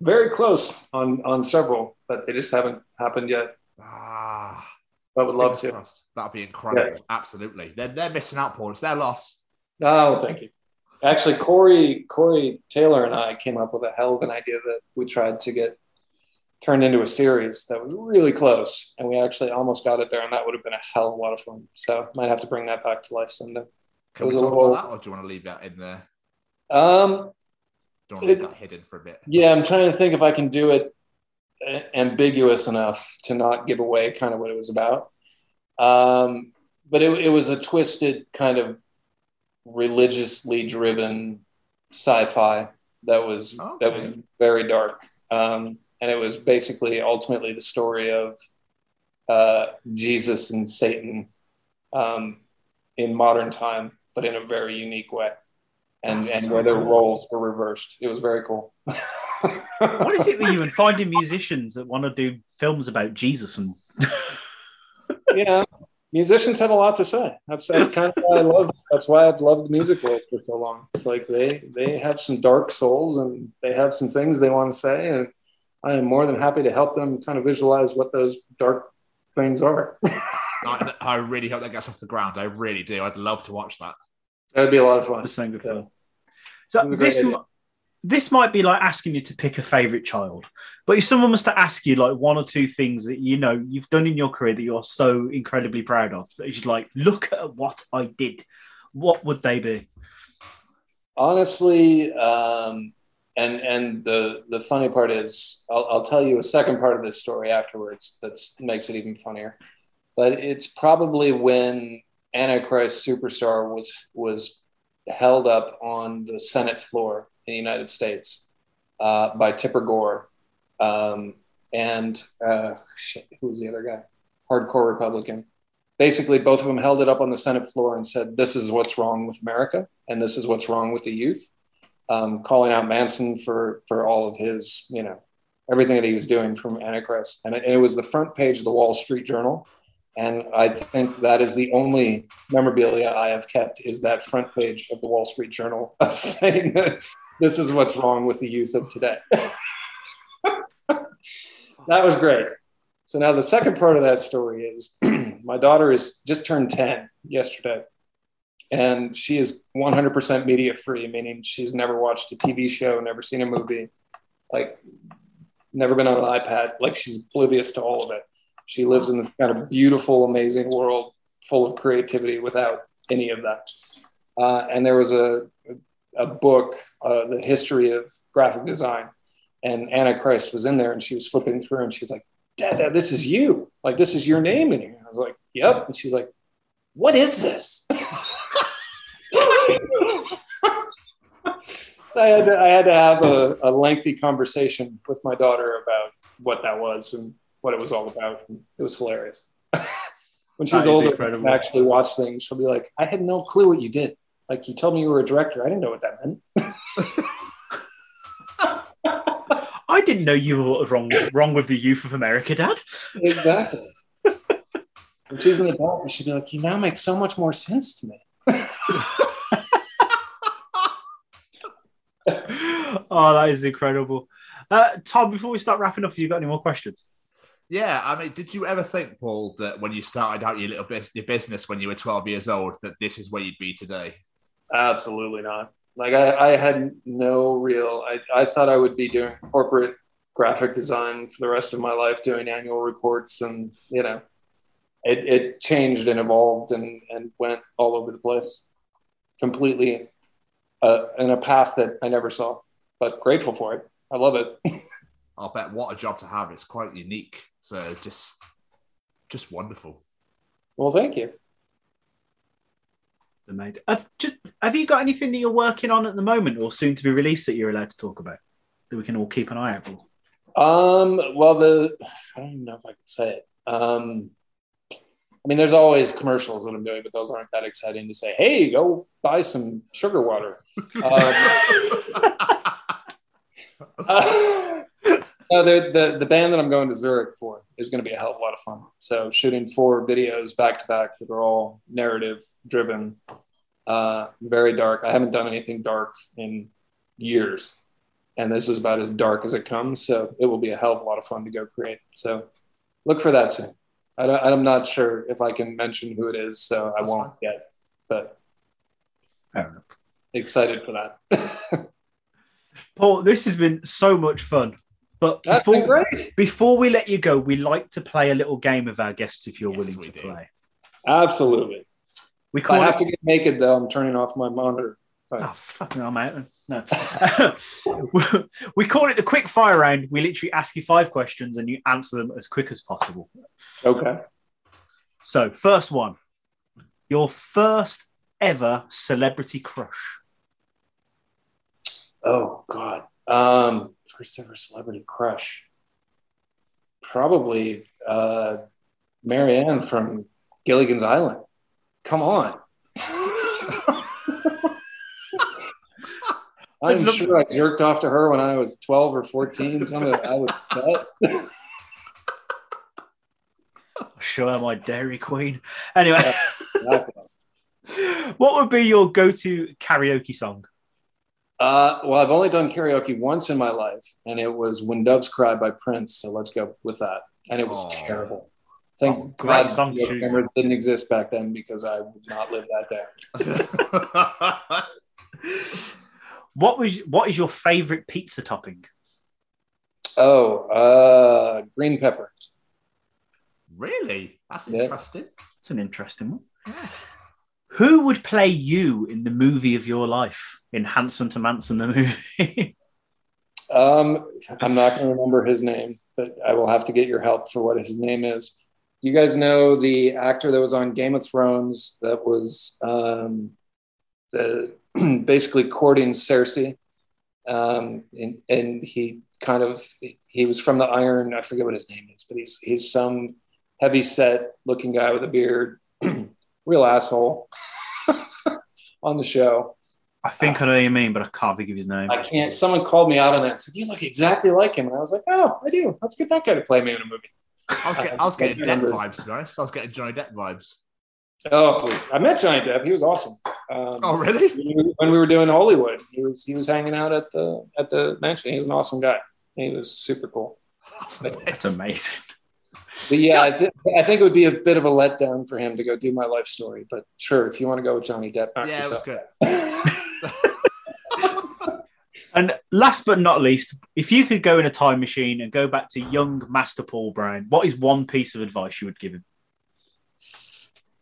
very close on on several, but they just haven't happened yet. Ah, But would love to. That'd be incredible. Yes. Absolutely. They're, they're missing out, Paul. It's their loss. Oh, thank you. Actually, Corey Corey Taylor and I came up with a hell of an idea that we tried to get turned into a series that was really close, and we actually almost got it there, and that would have been a hell of a lot of fun. So might have to bring that back to life someday. Can we talk little- about that, or do you want to leave that in there? Um, don't leave It- that hidden for a bit? Yeah, I'm trying to think if I can do it ambiguous enough to not give away kind of what it was about. Um, but it, it was a twisted kind of religiously driven sci-fi that was that was very dark. Um, and it was basically ultimately the story of uh, Jesus and Satan um, in modern time, but in a very unique way, and That's and so where their cool. roles were reversed. It was very cool. What is it with you and finding musicians that want to do films about Jesus and you know, musicians have a lot to say. That's that's kind of why I love. That's why I've loved the music world for so long. It's like they they have some dark souls and they have some things they want to say, and I am more than happy to help them kind of visualize what those dark things are. I, I really hope that gets off the ground. I really do. I'd love to watch that. That'd be a lot of fun. the same good So It was a great this idea. This might be like asking you to pick a favorite child, but if someone was to ask you like one or two things that you know you've done in your career that you're so incredibly proud of, that you should like look at what I did, what would they be? honestly um, and and the the funny part is I'll, I'll tell you a second part of this story afterwards that makes it even funnier but it's probably when antichrist superstar was was held up on the senate floor in the united states uh, by tipper gore. Um, and uh, shit, who was the other guy? Hardcore republican. Basically both of them held it up on the senate floor and said this is what's wrong with america and this is what's wrong with the youth. Um, calling out manson for for all of his you know everything that he was doing from antichrist and it, and it was the front page of the wall street journal. And i think that is the only memorabilia i have kept is that front page of the wall street journal of saying that this is what's wrong with the youth of today. That was great. So now the second part of that story is my daughter is just turned 10 yesterday and she is 100% media free meaning she's never watched a tv show never seen a movie like never been on an ipad. Like she's oblivious to all of it. She lives in this kind of beautiful amazing world full of creativity without any of that. Uh, and there was a, a book uh, the history of graphic design. And antichrist was in there and she was flipping through and she's like dad, dad this is you. Like this is your name in here. I was like yep. And she's like what is this? So I had to, I had to have a, a lengthy conversation with my daughter about what that was and what it was all about. And it was hilarious. when she's That older and actually watch things, she'll be like, I had no clue what you did. Like you told me you were a director. I didn't know what that meant. I didn't know you were what was wrong wrong with the youth of America, Dad. exactly. when she's an adult, she'll be like, you now make so much more sense to me. oh, that is incredible. Uh, Tom, before we start wrapping up, have you got any more questions? Yeah, I mean, did you ever think, Paul, that when you started out your little bus- your business when you were 12 years old, that this is where you'd be today? Absolutely not. Like I, I had no real. I, I thought I would be doing corporate graphic design for the rest of my life, doing annual reports, and you know, it, it changed and evolved and and went all over the place, completely, uh, in a path that I never saw. But grateful for it. I love it. I'll bet what a job to have. It's quite unique. So just, just wonderful. well, thank you. Amazing. Have, just, have you got anything that you're working on at the moment or soon to be released that you're allowed to talk about that we can all keep an eye out for? Um, well, the I don't even know if I can say it. Um, I mean, there's always commercials that I'm doing, but those aren't that exciting to say. Hey, go buy some sugar water. Um, uh, no, the, the the band that I'm going to Zurich for is going to be a hell of a lot of fun. So shooting four videos back to back that are all narrative driven, uh, very dark. I haven't done anything dark in years, and this is about as dark as it comes. So it will be a hell of a lot of fun to go create. So look for that soon. I don't, I'm not sure if I can mention who it is, so I That's won't yet. But Fair enough. excited for that. Paul, this has been so much fun. But That's before, great. before we let you go, we like to play a little game with our guests if you're Yes, willing we to do. play. Absolutely. We If call I have it to get naked though, I'm turning off my monitor. Oh, fucking I'm out. No. we call it the quick fire round. We literally ask you five questions and you answer them as quick as possible. Okay. So, first one your first ever celebrity crush. Oh God. Um, first ever celebrity crush. probably uh, Mary Ann from Gilligan's Island. Come on. I'm sure I jerked off to her when I was 12 or 14. Some of it I would bet. Show her my Dairy Queen. Anyway, what would be your go-to karaoke song? Uh, well, I've only done karaoke once in my life, and it was "When Doves Cry" by Prince. So let's go with that. And it was Aw. terrible. Thank Oh, God song to cameras didn't exist back then because I would not live that down. What was what is your favorite pizza topping? Oh, uh, green pepper. really? That's Yeah. interesting. It's an interesting one. Who would play you in the movie of your life in Hanson to Manson the movie? Um, I'm not going to remember his name, but I will have to get your help for what his name is. You guys know the actor that was on Game of Thrones that was um, the basically courting Cersei, um, and, and he kind of he was from the Iron. I forget what his name is, but he's he's some heavy set looking guy with a beard, real asshole on the show. I think I know what you mean, but I can't think of his name. I can't. Someone called me out on that and said, You look exactly like him. And I was like, Oh, I do. Let's get that guy to play me in a movie. I was, get, I was getting I Depp vibes, to be honest. I was getting Johnny Depp vibes. Oh, please. I met Johnny Depp. He was awesome. Um, Oh, really? When we were doing Hollywood, he was he was hanging out at the at the mansion. He was an awesome guy. He was super cool. That's amazing. But yeah, I, th- I think it would be a bit of a letdown for him to go do my life story. But sure, if you want to go with Johnny Depp, knock Yeah, it was good. And last but not least, if you could go in a time machine and go back to young Master Paul Brown, what is one piece of advice you would give him?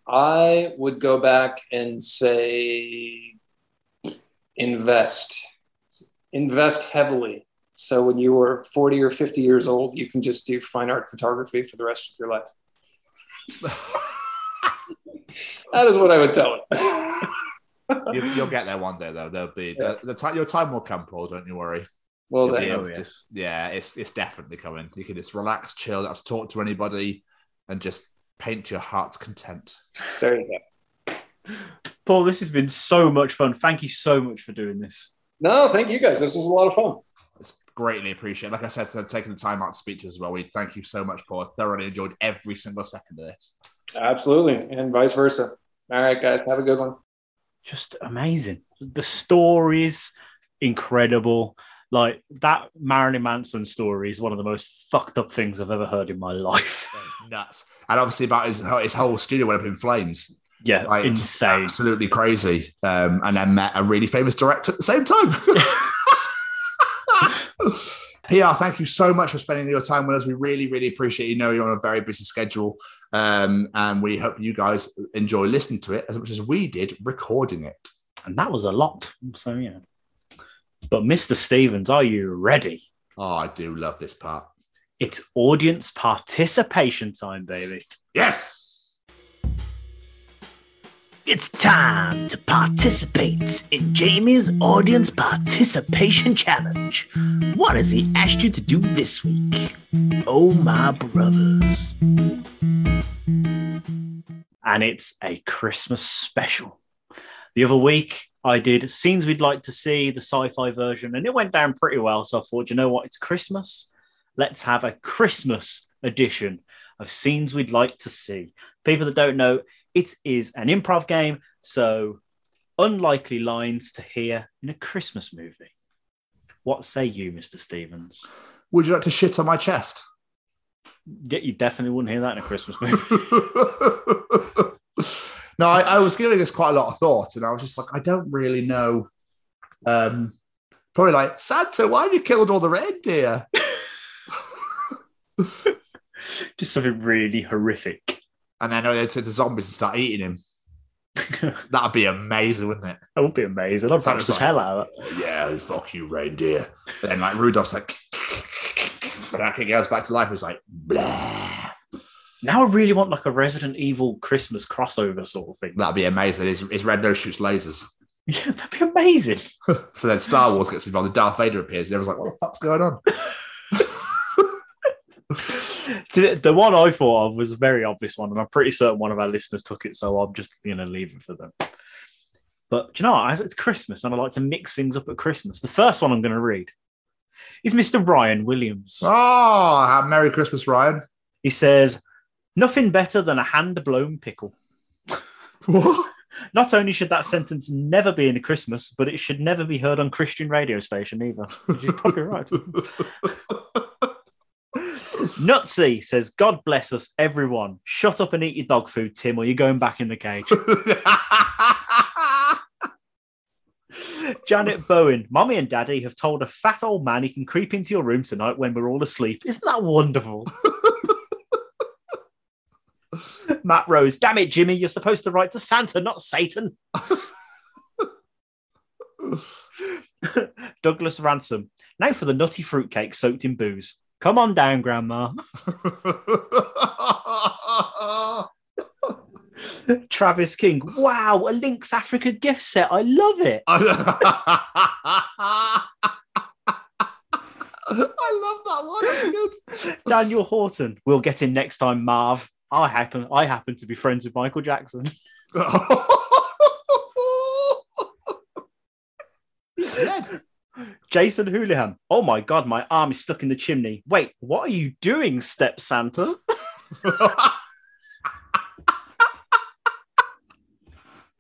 I would go back and say invest. Invest heavily. So when you were 40 or 50 years old, you can just do fine art photography for the rest of your life. That is what I would tell him. you, you'll get there one day, though. There'll be Yeah. the, the time. Your time will come, Paul. Don't you worry. well, then, able oh, yeah. just yeah, it's it's definitely coming. You can just relax, chill, not talk to anybody, and just paint your heart's content. there you go. Paul, this has been so much fun. Thank you so much for doing this. No, thank you guys. This was a lot of fun. It's greatly appreciated. Like I said, for taking the time out to speak to us as well. We thank you so much, Paul. I thoroughly enjoyed every single second of this. Absolutely. And vice versa. All right, guys. Have a good one. Just amazing. The stories, incredible. Like that Marilyn Manson story is one of the most fucked up things I've ever heard in my life. It's nuts. And obviously about his his whole studio went up in flames. Yeah, Like, just insane. absolutely crazy. Um, and then met a really famous director at the same time. PR, thank you so much for spending your time with us. We really, really appreciate you. Know you're on a very busy schedule, um, and we hope you guys enjoy listening to it as much as we did recording it. And that was a lot. So, yeah. But, Mr. Stevens, are you ready? Oh, I do love this part. It's audience participation time, baby. Yes. It's time to participate in Jamie's Audience Participation Challenge. What has he asked you to do this week? Oh, my brothers. and it's a Christmas special. The other week, I did scenes we'd like to see, the sci fi version, and it went down pretty well. So I thought, you know what? It's Christmas. Let's have a Christmas edition of scenes we'd like to see. People that don't know, it is an improv game. So unlikely lines to hear in a Christmas movie. What say you, Mr. Stevens? Would you like to shit on my chest? Yeah, you definitely wouldn't hear that in a Christmas movie. no, I, I was giving this quite a lot of thought, and I was just like, I don't really know. Um, probably like Santa, why have you killed all the reindeer? Just something really horrific. And then they took the zombies and start eating him. That'd be amazing, wouldn't it? That would be amazing. I'd practice the like- hell out of Oh, yeah, fuck you, reindeer. And then like Rudolph's like, but that kid goes back to life. It's like, blah. Now I really want like a Resident Evil Christmas crossover sort of thing. That'd be amazing. His, his red nose shoots lasers. Yeah, that'd be amazing. So then Star Wars gets involved. and Darth Vader appears, and everyone's like, "What the fuck's going on?" The- one I thought of was a very obvious one, and I'm pretty certain one of our listeners took it, so I'm just going to leave it for them. But do you know what? It's Christmas, and I like to mix things up at Christmas. The first one I'm going to read is Mr. Ryan Williams. Oh, Merry Christmas, Ryan. He says, Nothing better than a hand blown pickle. What? Not only should that sentence never be in a Christmas, but it should never be heard on Christian radio station either. Which is probably right. Nutsy says, God bless us, everyone. Shut up and eat your dog food, Tim, or you're going back in the cage. Janet Bowen, Mommy and Daddy have told a fat old man he can creep into your room tonight when we're all asleep. Isn't that wonderful? Matt Rose, damn it, Jimmy, you're supposed to write to Santa, not Satan. Douglas Ransom, now for the nutty fruitcake soaked in booze. Come on down, Grandma. Travis King, wow, a Lynx Africa gift set. I love it. I love that one. That's good. Daniel Horton, we'll get him next time, Marv. I happen, I happen to be friends with Michael Jackson. He's dead. Jason Houlihan, oh my God, my arm is stuck in the chimney. Wait, what are you doing, Step Santa?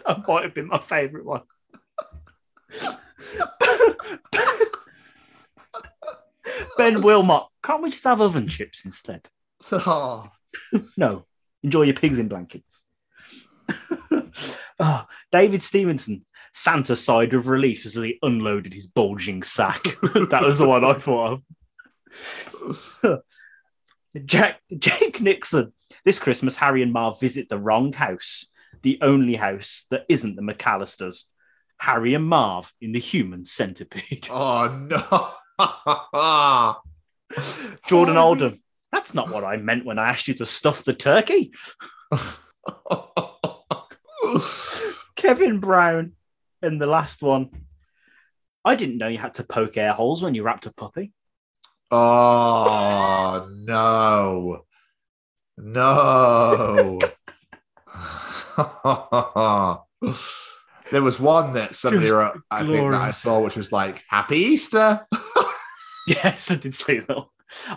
That might have been my favourite one. ben Wilmot, can't we just have oven chips instead? Oh, No, enjoy your pigs in blankets. oh, David Stevenson, Santa sighed with relief as he unloaded his bulging sack. that was the one I thought of. Jack, Jake Nixon, this Christmas, Harry and Marv visit the wrong house, the only house that isn't the McCallisters. Harry and Marv in the human centipede. oh no. Jordan Oldham, that's not what I meant when I asked you to stuff the turkey. Kevin Brown, and the last one. I didn't know you had to poke air holes when you wrapped a puppy. Oh no. No. there was one that somebody wrote, I think that I saw, which was like Happy Easter. Yes, I did see that.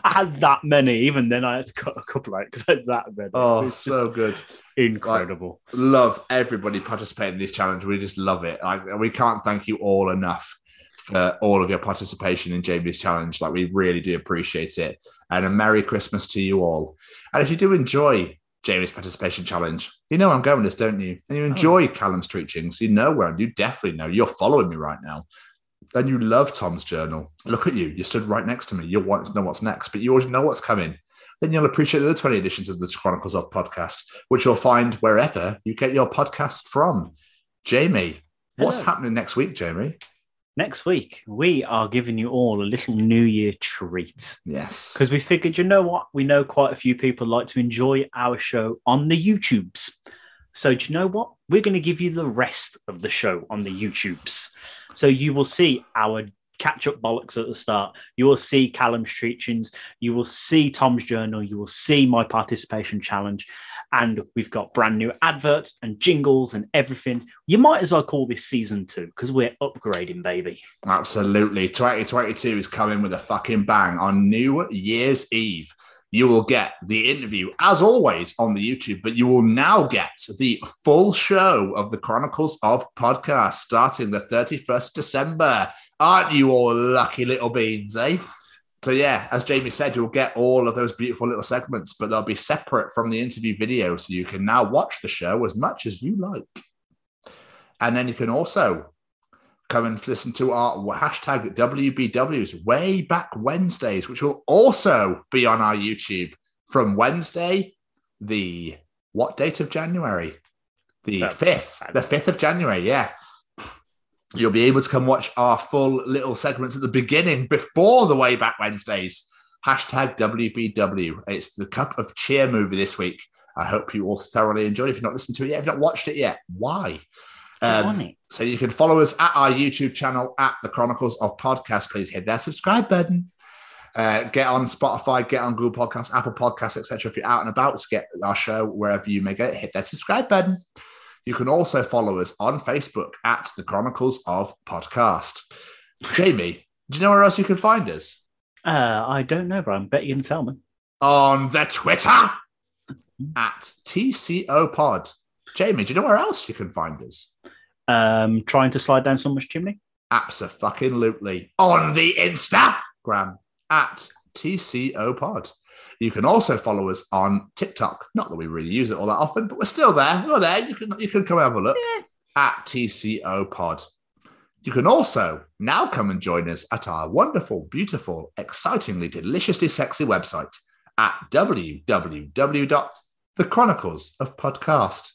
I had that many. Even then, I had to cut a couple out because I had that many. Oh, so good. incredible. Love everybody participating in this challenge. We just love it. Like we can't thank you all enough for all of your participation in Jamie's challenge. Like we really do appreciate it. And a Merry Christmas to you all. And if you do enjoy Jamie's participation challenge, you know I'm going this, don't you? And you oh. enjoy Callum's Treachings. you know where you definitely know you're following me right now. And you love Tom's journal. Look at you. You stood right next to me. You want to know what's next, but you already know what's coming. Then you'll appreciate the other 20 editions of the Chronicles of podcast, which you'll find wherever you get your podcast from. Jamie, what's Hello. happening next week, Jamie? Next week, we are giving you all a little New Year treat Yes. because we figured, you know what? We know quite a few people like to enjoy our show on the YouTubes. So, do you know what? We're going to give you the rest of the show on the YouTubes. So, you will see our catch up bollocks at the start. You will see Callum's Treachings. You will see Tom's journal. You will see my participation challenge. And we've got brand new adverts and jingles and everything. You might as well call this season two because we're upgrading, baby. Absolutely. 2022 is coming with a fucking bang on New Year's Eve. You will get the interview, as always, on the YouTube, but you will now get the full show of the Chronicles of Podcast starting the 31st December. Aren't you all lucky little beans, eh? So, yeah, as Jamie said, you'll get all of those beautiful little segments, but they'll be separate from the interview video. So you can now watch the show as much as you like. And then you can also come and listen to our hashtag WBWs way back Wednesdays, which will also be on our YouTube from Wednesday, the what date of January? The 5th, the 5th of January, yeah. You'll be able to come watch our full little segments at the beginning before the way back Wednesdays. Hashtag WBW. It's the Cup of Cheer movie this week. I hope you all thoroughly enjoyed. If you've not listened to it yet, if you've not watched it yet, why? Um, so you can follow us at our YouTube channel at the Chronicles of Podcast. Please hit that subscribe button. Uh, get on Spotify, get on Google Podcasts, Apple Podcasts, etc. If you're out and about, to get our show wherever you may get it, hit that subscribe button. You can also follow us on Facebook at the Chronicles of Podcast. Jamie, do you know where else you can find us? Uh, I don't know, but I'm bet you're going to tell me. On the Twitter at TCO Pod. Jamie, do you know where else you can find us? Um, trying to slide down someone's chimney. Absolutely. On the Instagram at TCO Pod. You can also follow us on TikTok. Not that we really use it all that often, but we're still there. We're there. You can you can come have a look at TCO Pod. You can also now come and join us at our wonderful, beautiful, excitingly, deliciously sexy website at www.thechroniclesofpodcast.com,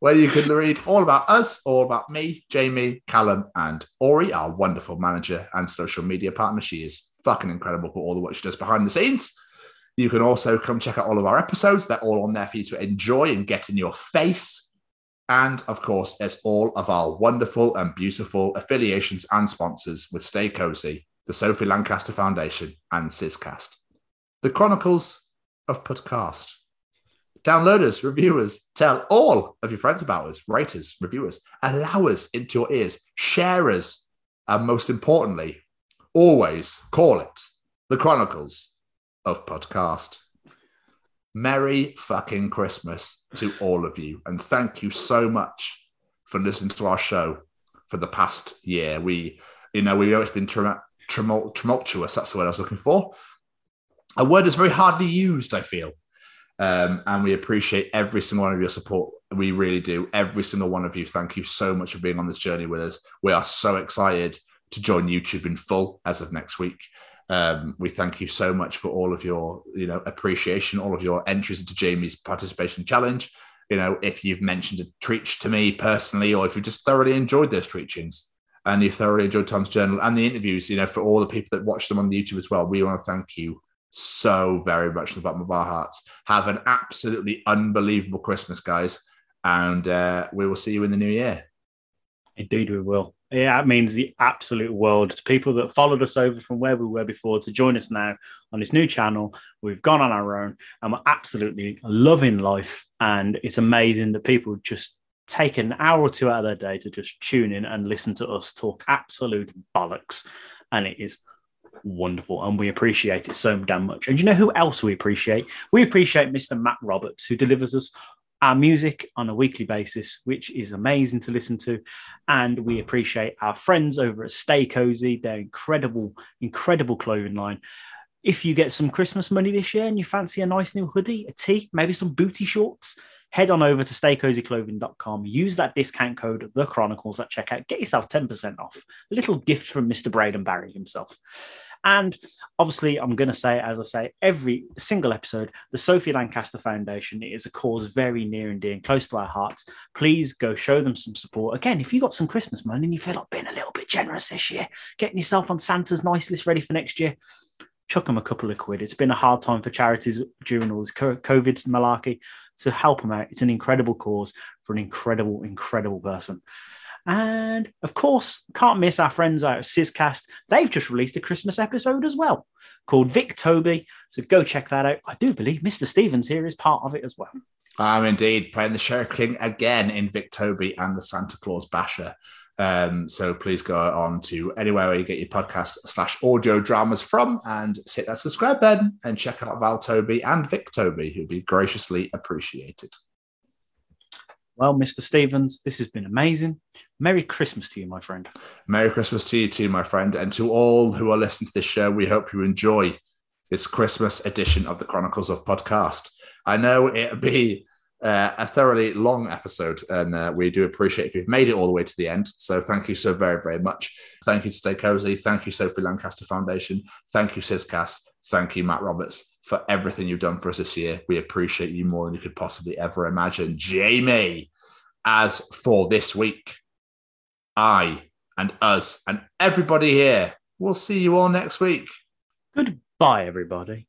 where you can read all about us, all about me, Jamie, Callum, and Ori, our wonderful manager and social media partner. She is fucking incredible for all the work she does behind the scenes. You can also come check out all of our episodes. They're all on there for you to enjoy and get in your face. And of course, there's all of our wonderful and beautiful affiliations and sponsors with Stay Cozy, the Sophie Lancaster Foundation, and Sizcast. The Chronicles of Podcast. Downloaders, reviewers, tell all of your friends about us, rate us, review us, allow us into your ears, share us, and most importantly, always call it the Chronicles of Podcast. Merry fucking Christmas to all of you. And thank you so much for listening to our show for the past year. We, you know, we know it's been tumult, tumult, tumultuous. That's the word I was looking for. A word that's very hardly used, I feel. Um, and we appreciate every single one of your support. We really do. Every single one of you. Thank you so much for being on this journey with us. We are so excited to join YouTube in full as of next week. Um, we thank you so much for all of your, you know, appreciation, all of your entries into Jamie's participation challenge. You know, if you've mentioned a treat to me personally, or if you just thoroughly enjoyed those treachings and you thoroughly enjoyed Tom's journal and the interviews, you know, for all the people that watch them on YouTube as well, we want to thank you so very much from the bottom of our hearts. Have an absolutely unbelievable Christmas, guys, and uh, we will see you in the new year. Indeed, we will. Yeah, it means the absolute world to people that followed us over from where we were before to join us now on this new channel. We've gone on our own and we're absolutely loving life. And it's amazing that people just take an hour or two out of their day to just tune in and listen to us talk absolute bollocks. And it is wonderful and we appreciate it so damn much. And you know who else we appreciate? We appreciate Mr. Matt Roberts, who delivers us our music on a weekly basis, which is amazing to listen to. And we appreciate our friends over at Stay Cozy, their incredible, incredible clothing line. If you get some Christmas money this year and you fancy a nice new hoodie, a tee, maybe some booty shorts, head on over to staycozyclothing.com. Use that discount code, The Chronicles, at checkout. Get yourself 10% off. A little gift from Mr. Braden Barry himself. And obviously, I'm going to say, as I say, every single episode, the Sophie Lancaster Foundation is a cause very near and dear and close to our hearts. Please go show them some support. Again, if you got some Christmas money and you feel like being a little bit generous this year, getting yourself on Santa's nice list ready for next year, chuck them a couple of quid. It's been a hard time for charities during all this COVID malarkey. So help them out. It's an incredible cause for an incredible, incredible person. And of course, can't miss our friends out at Sizcast. They've just released a Christmas episode as well called Vic Toby. So go check that out. I do believe Mr. Stevens here is part of it as well. I'm indeed playing the Sheriff King again in Vic Toby and the Santa Claus Basher. Um, so please go on to anywhere where you get your podcast slash audio dramas from and hit that subscribe button and check out Val Toby and Vic Toby, who'd be graciously appreciated. Well, Mr. Stevens, this has been amazing. Merry Christmas to you, my friend. Merry Christmas to you too, my friend. And to all who are listening to this show, we hope you enjoy this Christmas edition of the Chronicles of Podcast. I know it'll be uh, a thoroughly long episode, and uh, we do appreciate if you've made it all the way to the end. So thank you so very, very much. Thank you to Stay Cozy. Thank you, Sophie Lancaster Foundation. Thank you, Sizcast. Thank you, Matt Roberts, for everything you've done for us this year. We appreciate you more than you could possibly ever imagine. Jamie, as for this week, I and us and everybody here, we'll see you all next week. Goodbye, everybody.